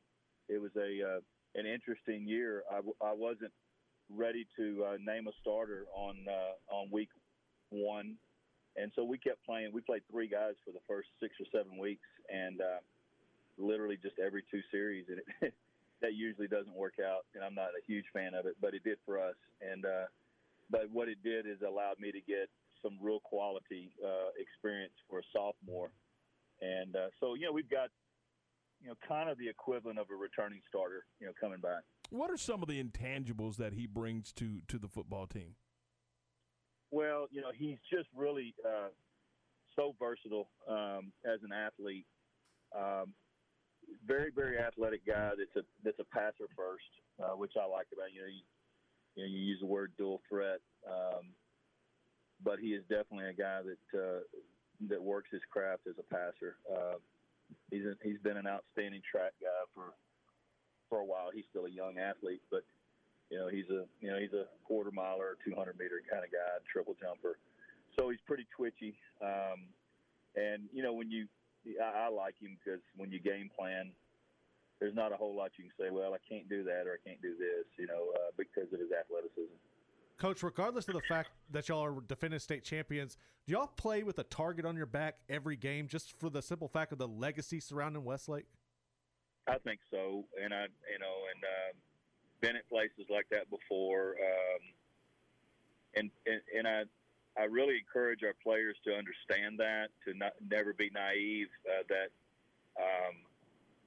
it was a uh, an interesting year. I, w- I wasn't ready to uh, name a starter on uh, on week one, and so we kept playing. We played three guys for the first six or seven weeks, and uh, literally just every two series, and it, that usually doesn't work out, and I'm not a huge fan of it, but it did for us. And uh, but what it did is allowed me to get some real quality uh, experience for a sophomore. And uh, so, you know, we've got, you know, kind of the equivalent of a returning starter, you know, coming back. What are some of the intangibles that he brings to to the football team? Well, you know, he's just really uh, so versatile um, as an athlete. Um, very, very athletic guy. That's a that's a passer first, uh, which I like about you know you, you know you use the word dual threat, um, but he is definitely a guy that uh, that works his craft as a passer. Uh, he's a, he's been an outstanding track guy for for a while. He's still a young athlete, but you know he's a you know he's a quarter miler, 200 meter kind of guy, triple jumper. So he's pretty twitchy. Um, and you know when you I, I like him because when you game plan, there's not a whole lot you can say. Well, I can't do that or I can't do this, you know, uh, because of his athleticism. Coach, regardless of the fact that y'all are defending state champions, do y'all play with a target on your back every game just for the simple fact of the legacy surrounding Westlake? I think so, and I, you know, and um, been at places like that before, um, and, and and I I really encourage our players to understand that, to not never be naive uh, that um,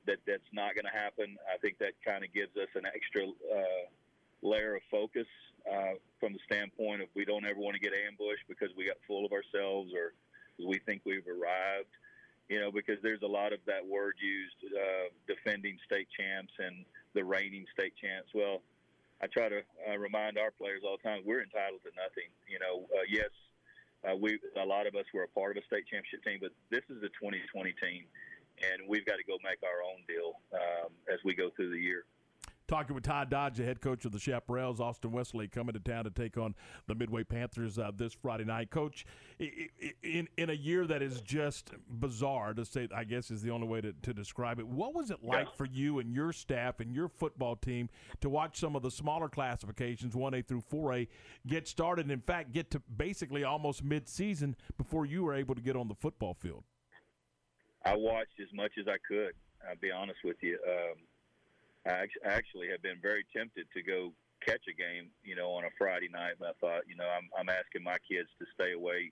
that that's not going to happen. I think that kind of gives us an extra uh, layer of focus uh, from the standpoint of we don't ever want to get ambushed because we got full of ourselves or we think we've arrived. You know, because there's a lot of that word used, uh, defending state champs and the reigning state champs. Well, I try to uh, remind our players all the time we're entitled to nothing. You know, uh, yes, uh, we a lot of us were a part of a state championship team, but this is the 2020 team, and we've got to go make our own deal um, as we go through the year. Talking with Todd Dodge, the head coach of the Chaparrals, Austin Westlake coming to town to take on the Midway Panthers uh, this Friday night. Coach, in in a year that is just bizarre to say, I guess is the only way to, to describe it. What was it like yeah. for you and your staff and your football team to watch some of the smaller classifications, one A through four A, get started? And in fact, get to basically almost mid season before you were able to get on the football field. I watched as much as I could. I'll be honest with you. Um, I actually have been very tempted to go catch a game, you know, on a Friday night. But I thought, you know, I'm, I'm asking my kids to stay away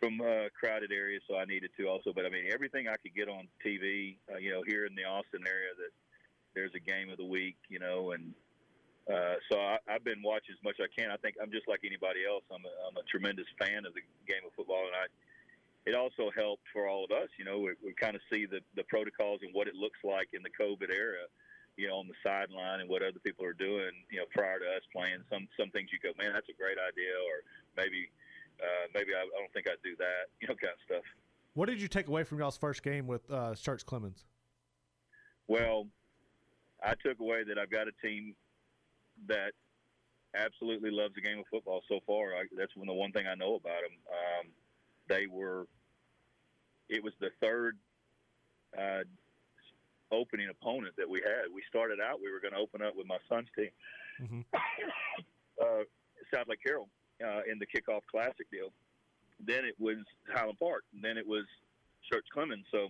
from uh, crowded areas, so I needed to also. But I mean, everything I could get on TV, uh, you know, here in the Austin area, that there's a game of the week, you know, and uh, so I, I've been watching as much as I can. I think I'm just like anybody else. I'm a, I'm a tremendous fan of the game of football, and I. It also helped for all of us, you know. We, we kind of see the the protocols and what it looks like in the COVID era you know, on the sideline and what other people are doing, you know, prior to us playing. Some some things you go, man, that's a great idea, or maybe uh, maybe I, I don't think I'd do that, you know, kind of stuff. What did you take away from y'all's first game with uh, Schertz Clemens? Well, I took away that I've got a team that absolutely loves the game of football so far. I, that's one, the one thing I know about them. Um, they were, it was the third uh, opening opponent that we had. We started out, we were going to open up with my son's team, mm-hmm. uh, Southlake Carroll, uh, in the kickoff classic deal. Then it was Highland Park. And Then it was Schertz Clemens. So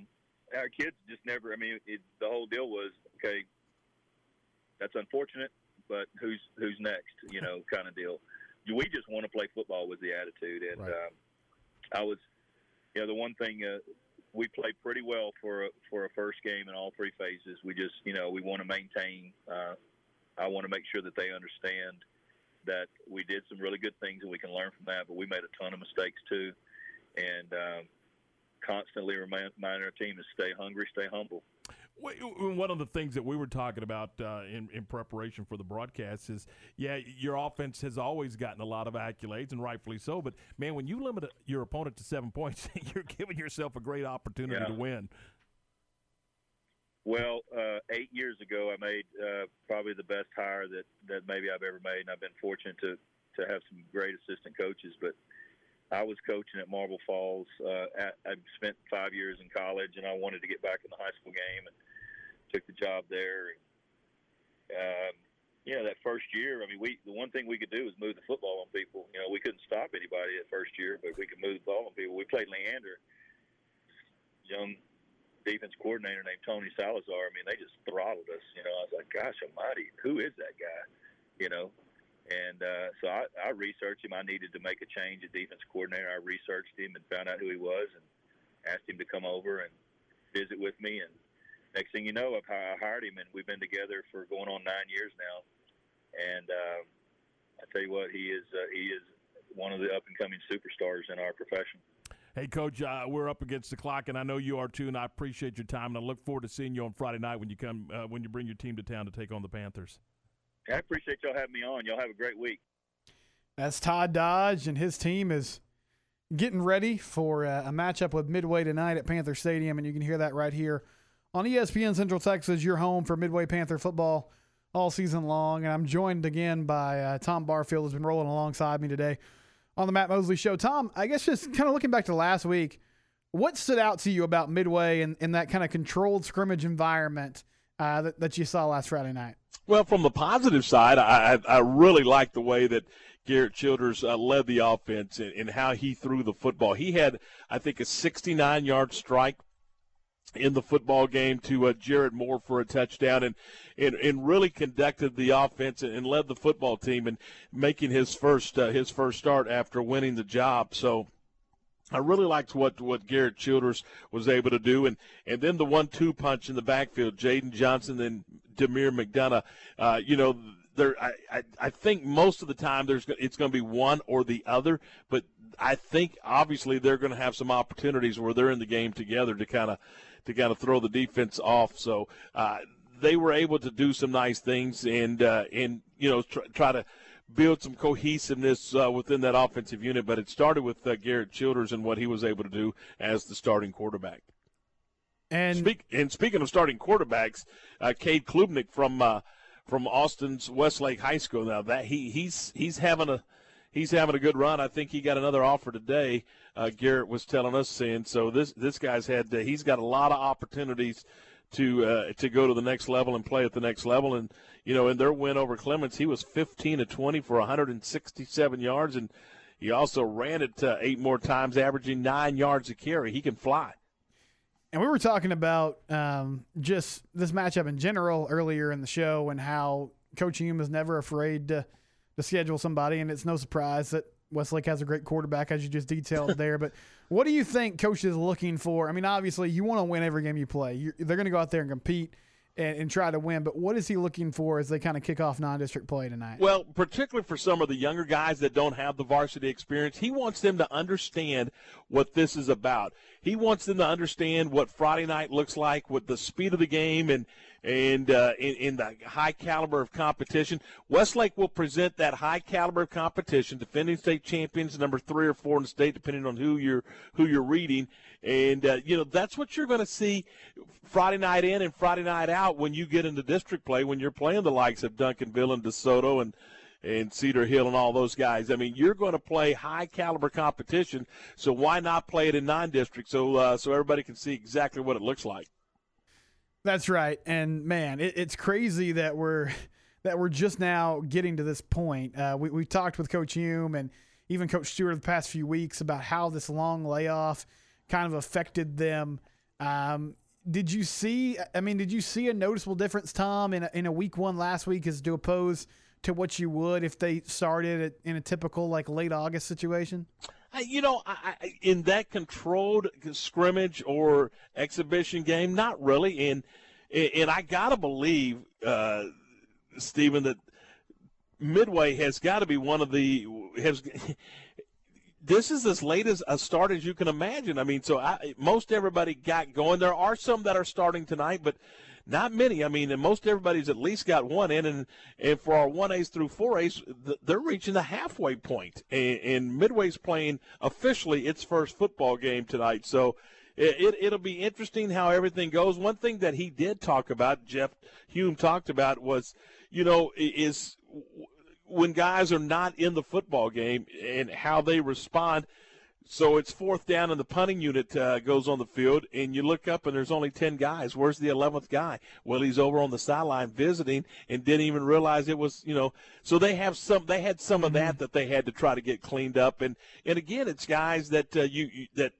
our kids just never. I mean, it, the whole deal was okay. That's unfortunate, but who's who's next? You know, kind of deal. We just want to play football was the attitude, and right. um, I was, you know, the one thing uh, we played pretty well for a, for a first game in all three phases. We just, you know, we want to maintain. Uh, I want to make sure that they understand that we did some really good things and we can learn from that. But we made a ton of mistakes too, and um, constantly remind, remind our team to stay hungry, stay humble. One of the things that we were talking about uh, in, in preparation for the broadcast is, yeah, your offense has always gotten a lot of accolades, and rightfully so. But man, when you limit your opponent to seven points, you're giving yourself a great opportunity yeah. to win. Well, uh, eight years ago, I made uh, probably the best hire that, that maybe I've ever made, and I've been fortunate to to have some great assistant coaches. But I was coaching at Marble Falls. Uh, at, I spent five years in college, and I wanted to get back in the high school game, and took the job there. And, um, you know, that first year, I mean, we the one thing we could do was move the football on people. You know, we couldn't stop anybody that first year, but we could move the ball on people. We played Leander, young defense coordinator named Tony Salazar. I mean, they just throttled us. You know, I was like, gosh almighty, who is that guy? You know, and uh, so I, I researched him. I needed to make a change at defense coordinator. I researched him and found out who he was and asked him to come over and visit with me. And next thing you know, I've, I hired him, and we've been together for going on nine years now. And uh, I tell you what, he is uh, he is one of the up and coming superstars in our profession. Hey, Coach, uh, we're up against the clock, and I know you are too. And I appreciate your time, and I look forward to seeing you on Friday night when you come uh, when you bring your team to town to take on the Panthers. I appreciate y'all having me on. Y'all have a great week. That's Todd Dodge, and his team is getting ready for uh, a matchup with Midway tonight at Panther Stadium, and you can hear that right here on ESPN Central Texas, your home for Midway Panther football all season long. And I'm joined again by uh, Tom Barfield, who's been rolling alongside me today on the Matt Mosley Show. Tom, I guess just kind of looking back to last week, what stood out to you about Midway and, and that kind of controlled scrimmage environment uh, that, that you saw last Friday night? Well, from the positive side, I, I really like the way that Garrett Childers uh, led the offense and, and, how he threw the football. He had, I think, a 69 yard strike in the football game to uh, Jared Moore for a touchdown and, and, and really conducted the offense and led the football team and making his first uh, his first start after winning the job. So I really liked what, what Garrett Childers was able to do, and, and then the one-two punch in the backfield, Jaden Johnson and Demir McDonough. Uh, you know, there I, I, I think most of the time there's it's going to be one or the other, but I think obviously they're going to have some opportunities where they're in the game together to kind of to kind of throw the defense off. So uh, they were able to do some nice things and uh, and you know try, try to build some cohesiveness uh, within that offensive unit. But it started with uh, Garrett Childers and what he was able to do as the starting quarterback. And Speak, and speaking of starting quarterbacks, uh, Cade Klubnik from uh, from Austin's Westlake High School. Now that he he's he's having a he's having a good run. I think he got another offer today. Uh, Garrett was telling us, and so this this guy's had uh, he's got a lot of opportunities to uh, to go to the next level and play at the next level. And you know, in their win over Clemens, he was 15 to 20 for 167 yards, and he also ran it uh, eight more times, averaging nine yards a carry. He can fly. And we were talking about um, just this matchup in general earlier in the show and how Coach Hulme is never afraid to, to schedule somebody. And it's no surprise that Westlake has a great quarterback, as you just detailed there. But what do you think Coach is looking for? I mean, obviously, you want to win every game you play. You're, they're going to go out there and compete and, and, try to win. But what is he looking for as they kind of kick off non-district play tonight? Well, particularly for some of the younger guys that don't have the varsity experience, he wants them to understand what this is about. He wants them to understand what Friday night looks like, with the speed of the game, and and uh, in, in, the high caliber of competition. Westlake will present that high caliber of competition, defending state champions, number three or four in the state, depending on who you're who you're reading. And uh, you know that's what you're going to see Friday night in and Friday night out when you get into district play when you're playing the likes of Duncanville and DeSoto and and Cedar Hill and all those guys. I mean, you're going to play high caliber competition, so why not play it in non-district so uh, so everybody can see exactly what it looks like. That's right, and man, it, it's crazy that we're that we're just now getting to this point. Uh, we we talked with Coach Hulme and even Coach Stewart the past few weeks about how this long layoff kind of affected them. Um, did you see? I mean, did you see a noticeable difference, Tom, in a, in a week one last week as to oppose to what you would if they started in a typical like late August situation? You know, I, in that controlled scrimmage or exhibition game, not really. And and I gotta believe, uh, Stephen, that Midway has got to be one of the has this is as late as a start as you can imagine. I mean, so I, most everybody got going. There are some that are starting tonight, but not many. I mean, most everybody's at least got one in, and and for our one A's through four A's, they're reaching the halfway point, and, and Midway's playing officially its first football game tonight. So. It, it, will be interesting how everything goes. One thing that he did talk about, Jeff Hulme talked about, was, you know, is when guys are not in the football game and how they respond. So it's fourth down, and the punting unit uh, goes on the field, and you look up, and there's only ten guys. Where's the eleventh guy? Well, he's over on the sideline visiting, and didn't even realize it was, you know. So they have some. They had some of that that they had to try to get cleaned up, and and again, it's guys that uh, you, you that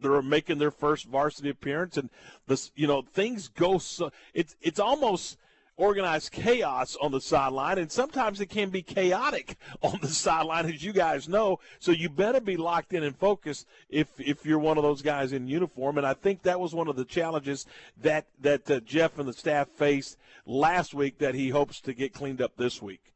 they're making their first varsity appearance, and this, you know, things go so. It's it's almost organized chaos on the sideline, and sometimes it can be chaotic on the sideline, as you guys know. So you better be locked in and focused if if you're one of those guys in uniform. And I think that was one of the challenges that that uh, Jeff and the staff faced last week that he hopes to get cleaned up this week.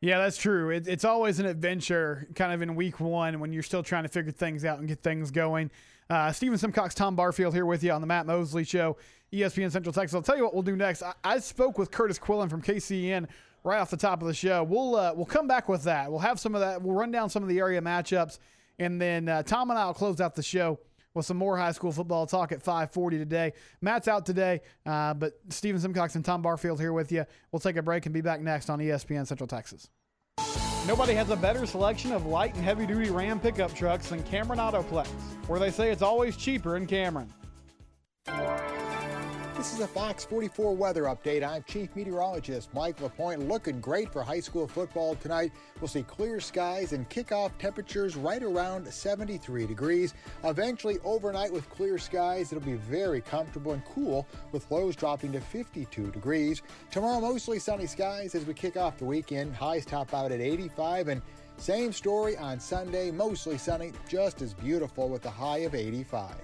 Yeah, that's true. It, it's always an adventure, kind of in week one when you're still trying to figure things out and get things going. Uh, Stephen Simcox, Tom Barfield here with you on the Matt Mosley Show. ESPN Central Texas. I'll tell you what we'll do next. I, I spoke with Curtis Quillen from KCN right off the top of the show. We'll uh, we'll come back with that. We'll have some of that. We'll run down some of the area matchups, and then uh, Tom and I will close out the show with some more high school football talk at 5:40 today. Matt's out today, uh, but Stephen Simcox and Tom Barfield here with you. We'll take a break and be back next on ESPN Central Texas. Nobody has a better selection of light and heavy duty Ram pickup trucks than Cameron Autoplex, where they say it's always cheaper in Cameron. This is a Fox 44 weather update. I'm Chief Meteorologist Mike LaPointe. Looking great for high school football tonight. We'll see clear skies and kickoff temperatures right around 73 degrees. Eventually, overnight with clear skies, it'll be very comfortable and cool with lows dropping to 52 degrees. Tomorrow, mostly sunny skies as we kick off the weekend. Highs top out at 85 and same story on Sunday, mostly sunny, just as beautiful with a high of 85.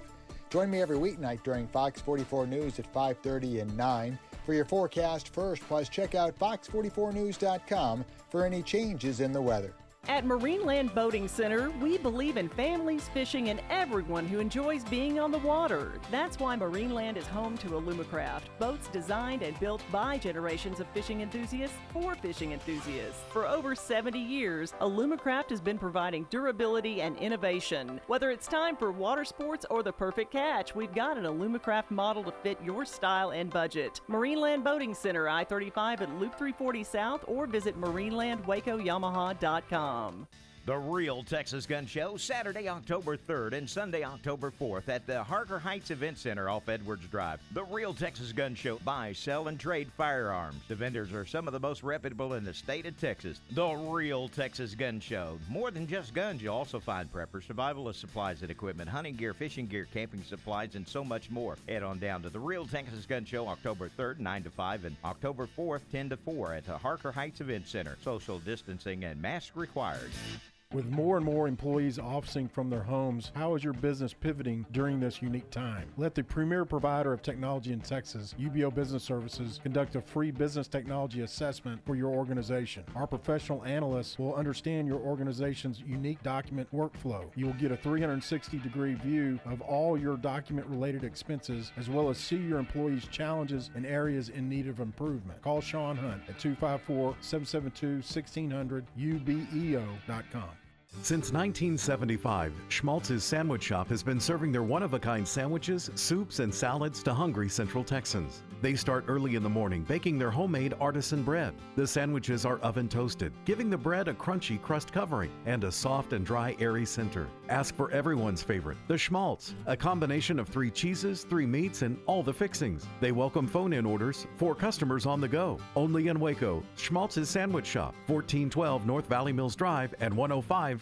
Join me every weeknight during Fox 44 News at 5:30 and 9 for your forecast first. Plus, check out fox44news.com for any changes in the weather. At Marineland Boating Center, we believe in families, fishing, and everyone who enjoys being on the water. That's why Marineland is home to Alumacraft, boats designed and built by generations of fishing enthusiasts for fishing enthusiasts. For over 70 years, Alumacraft has been providing durability and innovation. Whether it's time for water sports or the perfect catch, we've got an Alumacraft model to fit your style and budget. Marineland Boating Center, I 35 at Loop 340 South, or visit marinelandwacoyamaha.com um, the Real Texas Gun Show, Saturday, October 3rd and Sunday, October 4th at the Harker Heights Event Center off Edwards Drive. The Real Texas Gun Show. Buy, sell, and trade firearms. The vendors are some of the most reputable in the state of Texas. The Real Texas Gun Show. More than just guns, you'll also find preppers, survivalist supplies and equipment, hunting gear, fishing gear, camping supplies, and so much more. Head on down to the Real Texas Gun Show, October 3rd, 9 to 5, and October 4th, 10 to 4 at the Harker Heights Event Center. Social distancing and mask required. With more and more employees officing from their homes, how is your business pivoting during this unique time? Let the premier provider of technology in Texas, UBEO Business Services, conduct a free business technology assessment for your organization. Our professional analysts will understand your organization's unique document workflow. You will get a 360 degree view of all your document related expenses, as well as see your employees' challenges and areas in need of improvement. Call Sean Hunt at 254 772 1600 ubeo.com. Since 1975, Schmaltz's Sandwich Shop has been serving their one of a kind sandwiches, soups, and salads to hungry Central Texans. They start early in the morning baking their homemade artisan bread. The sandwiches are oven toasted, giving the bread a crunchy crust covering and a soft and dry, airy center. Ask for everyone's favorite, the Schmaltz, a combination of three cheeses, three meats, and all the fixings. They welcome phone in orders for customers on the go. Only in Waco, Schmaltz's Sandwich Shop, 1412 North Valley Mills Drive and 105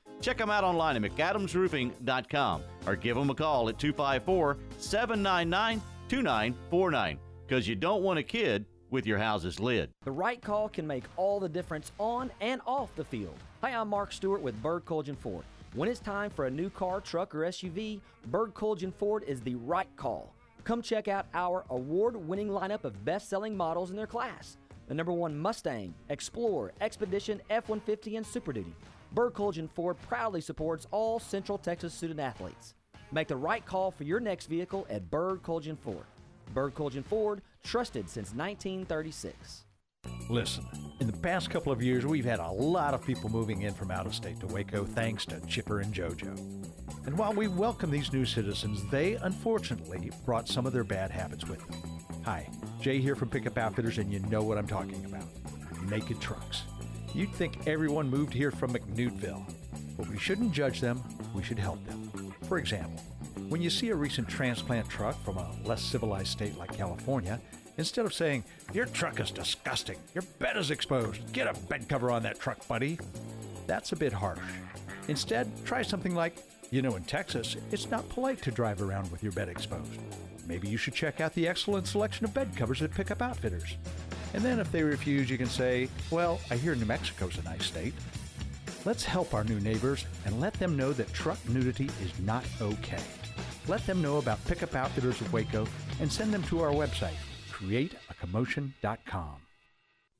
Check them out online at McAdamsRoofing.com or give them a call at 254 799 2949 because you don't want a kid with your house's lid. The right call can make all the difference on and off the field. Hi, I'm Mark Stewart with Bird Kultgen Ford. When it's time for a new car, truck, or SUV, Bird Kultgen Ford is the right call. Come check out our award winning lineup of best selling models in their class the number one Mustang, Explorer, Expedition, F 150, and Super Duty. Bird Kultgen Ford proudly supports all Central Texas student athletes. Make the right call for your next vehicle at Bird Kultgen Ford. Bird Kultgen Ford, trusted since 1936. Listen, in the past couple of years, we've had a lot of people moving in from out of state to Waco thanks to Chipper and JoJo. And while we welcome these new citizens, they unfortunately brought some of their bad habits with them. Hi, Jay here from Pickup Outfitters, and you know what I'm talking about naked trucks. You'd think everyone moved here from McNewtville, but we shouldn't judge them, we should help them. For example, when you see a recent transplant truck from a less civilized state like California, instead of saying, Your truck is disgusting, your bed is exposed, get a bed cover on that truck, buddy, that's a bit harsh. Instead, try something like, You know, in Texas, it's not polite to drive around with your bed exposed. Maybe you should check out the excellent selection of bed covers at Pickup Outfitters. And then if they refuse, you can say, Well, I hear New Mexico's a nice state. Let's help our new neighbors and let them know that truck nudity is not okay. Let them know about Pickup Outfitters of Waco and send them to our website, createacommotion.com.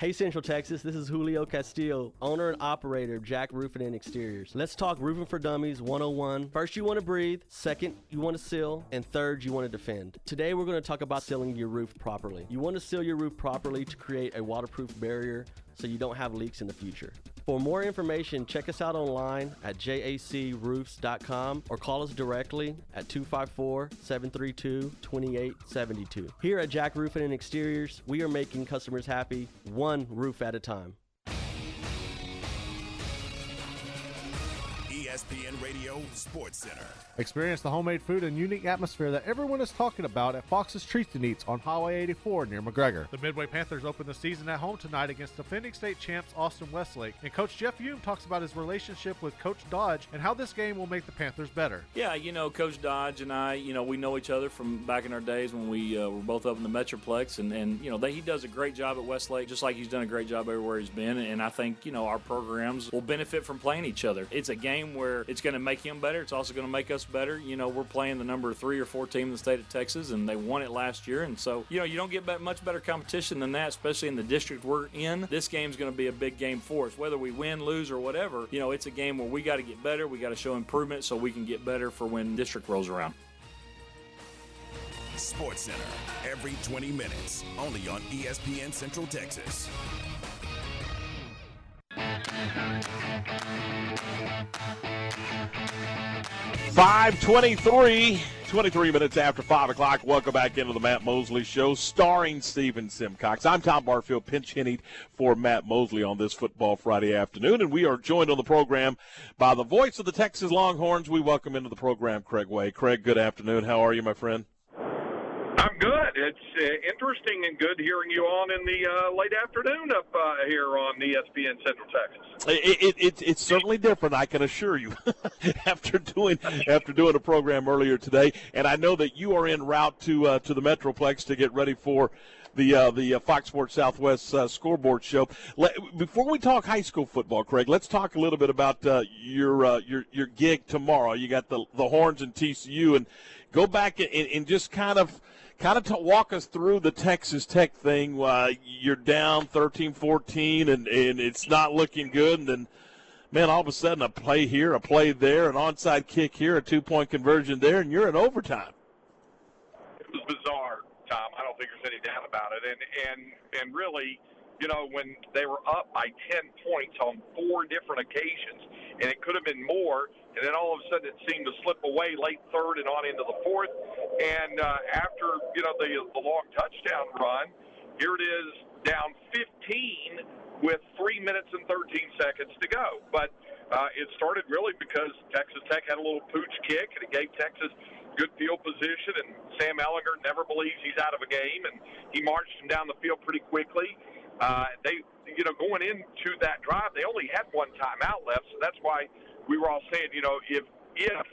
Hey Central Texas, this is Julio Castillo, owner and operator of JAC Roofing and Exteriors. Let's talk roofing for dummies 101. First, you want to breathe. Second, you want to seal. And third, you want to defend. Today, we're going to talk about sealing your roof properly. You want to seal your roof properly to create a waterproof barrier so you don't have leaks in the future. For more information, check us out online at jacroofs.com or call us directly at 254 732 2872. Here at JAC Roofing and Exteriors, we are making customers happy one roof at a time. ESPN Radio Sports Center. Experience the homemade food and unique atmosphere that everyone is talking about at Fox's Treats and Eats on Highway 84 near McGregor. The Midway Panthers open the season at home tonight against defending state champs Austin Westlake, and Coach Jeff Hulme talks about his relationship with Coach Dodge and how this game will make the Panthers better. Yeah, you know, Coach Dodge and I, you know, we know each other from back in our days when we uh, were both up in the Metroplex, and, and you know, they, he does a great job at Westlake, just like he's done a great job everywhere he's been, and I think, you know, our programs will benefit from playing each other. It's a game where it's going to make him better, it's also going to make us better. You know, we're playing the number three or four team in the state of Texas, and they won it last year. And so, you know, you don't get much better competition than that, especially in the district we're in. This game's going to be a big game for us. Whether we win, lose, or whatever, you know, it's a game where we got to get better. We got to show improvement so we can get better for when district rolls around. Sports Center, every 20 minutes, only on ESPN Central Texas. 523, 23 minutes after 5 o'clock. Welcome back into the Matt Mosley Show, starring Stephen Simcox. I'm Tom Barfield, pinch hitting for Matt Mosley on this Football Friday afternoon, and we are joined on the program by the voice of the Texas Longhorns. We welcome into the program Craig Way. Craig, good afternoon. How are you, my friend? I'm good. It's uh, interesting and good hearing you on in the uh, late afternoon up uh, here on ESPN Central Texas. It, it, it, it's certainly different, I can assure you. after doing after doing a program earlier today, and I know that you are en route to uh, to the Metroplex to get ready for the uh, the uh, Fox Sports Southwest uh, scoreboard show. Let, before we talk high school football, Craig, let's talk a little bit about uh, your uh, your your gig tomorrow. You got the the horns and TCU, and go back and, and just kind of kind of to walk us through the Texas Tech thing. Uh, you're down 13-14, and and it's not looking good, and then. Man, all of a sudden, a play here, a play there, an onside kick here, a two-point conversion there, and you're in overtime. It was bizarre. Tom. I don't think there's any doubt about it. And and and really, you know, when they were up by 10 points on four different occasions, and it could have been more, and then all of a sudden it seemed to slip away late third and on into the fourth. And uh, after you know the the long touchdown run, here it is down 15 with three minutes and 13 seconds to go. But uh, it started really because Texas Tech had a little pooch kick, and it gave Texas good field position, and Sam Ehlinger never believes he's out of a game, and he marched him down the field pretty quickly. Uh, they, you know, going into that drive, they only had one timeout left, so that's why we were all saying, you know, if if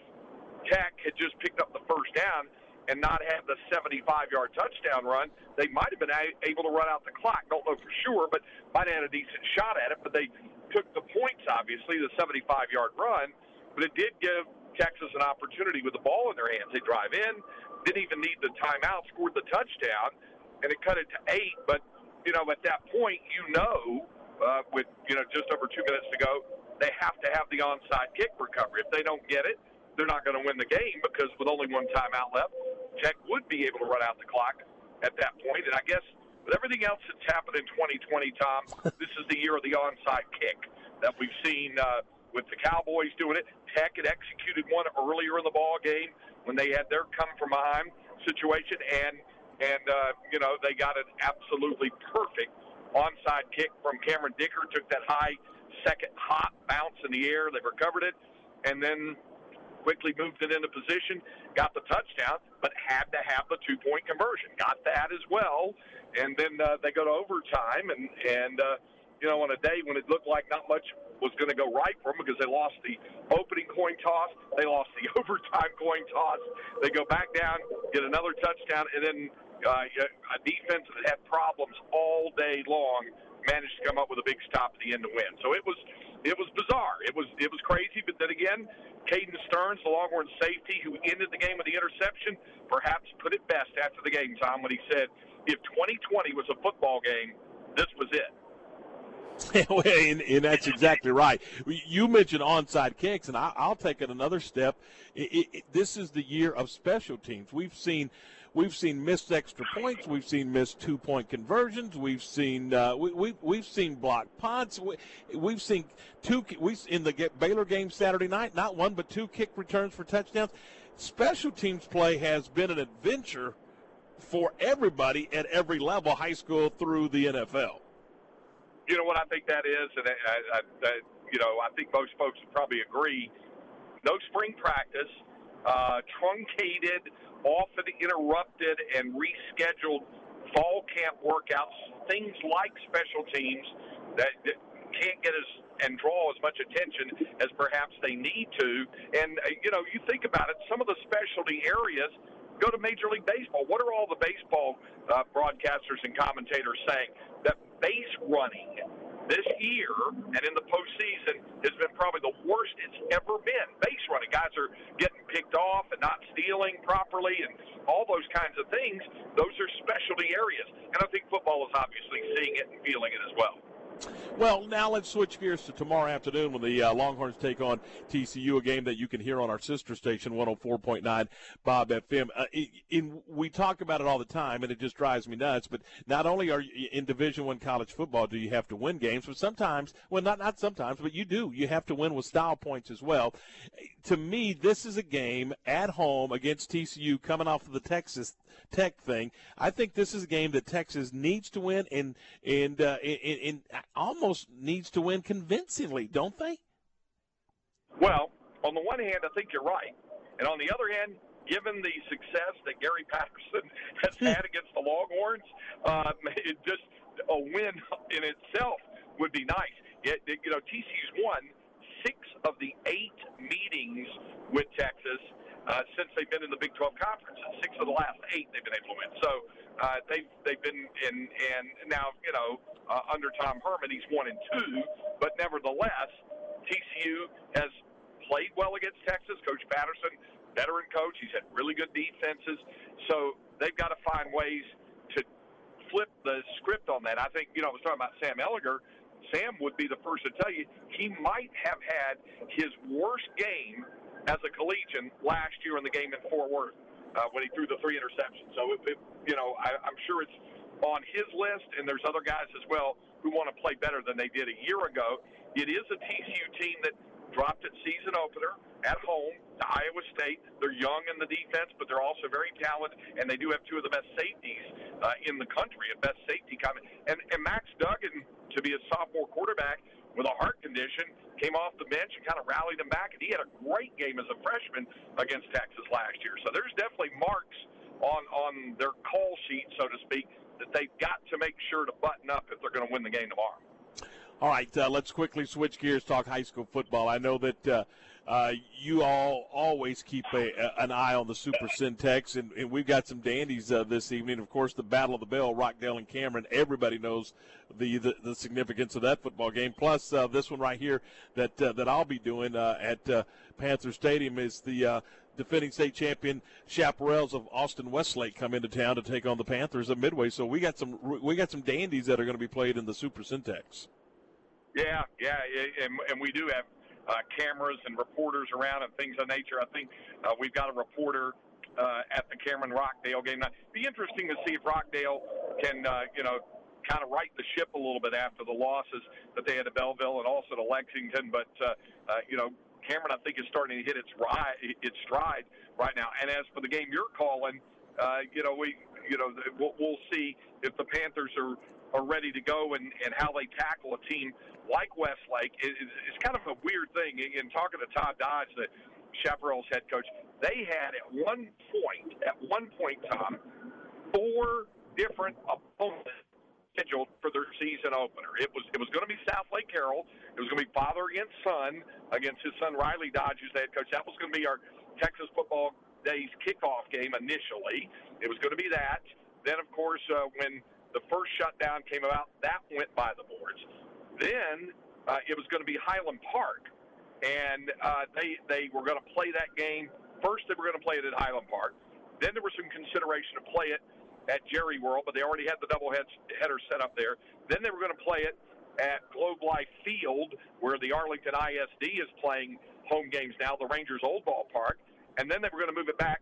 Tech had just picked up the first down and not had the 75-yard touchdown run, they might have been able to run out the clock. Don't know for sure, but might have had a decent shot at it. But they took the points, obviously, the 75-yard run. But it did give Texas an opportunity with the ball in their hands. They drive in, didn't even need the timeout, scored the touchdown, and it cut it to eight. But you know, at that point, you know, uh, with you know just over two minutes to go, they have to have the onside kick recovery. If they don't get it, they're not going to win the game because with only one timeout left, Tech would be able to run out the clock at that point. And I guess with everything else that's happened in 2020, Tom, this is the year of the onside kick that we've seen. Uh, with the Cowboys doing it. Tech had executed one earlier in the ball game when they had their come from behind situation, and and uh, you know they got an absolutely perfect onside kick from Cameron Dicker. Took that high second hot bounce in the air. They recovered it, and then quickly moved it into position, got the touchdown, but had to have the two point conversion. Got that as well, and then uh, they go to overtime, and and uh, you know on a day when it looked like not much was going to go right for them because they lost the opening coin toss, they lost the overtime coin toss. They go back down, get another touchdown, and then uh, a defense that had problems all day long managed to come up with a big stop at the end to win. So it was it was bizarre. It was it was crazy. But then again, Caden Sterns, the Longhorn safety who ended the game with the interception, perhaps put it best after the game, Tom, when he said, "If 2020 was a football game, this was it." and, and, that's exactly right. You mentioned onside kicks, and I, will take it another step. It, it, this is the year of special teams. We've seen. We've seen missed extra points. We've seen missed two-point conversions. We've seen uh, we, we, we've seen block punts. We, have seen two. We in the Baylor game Saturday night, not one but two kick returns for touchdowns. Special teams play has been an adventure for everybody at every level, high school through the NFL you know what I think that is, and I, I, I, you know I think most folks would probably agree. No spring practice, uh, truncated, often interrupted, and rescheduled fall camp workouts. Things like special teams that, that can't get as and draw as much attention as perhaps they need to. And uh, you know, you think about it, some of the specialty areas go to Major League Baseball. What are all the baseball uh, broadcasters and commentators saying? That base running this year and in the postseason has been probably the worst it's ever been. Base running. Guys are getting picked off and not stealing properly and all those kinds of things. Those are specialty areas. And I think football is obviously seeing it and feeling it as well. Well, now let's switch gears to tomorrow afternoon when the uh, Longhorns take on TCU, a game that you can hear on our sister station, 104.9 Bob FM. Uh, in, we talk about it all the time, and it just drives me nuts. But not only are you in Division One college football do you have to win games, but sometimes, well, not not sometimes, but you do. You have to win with style points as well. To me, this is a game at home against TCU, coming off of the Texas Tech thing. I think this is a game that Texas needs to win, and and uh, and, and almost needs to win convincingly, don't they? Well, on the one hand, I think you're right, and on the other hand, given the success that Gary Patterson has had against the Longhorns, uh, it just a win in itself would be nice. It, it, you know, TCU's won six of the eight meetings with Texas uh, since they've been in the Big 12 conference. Six of the last eight they've been able to win. So uh, they've they've been in and now you know uh, under Tom Herman he's one and two, but nevertheless TCU has played well against Texas. Coach Patterson, veteran coach, he's had really good defenses. So they've got to find ways to flip the script on that. I think you know I was talking about Sam Ehlinger. Sam would be the first to tell you he might have had his worst game as a collegian last year in the game in Fort Worth uh, when he threw the three interceptions. So, it, it, you know, I, I'm sure it's on his list, and there's other guys as well who want to play better than they did a year ago. It is a TCU team that dropped its season opener at home to Iowa State. They're young in the defense, but they're also very talented, and they do have two of the best safeties uh, in the country, a best safety coming. And, and Max Duggan, to be a sophomore quarterback with a heart condition, came off the bench and kind of rallied him back, and he had a great game as a freshman against Texas last year. So there's definitely marks on on their call sheet, so to speak, that they've got to make sure to button up if they're going to win the game tomorrow. All right, uh, let's quickly switch gears. Talk high school football. I know that uh, uh, you all always keep a, a, an eye on the Super Centex, and, and we've got some dandies uh, this evening. Of course, the Battle of the Bell, Rockdale and Cameron. Everybody knows the the, the significance of that football game. Plus, uh, this one right here that uh, that I'll be doing uh, at uh, Panther Stadium is the defending state champion Chaparrals of Austin Westlake come into town to take on the Panthers at Midway. So we got some we got some dandies that are going to be played in the Super Centex. Yeah, yeah, and, and we do have uh, cameras and reporters around and things of nature. I think uh, we've got a reporter uh, at the Cameron Rockdale game. Now, be interesting to see if Rockdale can, uh, you know, kind of right the ship a little bit after the losses that they had to Bellville and also to Lexington. But uh, uh, you know, Cameron, I think, is starting to hit its ride, its stride right now. And as for the game you're calling, uh, you know, we, you know, we'll, we'll see if the Panthers are are ready to go and, and how they tackle a team like Westlake. It, it's, it's kind of a weird thing. In talking to Todd Dodge, the Chaparral's head coach, they had at one point, at one point, Tom, four different opponents scheduled for their season opener. It was it was going to be Southlake Carroll. It was going to be father against son against his son Riley Dodge, who's the head coach. That was going to be our Texas football days kickoff game initially. It was going to be that. Then, of course, uh, when the first shutdown came about. That went by the boards. Then uh, it was going to be Highland Park, and uh, they they were going to play that game. First, they were going to play it at Highland Park. Then there was some consideration to play it at Jerry World, but they already had the double header set up there. Then they were going to play it at Globe Life Field, where the Arlington ISD is playing home games now, the Rangers' old ballpark. And then they were going to move it back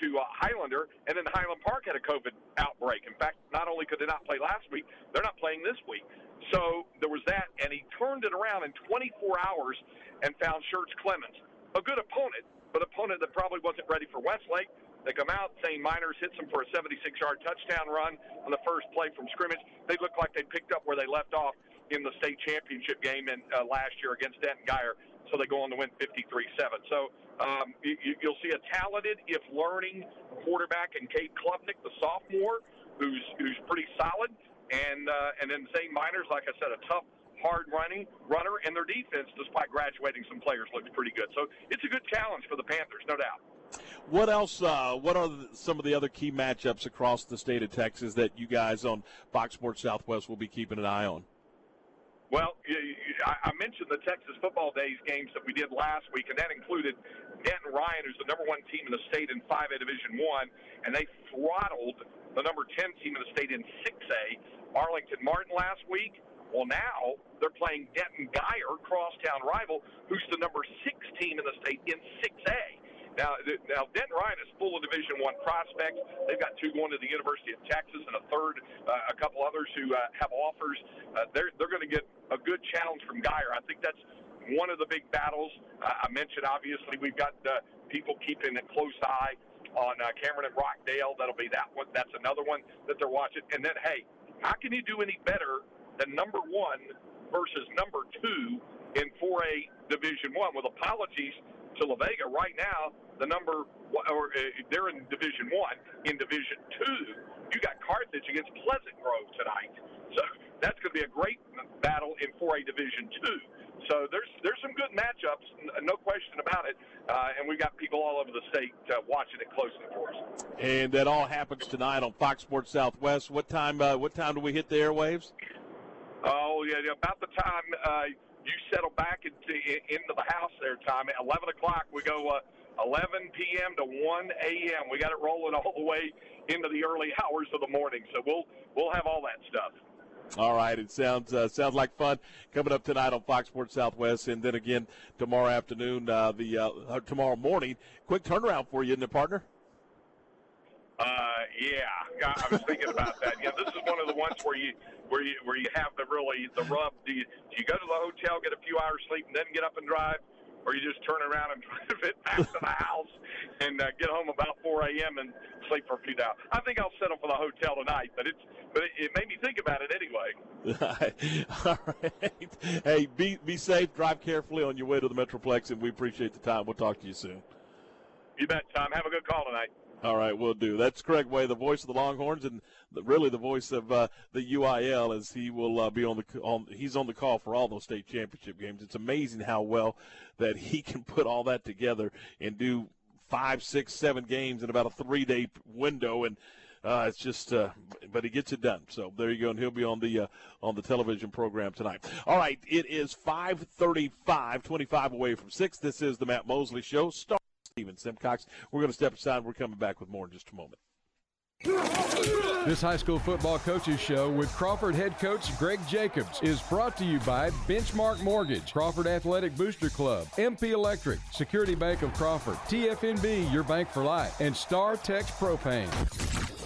to uh, Highlander, and then Highland Park had a COVID outbreak. In fact, not only could they not play last week, they're not playing this week. So there was that, and he turned it around in 24 hours and found Schertz Clemens, a good opponent, but opponent that probably wasn't ready for Westlake. They come out, St. Miners hits them for a 76-yard touchdown run on the first play from scrimmage. They look like they picked up where they left off in the state championship game in, uh, last year against Denton Guyer. So they go on to win 53-7. So um, you, you'll see a talented, if learning, quarterback in Cade Klubnik, the sophomore, who's who's pretty solid, and uh, and then St. Miners, like I said, a tough, hard running runner, and their defense, despite graduating some players, looks pretty good. So it's a good challenge for the Panthers, no doubt. What else? Uh, what are some of the other key matchups across the state of Texas that you guys on Fox Sports Southwest will be keeping an eye on? Well, I mentioned the Texas Football Days games that we did last week, and that included Denton Ryan, who's the number one team in the state in 5A Division One, and they throttled the number 10 team in the state in 6A, Arlington Martin last week. Well, now they're playing Denton Guyer, crosstown rival, who's the number six team in the state in 6A. Now, now Denton Ryan is full of Division One prospects. They've got two going to the University of Texas, and a third, uh, a couple others who uh, have offers. Uh, they're they're going to get a good challenge from Guyer. I think that's one of the big battles. Uh, I mentioned obviously we've got uh, people keeping a close eye on uh, Cameron and Rockdale. That'll be that one. That's another one that they're watching. And then, hey, how can you do any better than number one versus number two in 4A Division One? With apologies to La Vega, right now the number, or uh, they're in Division One. In Division Two, you got Carthage against Pleasant Grove tonight. So that's going to be a great battle in 4A Division Two. So there's there's some good matchups, no question about it. Uh, and we've got people all over the state uh, watching it closely for us. And that all happens tonight on Fox Sports Southwest. What time? Uh, what time do we hit the airwaves? Oh yeah, about the time uh, you settle back into into the house there, Tom. At 11 o'clock, we go uh, 11 p.m. to 1 a.m. We got it rolling all the way into the early hours of the morning. So we'll we'll have all that stuff. All right, it sounds uh, sounds like fun coming up tonight on Fox Sports Southwest, and then again tomorrow afternoon, uh, the uh, tomorrow morning. Quick turnaround for you, isn't it, partner? Uh, yeah, I was thinking about that. Yeah, this is one of the ones where you where you where you have the really the rub. Do you, do you go to the hotel, get a few hours sleep, and then get up and drive, or you just turn around and drive it back to the house and uh, get home about 4 a.m. and sleep for a few hours? I think I'll settle for the hotel tonight, but it's but it, it made me think about it anyway. All right. Hey, be be safe. Drive carefully on your way to the Metroplex, and we appreciate the time. We'll talk to you soon. You bet, Tom. Have a good call tonight. All right, we'll do. That's Craig Way, the voice of the Longhorns, and the, really the voice of uh, the UIL, as he will uh, be on the on. He's on the call for all those state championship games. It's amazing how well that he can put all that together and do five, six, seven games in about a three-day window, and uh, it's just. Uh, but he gets it done. So there you go, and he'll be on the uh, on the television program tonight. All right, it is 5:35, 25 away from six. This is the Matt Mosley Show. Start. Stephen Simcox. We're going to step aside. We're coming back with more in just a moment. This high school football coaches show with Crawford head coach Greg Jacobs is brought to you by Benchmark Mortgage, Crawford Athletic Booster Club, MP Electric, Security Bank of Crawford, TFNB, your bank for life, and Star Tex Propane.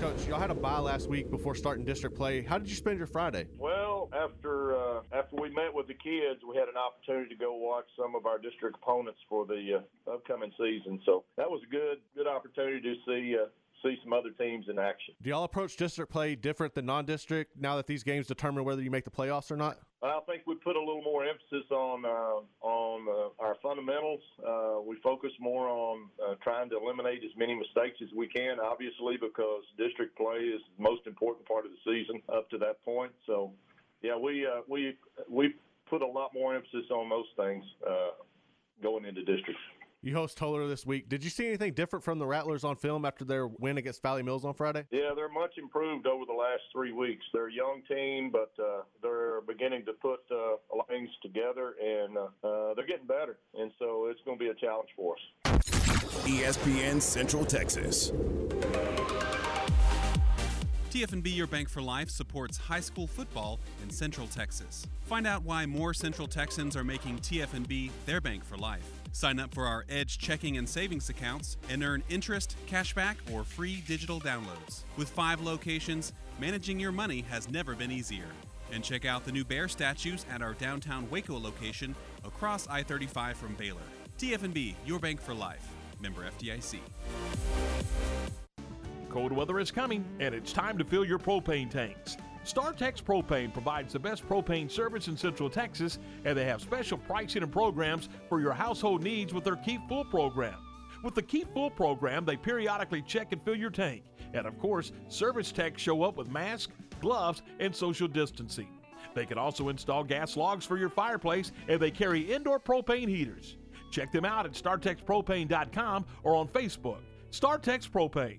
Coach, y'all had a bye last week before starting district play. How did you spend your Friday? Well, after uh, after we met with the kids, we had an opportunity to go watch some of our district opponents for the uh, upcoming season. So that was a good good opportunity to see uh, see some other teams in action. Do y'all approach district play different than non-district now that these games determine whether you make the playoffs or not? I think we put a little more emphasis on uh, on uh, our fundamentals. Uh, we focus more on uh, trying to eliminate as many mistakes as we can, obviously, because district play is the most important part of the season up to that point. So, yeah, we uh, we we put a lot more emphasis on those things uh, going into districts. You host Tolar this week. Did you see anything different from the Rattlers on film after their win against Valley Mills on Friday? Yeah, they're much improved over the last three weeks. They're a young team, but uh, they're beginning to put uh, a lot of things together, and uh, uh they're getting better. And so it's going to be a challenge for us. ESPN Central Texas. TFNB Your Bank for Life supports high school football in Central Texas. Find out why more Central Texans are making TFNB their bank for life. Sign up for our Edge checking and savings accounts and earn interest, cashback, or free digital downloads. With five locations, managing your money has never been easier. And check out the new bear statues at our downtown Waco location across I 35 from Baylor. TFNB, your bank for life. Member FDIC. Cold weather is coming, and it's time to fill your propane tanks. StarTex Propane provides the best propane service in Central Texas, and they have special pricing and programs for your household needs with their Keep Full program. With the Keep Full program, they periodically check and fill your tank. And of course, service techs show up with masks, gloves, and social distancing. They can also install gas logs for your fireplace, and they carry indoor propane heaters. Check them out at StarTexPropane.com or on Facebook. StarTex Propane.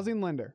housing lender.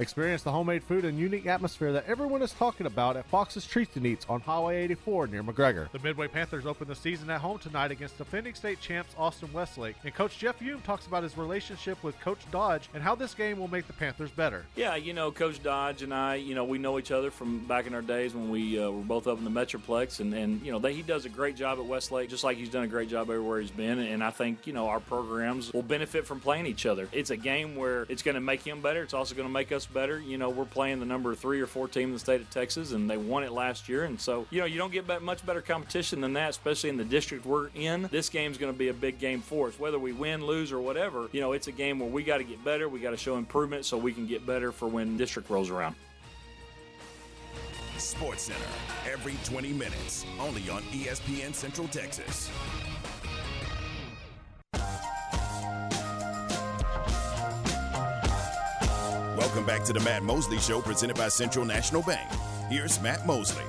Experience the homemade food and unique atmosphere that everyone is talking about at Fox's Treats and Eats on Highway 84 near McGregor. The Midway Panthers open the season at home tonight against defending state champs Austin Westlake, and Coach Jeff Hulme talks about his relationship with Coach Dodge and how this game will make the Panthers better. Yeah, you know, Coach Dodge and I, you know, we know each other from back in our days when we uh, were both up in the Metroplex, and, and you know, they, he does a great job at Westlake, just like he's done a great job everywhere he's been. And I think, you know, our programs will benefit from playing each other. It's a game where it's going to make him better. It's also going to make us better. You know, we're playing the number three or four team in the state of Texas, and they won it last year. And so, you know, you don't get much better competition than that, especially in the district we're in. This game's going to be a big game for us, whether we win, lose, or whatever. You know, it's a game where we got to get better. We got to show improvement so we can get better for when district rolls around. Sports Center every 20 minutes, only on ESPN Central Texas. Welcome back to the Matt Mosley Show, presented by Central National Bank. Here's Matt Mosley.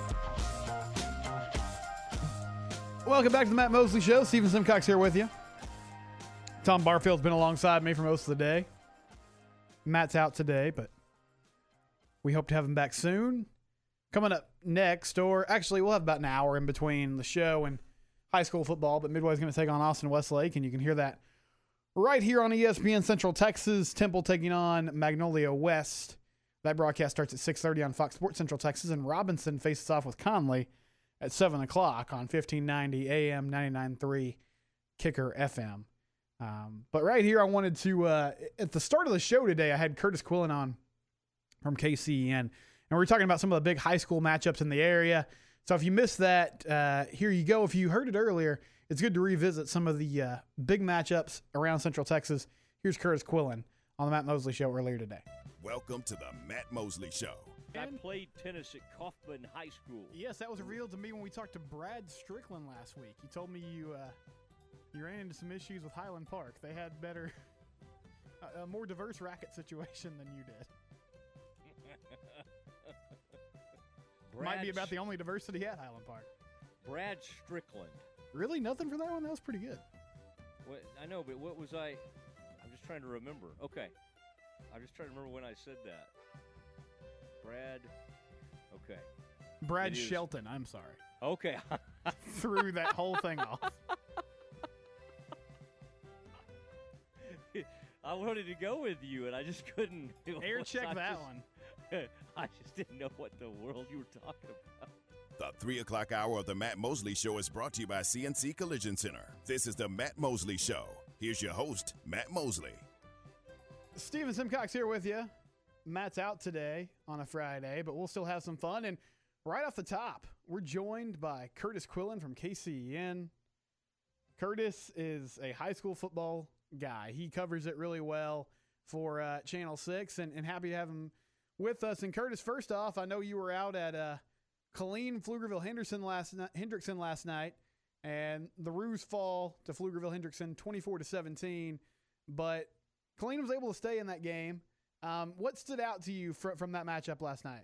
Welcome back to the Matt Mosley Show. Stephen Simcox here with you. Tom Barfield's been alongside me for most of the day. Matt's out today, but we hope to have him back soon. Coming up next, or actually, we'll have about an hour in between the show and high school football, but Midway's going to take on Austin Westlake, and you can hear that right here on ESPN Central Texas. Temple taking on Magnolia West. That broadcast starts at 6.30 on Fox Sports Central Texas, and Robinson faces off with Connally at 7 o'clock on 1590 AM 99.3 Kicker FM. Um, but right here, I wanted to, uh, at the start of the show today, I had Curtis Quillen on from KCEN, and we were talking about some of the big high school matchups in the area. So if you missed that, uh, here you go. If you heard it earlier, it's good to revisit some of the uh, big matchups around Central Texas. Here's Curtis Quillen on the Matt Mosley Show earlier today. Welcome to the Matt Mosley Show. I played tennis at Kaufman High School. Yes, that was real to me when we talked to Brad Strickland last week. He told me you uh, you ran into some issues with Highland Park. They had better, a, a more diverse racket situation than you did. Might be about the only diversity at Highland Park. Brad Strickland. Really, nothing for that one. That was pretty good. What I know, but what was I? I'm just trying to remember. Okay, I'm just trying to remember when I said that. Brad. Okay. Brad It is- Shelton. I'm sorry. Okay. Threw that whole thing off. I wanted to go with you, and I just couldn't. Air check that just- one. I just didn't know what the world you were talking about. The 3 o'clock hour of the Matt Mosley Show is brought to you by CNC Collision Center. This is the Matt Mosley Show. Here's your host, Matt Mosley. Stephen Simcox here with you. Matt's out today on a Friday, but we'll still have some fun. And right off the top, we're joined by Curtis Quillen from KCEN. Curtis is a high school football guy. He covers it really well for uh, Channel 6, and, and happy to have him with us. And Curtis, first off, I know you were out at uh, Killeen Pflugerville Henderson last ni- Hendrickson last night, and the Roos fall to Pflugerville Hendrickson 24 to 17. But Killeen was able to stay in that game. Um, what stood out to you fr- from that matchup last night?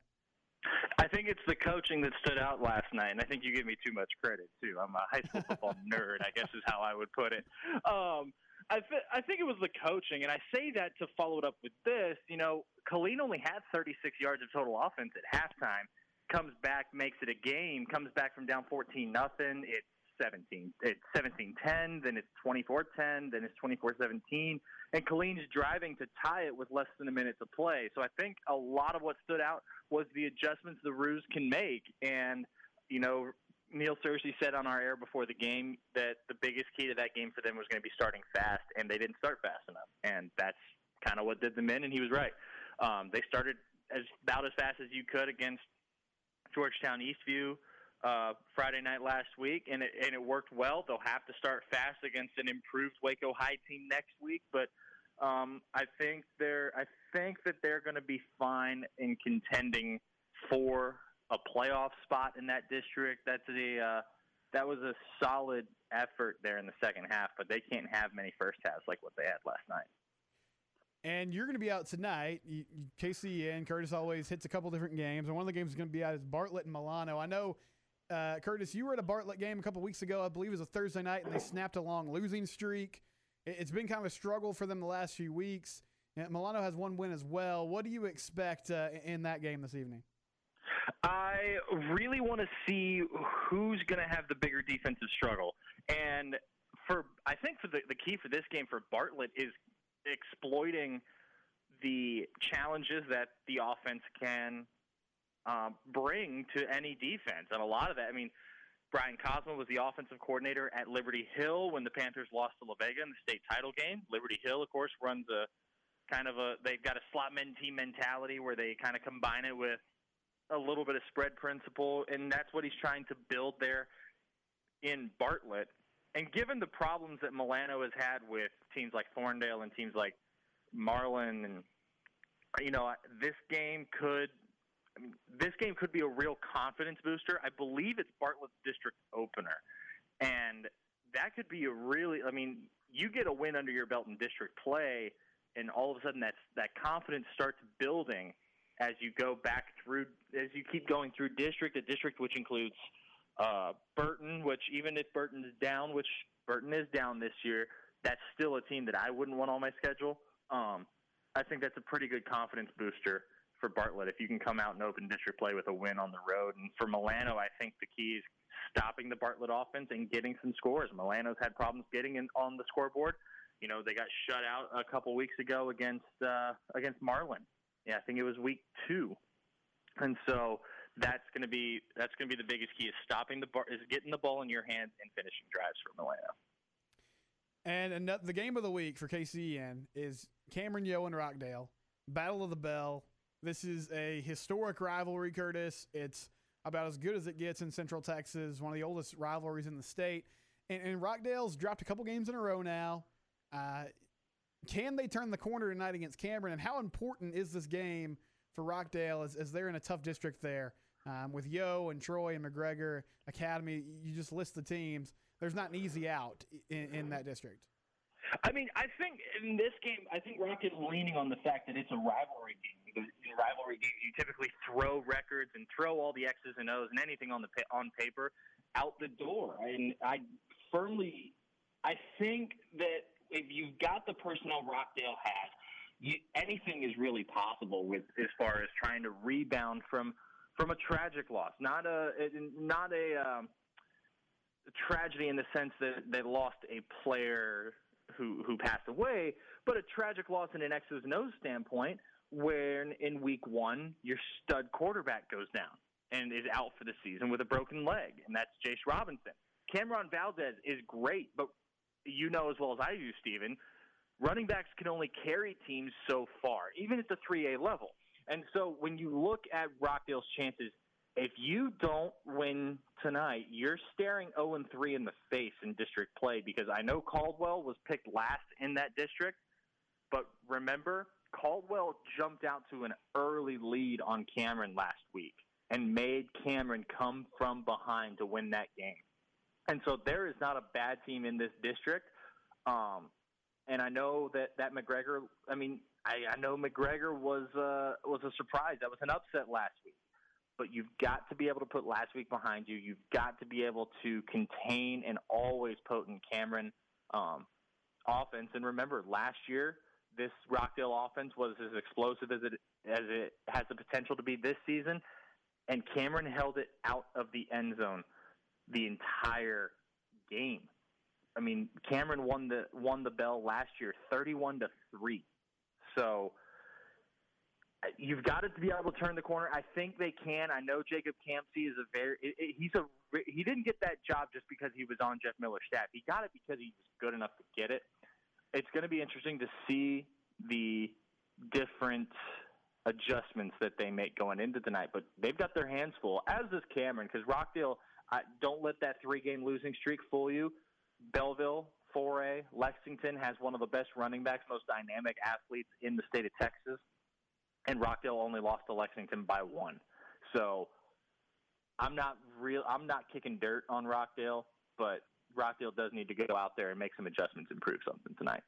I think it's the coaching that stood out last night, and I think you give me too much credit too. I'm a high school football nerd, I guess is how I would put it. Um, I, th- I think it was the coaching, and I say that to follow it up with this. You know, Killeen only had 36 yards of total offense at halftime. Comes back, makes it a game. Comes back from down 14 nothing. It's 17. It's 17-10. Then it's 24-10. Then it's 24-17. And Killeen's driving to tie it with less than a minute to play. So I think a lot of what stood out was the adjustments the Roos can make. And you know, Neil Searcy said on our air before the game that the biggest key to that game for them was going to be starting fast, and they didn't start fast enough. And that's kind of what did them in, and he was right. Um, they started as about as fast as you could against Georgetown Eastview uh, Friday night last week, and it, and it worked well. They'll have to start fast against an improved Waco High team next week, but um, I think they're I think that they're going to be fine in contending for a playoff spot in that district. That's a uh, that was a solid effort there in the second half, but they can't have many first halves like what they had last night. And you're going to be out tonight. You, KCEN Curtis always hits a couple different games, and one of the games is going to be out is Bartlett and Milano. I know, uh, Curtis, you were at a Bartlett game a couple weeks ago. I believe it was a Thursday night, and they snapped a long losing streak. It, it's been kind of a struggle for them the last few weeks. And Milano has one win as well. What do you expect uh, in that game this evening? I really want to see who's going to have the bigger defensive struggle. And for I think for the the key for this game for Bartlett is exploiting the challenges that the offense can uh, bring to any defense. And a lot of that, I mean, Brian Cosmo was the offensive coordinator at Liberty Hill when the Panthers lost to La Vega in the state title game. Liberty Hill, of course, runs a kind of a they've got a slot men team mentality where they kind of combine it with a little bit of spread principle, and that's what he's trying to build there in Bartlett. And given the problems that Milano has had with teams like Thorndale and teams like Marlin, and you know, this game could, I mean, this game could be a real confidence booster. I believe it's Bartlett's district opener, and that could be a really, I mean, you get a win under your belt in district play, and all of a sudden that's that confidence starts building as you go back through, as you keep going through district, a district which includes uh, Burton, which even if Burton is down, which Burton is down this year, that's still a team that I wouldn't want on my schedule. Um, I think that's a pretty good confidence booster for Bartlett if you can come out and open district play with a win on the road. And for Milano, I think the key is stopping the Bartlett offense and getting some scores. Milano's had problems getting in on the scoreboard. You know, they got shut out a couple weeks ago against uh, against Marlin yeah, I think it was week two, and so that's going to be that's going to be the biggest key is stopping the bar, is getting the ball in your hands and finishing drives for Milano. And another, the game of the week for KCEN is Cameron Yoe and Rockdale Battle of the Bell. This is a historic rivalry, Curtis. It's about as good as it gets in Central Texas, one of the oldest rivalries in the state. And, and Rockdale's dropped a couple games in a row now. Uh, can they turn the corner tonight against Cameron? And how important is this game for Rockdale as, as they're in a tough district there um, with Yoe and Troy and McGregor Academy? You just list the teams. There's not an easy out in, in that district. I mean, I think in this game, I think Rockdale's leaning on the fact that it's a rivalry game. Because in rivalry games, you typically throw records and throw all the X's and O's and anything on the on paper out the door. And I firmly, I think that if you've got the personnel Rockdale has, you, anything is really possible with as far as trying to rebound from from a tragic loss, not a not a, um, tragedy in the sense that they lost a player who who passed away, but a tragic loss in an X's and O's standpoint, when in week one your stud quarterback goes down and is out for the season with a broken leg, and that's Jace Robinson. Cameron Valdez is great, but you know as well as I do, Stephen, running backs can only carry teams so far, even at the 3A level. And so when you look at Rockdale's chances, if you don't win tonight, you're staring 0 and 3 in the face in district play because I know Caldwell was picked last in that district, but remember, Caldwell jumped out to an early lead on Cameron last week and made Cameron come from behind to win that game. And so there is not a bad team in this district. Um, and I know that that McGregor. I mean, I, I know McGregor was uh, was a surprise. That was an upset last week. But you've got to be able to put last week behind you. You've got to be able to contain an always potent Cameron um, offense. And remember, last year this Rockdale offense was as explosive as it as it has the potential to be this season, and Cameron held it out of the end zone the entire game. I mean, Cameron won the won the bell last year, thirty-one to three. So you've got it to be able to turn the corner. I think they can. I know Jacob Campsey is a very it, it, he's a he didn't get that job just because he was on Jeff Miller's staff. He got it because he was good enough to get it. It's going to be interesting to see the different adjustments that they make going into tonight. But they've got their hands full, as does Cameron, because Rockdale. I, don't let that three-game losing streak fool you. Bellville, 4A, Lexington has one of the best running backs, most dynamic athletes in the state of Texas, and Rockdale only lost to Lexington by one. So I'm not real. I'm not kicking dirt on Rockdale, but Rockdale does need to go out there and make some adjustments, and prove something tonight.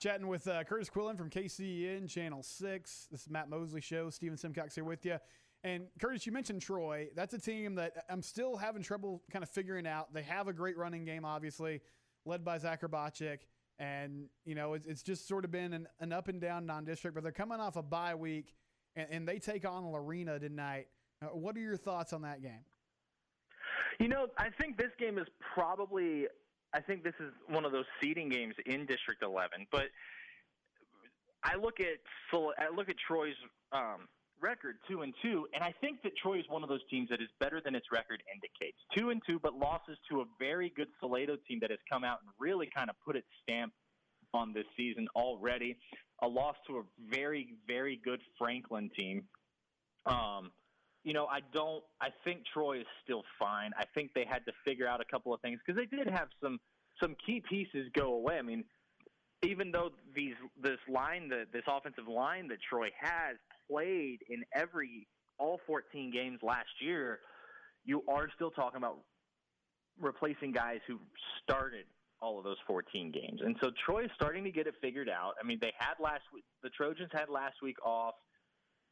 Chatting with uh, Curtis Quillen from KCEN Channel 6. This is Matt Mosley Show. Stephen Simcox here with you. And Curtis, you mentioned Troy. That's a team that I'm still having trouble kind of figuring out. They have a great running game, obviously, led by Zach Urbachek. And, you know, it's, it's just sort of been an, an up and down non district, but they're coming off a bye week and, and they take on Lorena tonight. Uh, what are your thoughts on that game? You know, I think this game is probably. I think this is one of those seeding games in District 11. But I look at I look at Troy's um, record two and two, and I think that Troy is one of those teams that is better than its record indicates. Two and two, but losses to a very good Salado team that has come out and really kind of put its stamp on this season already. A loss to a very very good Franklin team. Um, you know, I don't. I think Troy is still fine. I think they had to figure out a couple of things because they did have some some key pieces go away. I mean, even though these this line, the, this offensive line that Troy has played in every all 14 games last year, you are still talking about replacing guys who started all of those 14 games. And so Troy is starting to get it figured out. I mean, they had last week, the Trojans had last week off.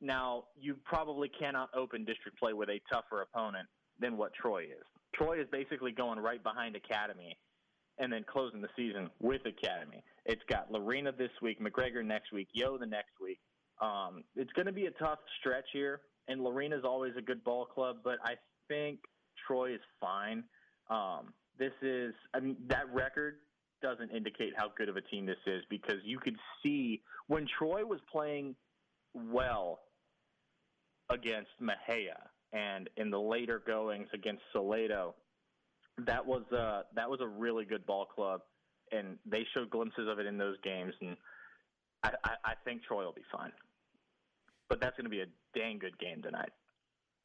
Now, you probably cannot open district play with a tougher opponent than what Troy is. Troy is basically going right behind Academy and then closing the season with Academy. It's got Lorena this week, McGregor next week, Yoe the next week. Um, it's going to be a tough stretch here, and Lorena's always a good ball club, but I think Troy is fine. Um, this is, I mean, that record doesn't indicate how good of a team this is because you could see when Troy was playing well against Mexia and in the later goings against Salado, that was uh, that was a really good ball club, and they showed glimpses of it in those games, and I, I, I think Troy will be fine but that's going to be a dang good game tonight.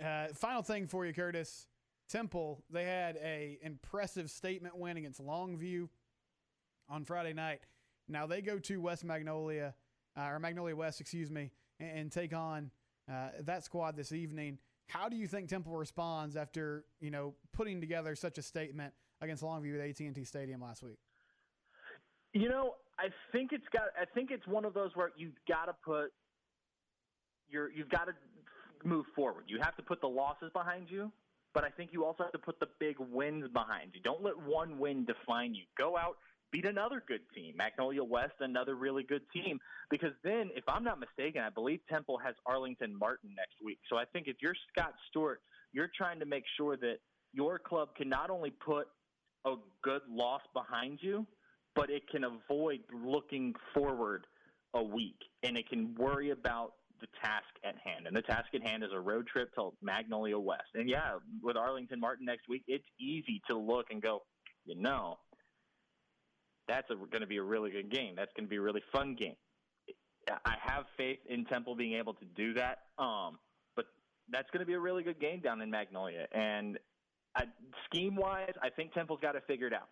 Uh, final thing for you, Curtis. Temple, they had a impressive statement win against Longview on Friday night. Now they go to West Magnolia, uh, or Magnolia West, excuse me, and, and take on uh, that squad this evening. How do you think Temple responds after you know putting together such a statement against Longview at AT&T Stadium last week? You know, I think it's got. I think it's one of those where you've got to put you're you've got to move forward. You have to put the losses behind you, but I think you also have to put the big wins behind you. Don't let one win define you. Go out, beat another good team, Magnolia West, another really good team. Because then, if I'm not mistaken, I believe Temple has Arlington Martin next week. So I think if you're Scott Stewart, you're trying to make sure that your club can not only put a good loss behind you, but it can avoid looking forward a week and it can worry about the task at hand. And the task at hand is a road trip to Magnolia West. And yeah, with Arlington Martin next week, it's easy to look and go, you know, that's going to be a really good game. That's going to be a really fun game. I have faith in Temple being able to do that. Um, but that's going to be a really good game down in Magnolia. And scheme wise, I think Temple's got it figured out.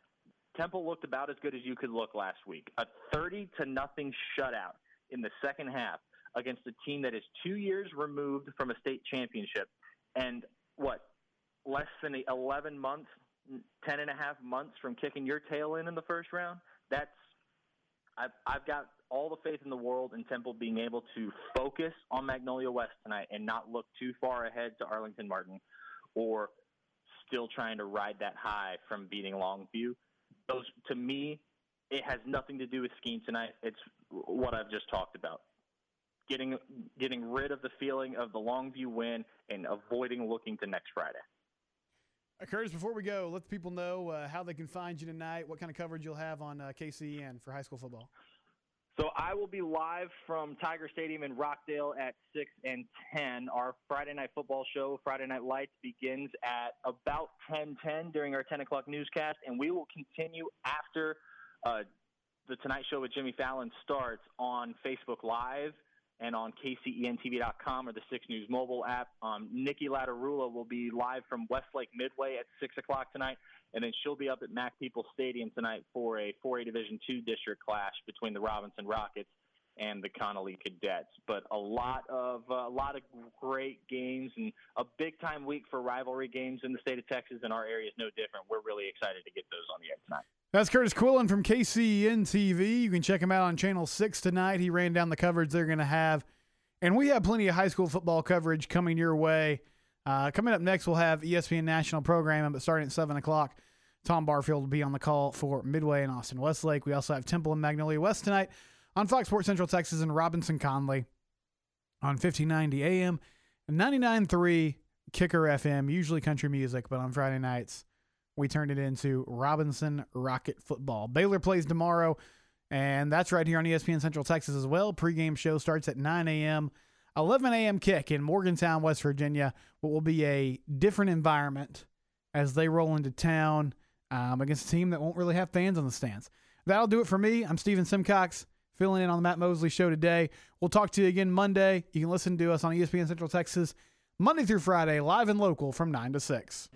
Temple looked about as good as you could look last week. A 30 to nothing shutout in the second half against a team that is two years removed from a state championship and what less than 11 months ten and a half months from kicking your tail in in the first round, that's I've, I've got all the faith in the world in Temple being able to focus on Magnolia West tonight and not look too far ahead to Arlington Martin or still trying to ride that high from beating Longview. Those, to me, it has nothing to do with skiing tonight. It's what I've just talked about. Getting getting rid of the feeling of the Longview win and avoiding looking to next Friday. Uh, Curtis, before we go, let the people know uh, how they can find you tonight, what kind of coverage you'll have on uh, KCEN for high school football. So I will be live from Tiger Stadium in Rockdale at 6 and 10. Our Friday Night Football show, Friday Night Lights, begins at about 10:10 during our 10 o'clock newscast, and we will continue after uh, the Tonight Show with Jimmy Fallon starts on Facebook Live and on KCENTV.com or the Six News mobile app. Um, Nikki Latarula will be live from Westlake Midway at 6 o'clock tonight, and then she'll be up at Mac People Stadium tonight for a 4A Division II district clash between the Robinson Rockets and the Connally Cadets. But a lot of uh, a lot of great games and a big time week for rivalry games in the state of Texas, and our area is no different. We're really excited to get those on the air tonight. That's Curtis Quillen from KCEN TV. You can check him out on Channel 6 tonight. He ran down the coverage they're going to have. And we have plenty of high school football coverage coming your way. Uh, coming up next, we'll have ESPN National Programming, but starting at 7 o'clock, Tom Barfield will be on the call for Midway and Austin Westlake. We also have Temple and Magnolia West tonight on Fox Sports Central Texas and Robinson Connally on 1590 AM, and 99.3 Kicker FM, usually country music, but on Friday nights, we turned it into Robinson Rocket football. Baylor plays tomorrow, and that's right here on ESPN Central Texas as well. Pregame show starts at 9 a.m. 11 a.m. kick in Morgantown, West Virginia. What will be a different environment as they roll into town um, against a team that won't really have fans on the stands. That'll do it for me. I'm Stephen Simcox, filling in on the Matt Mosley Show today. We'll talk to you again Monday. You can listen to us on ESPN Central Texas Monday through Friday, live and local from 9 to 6.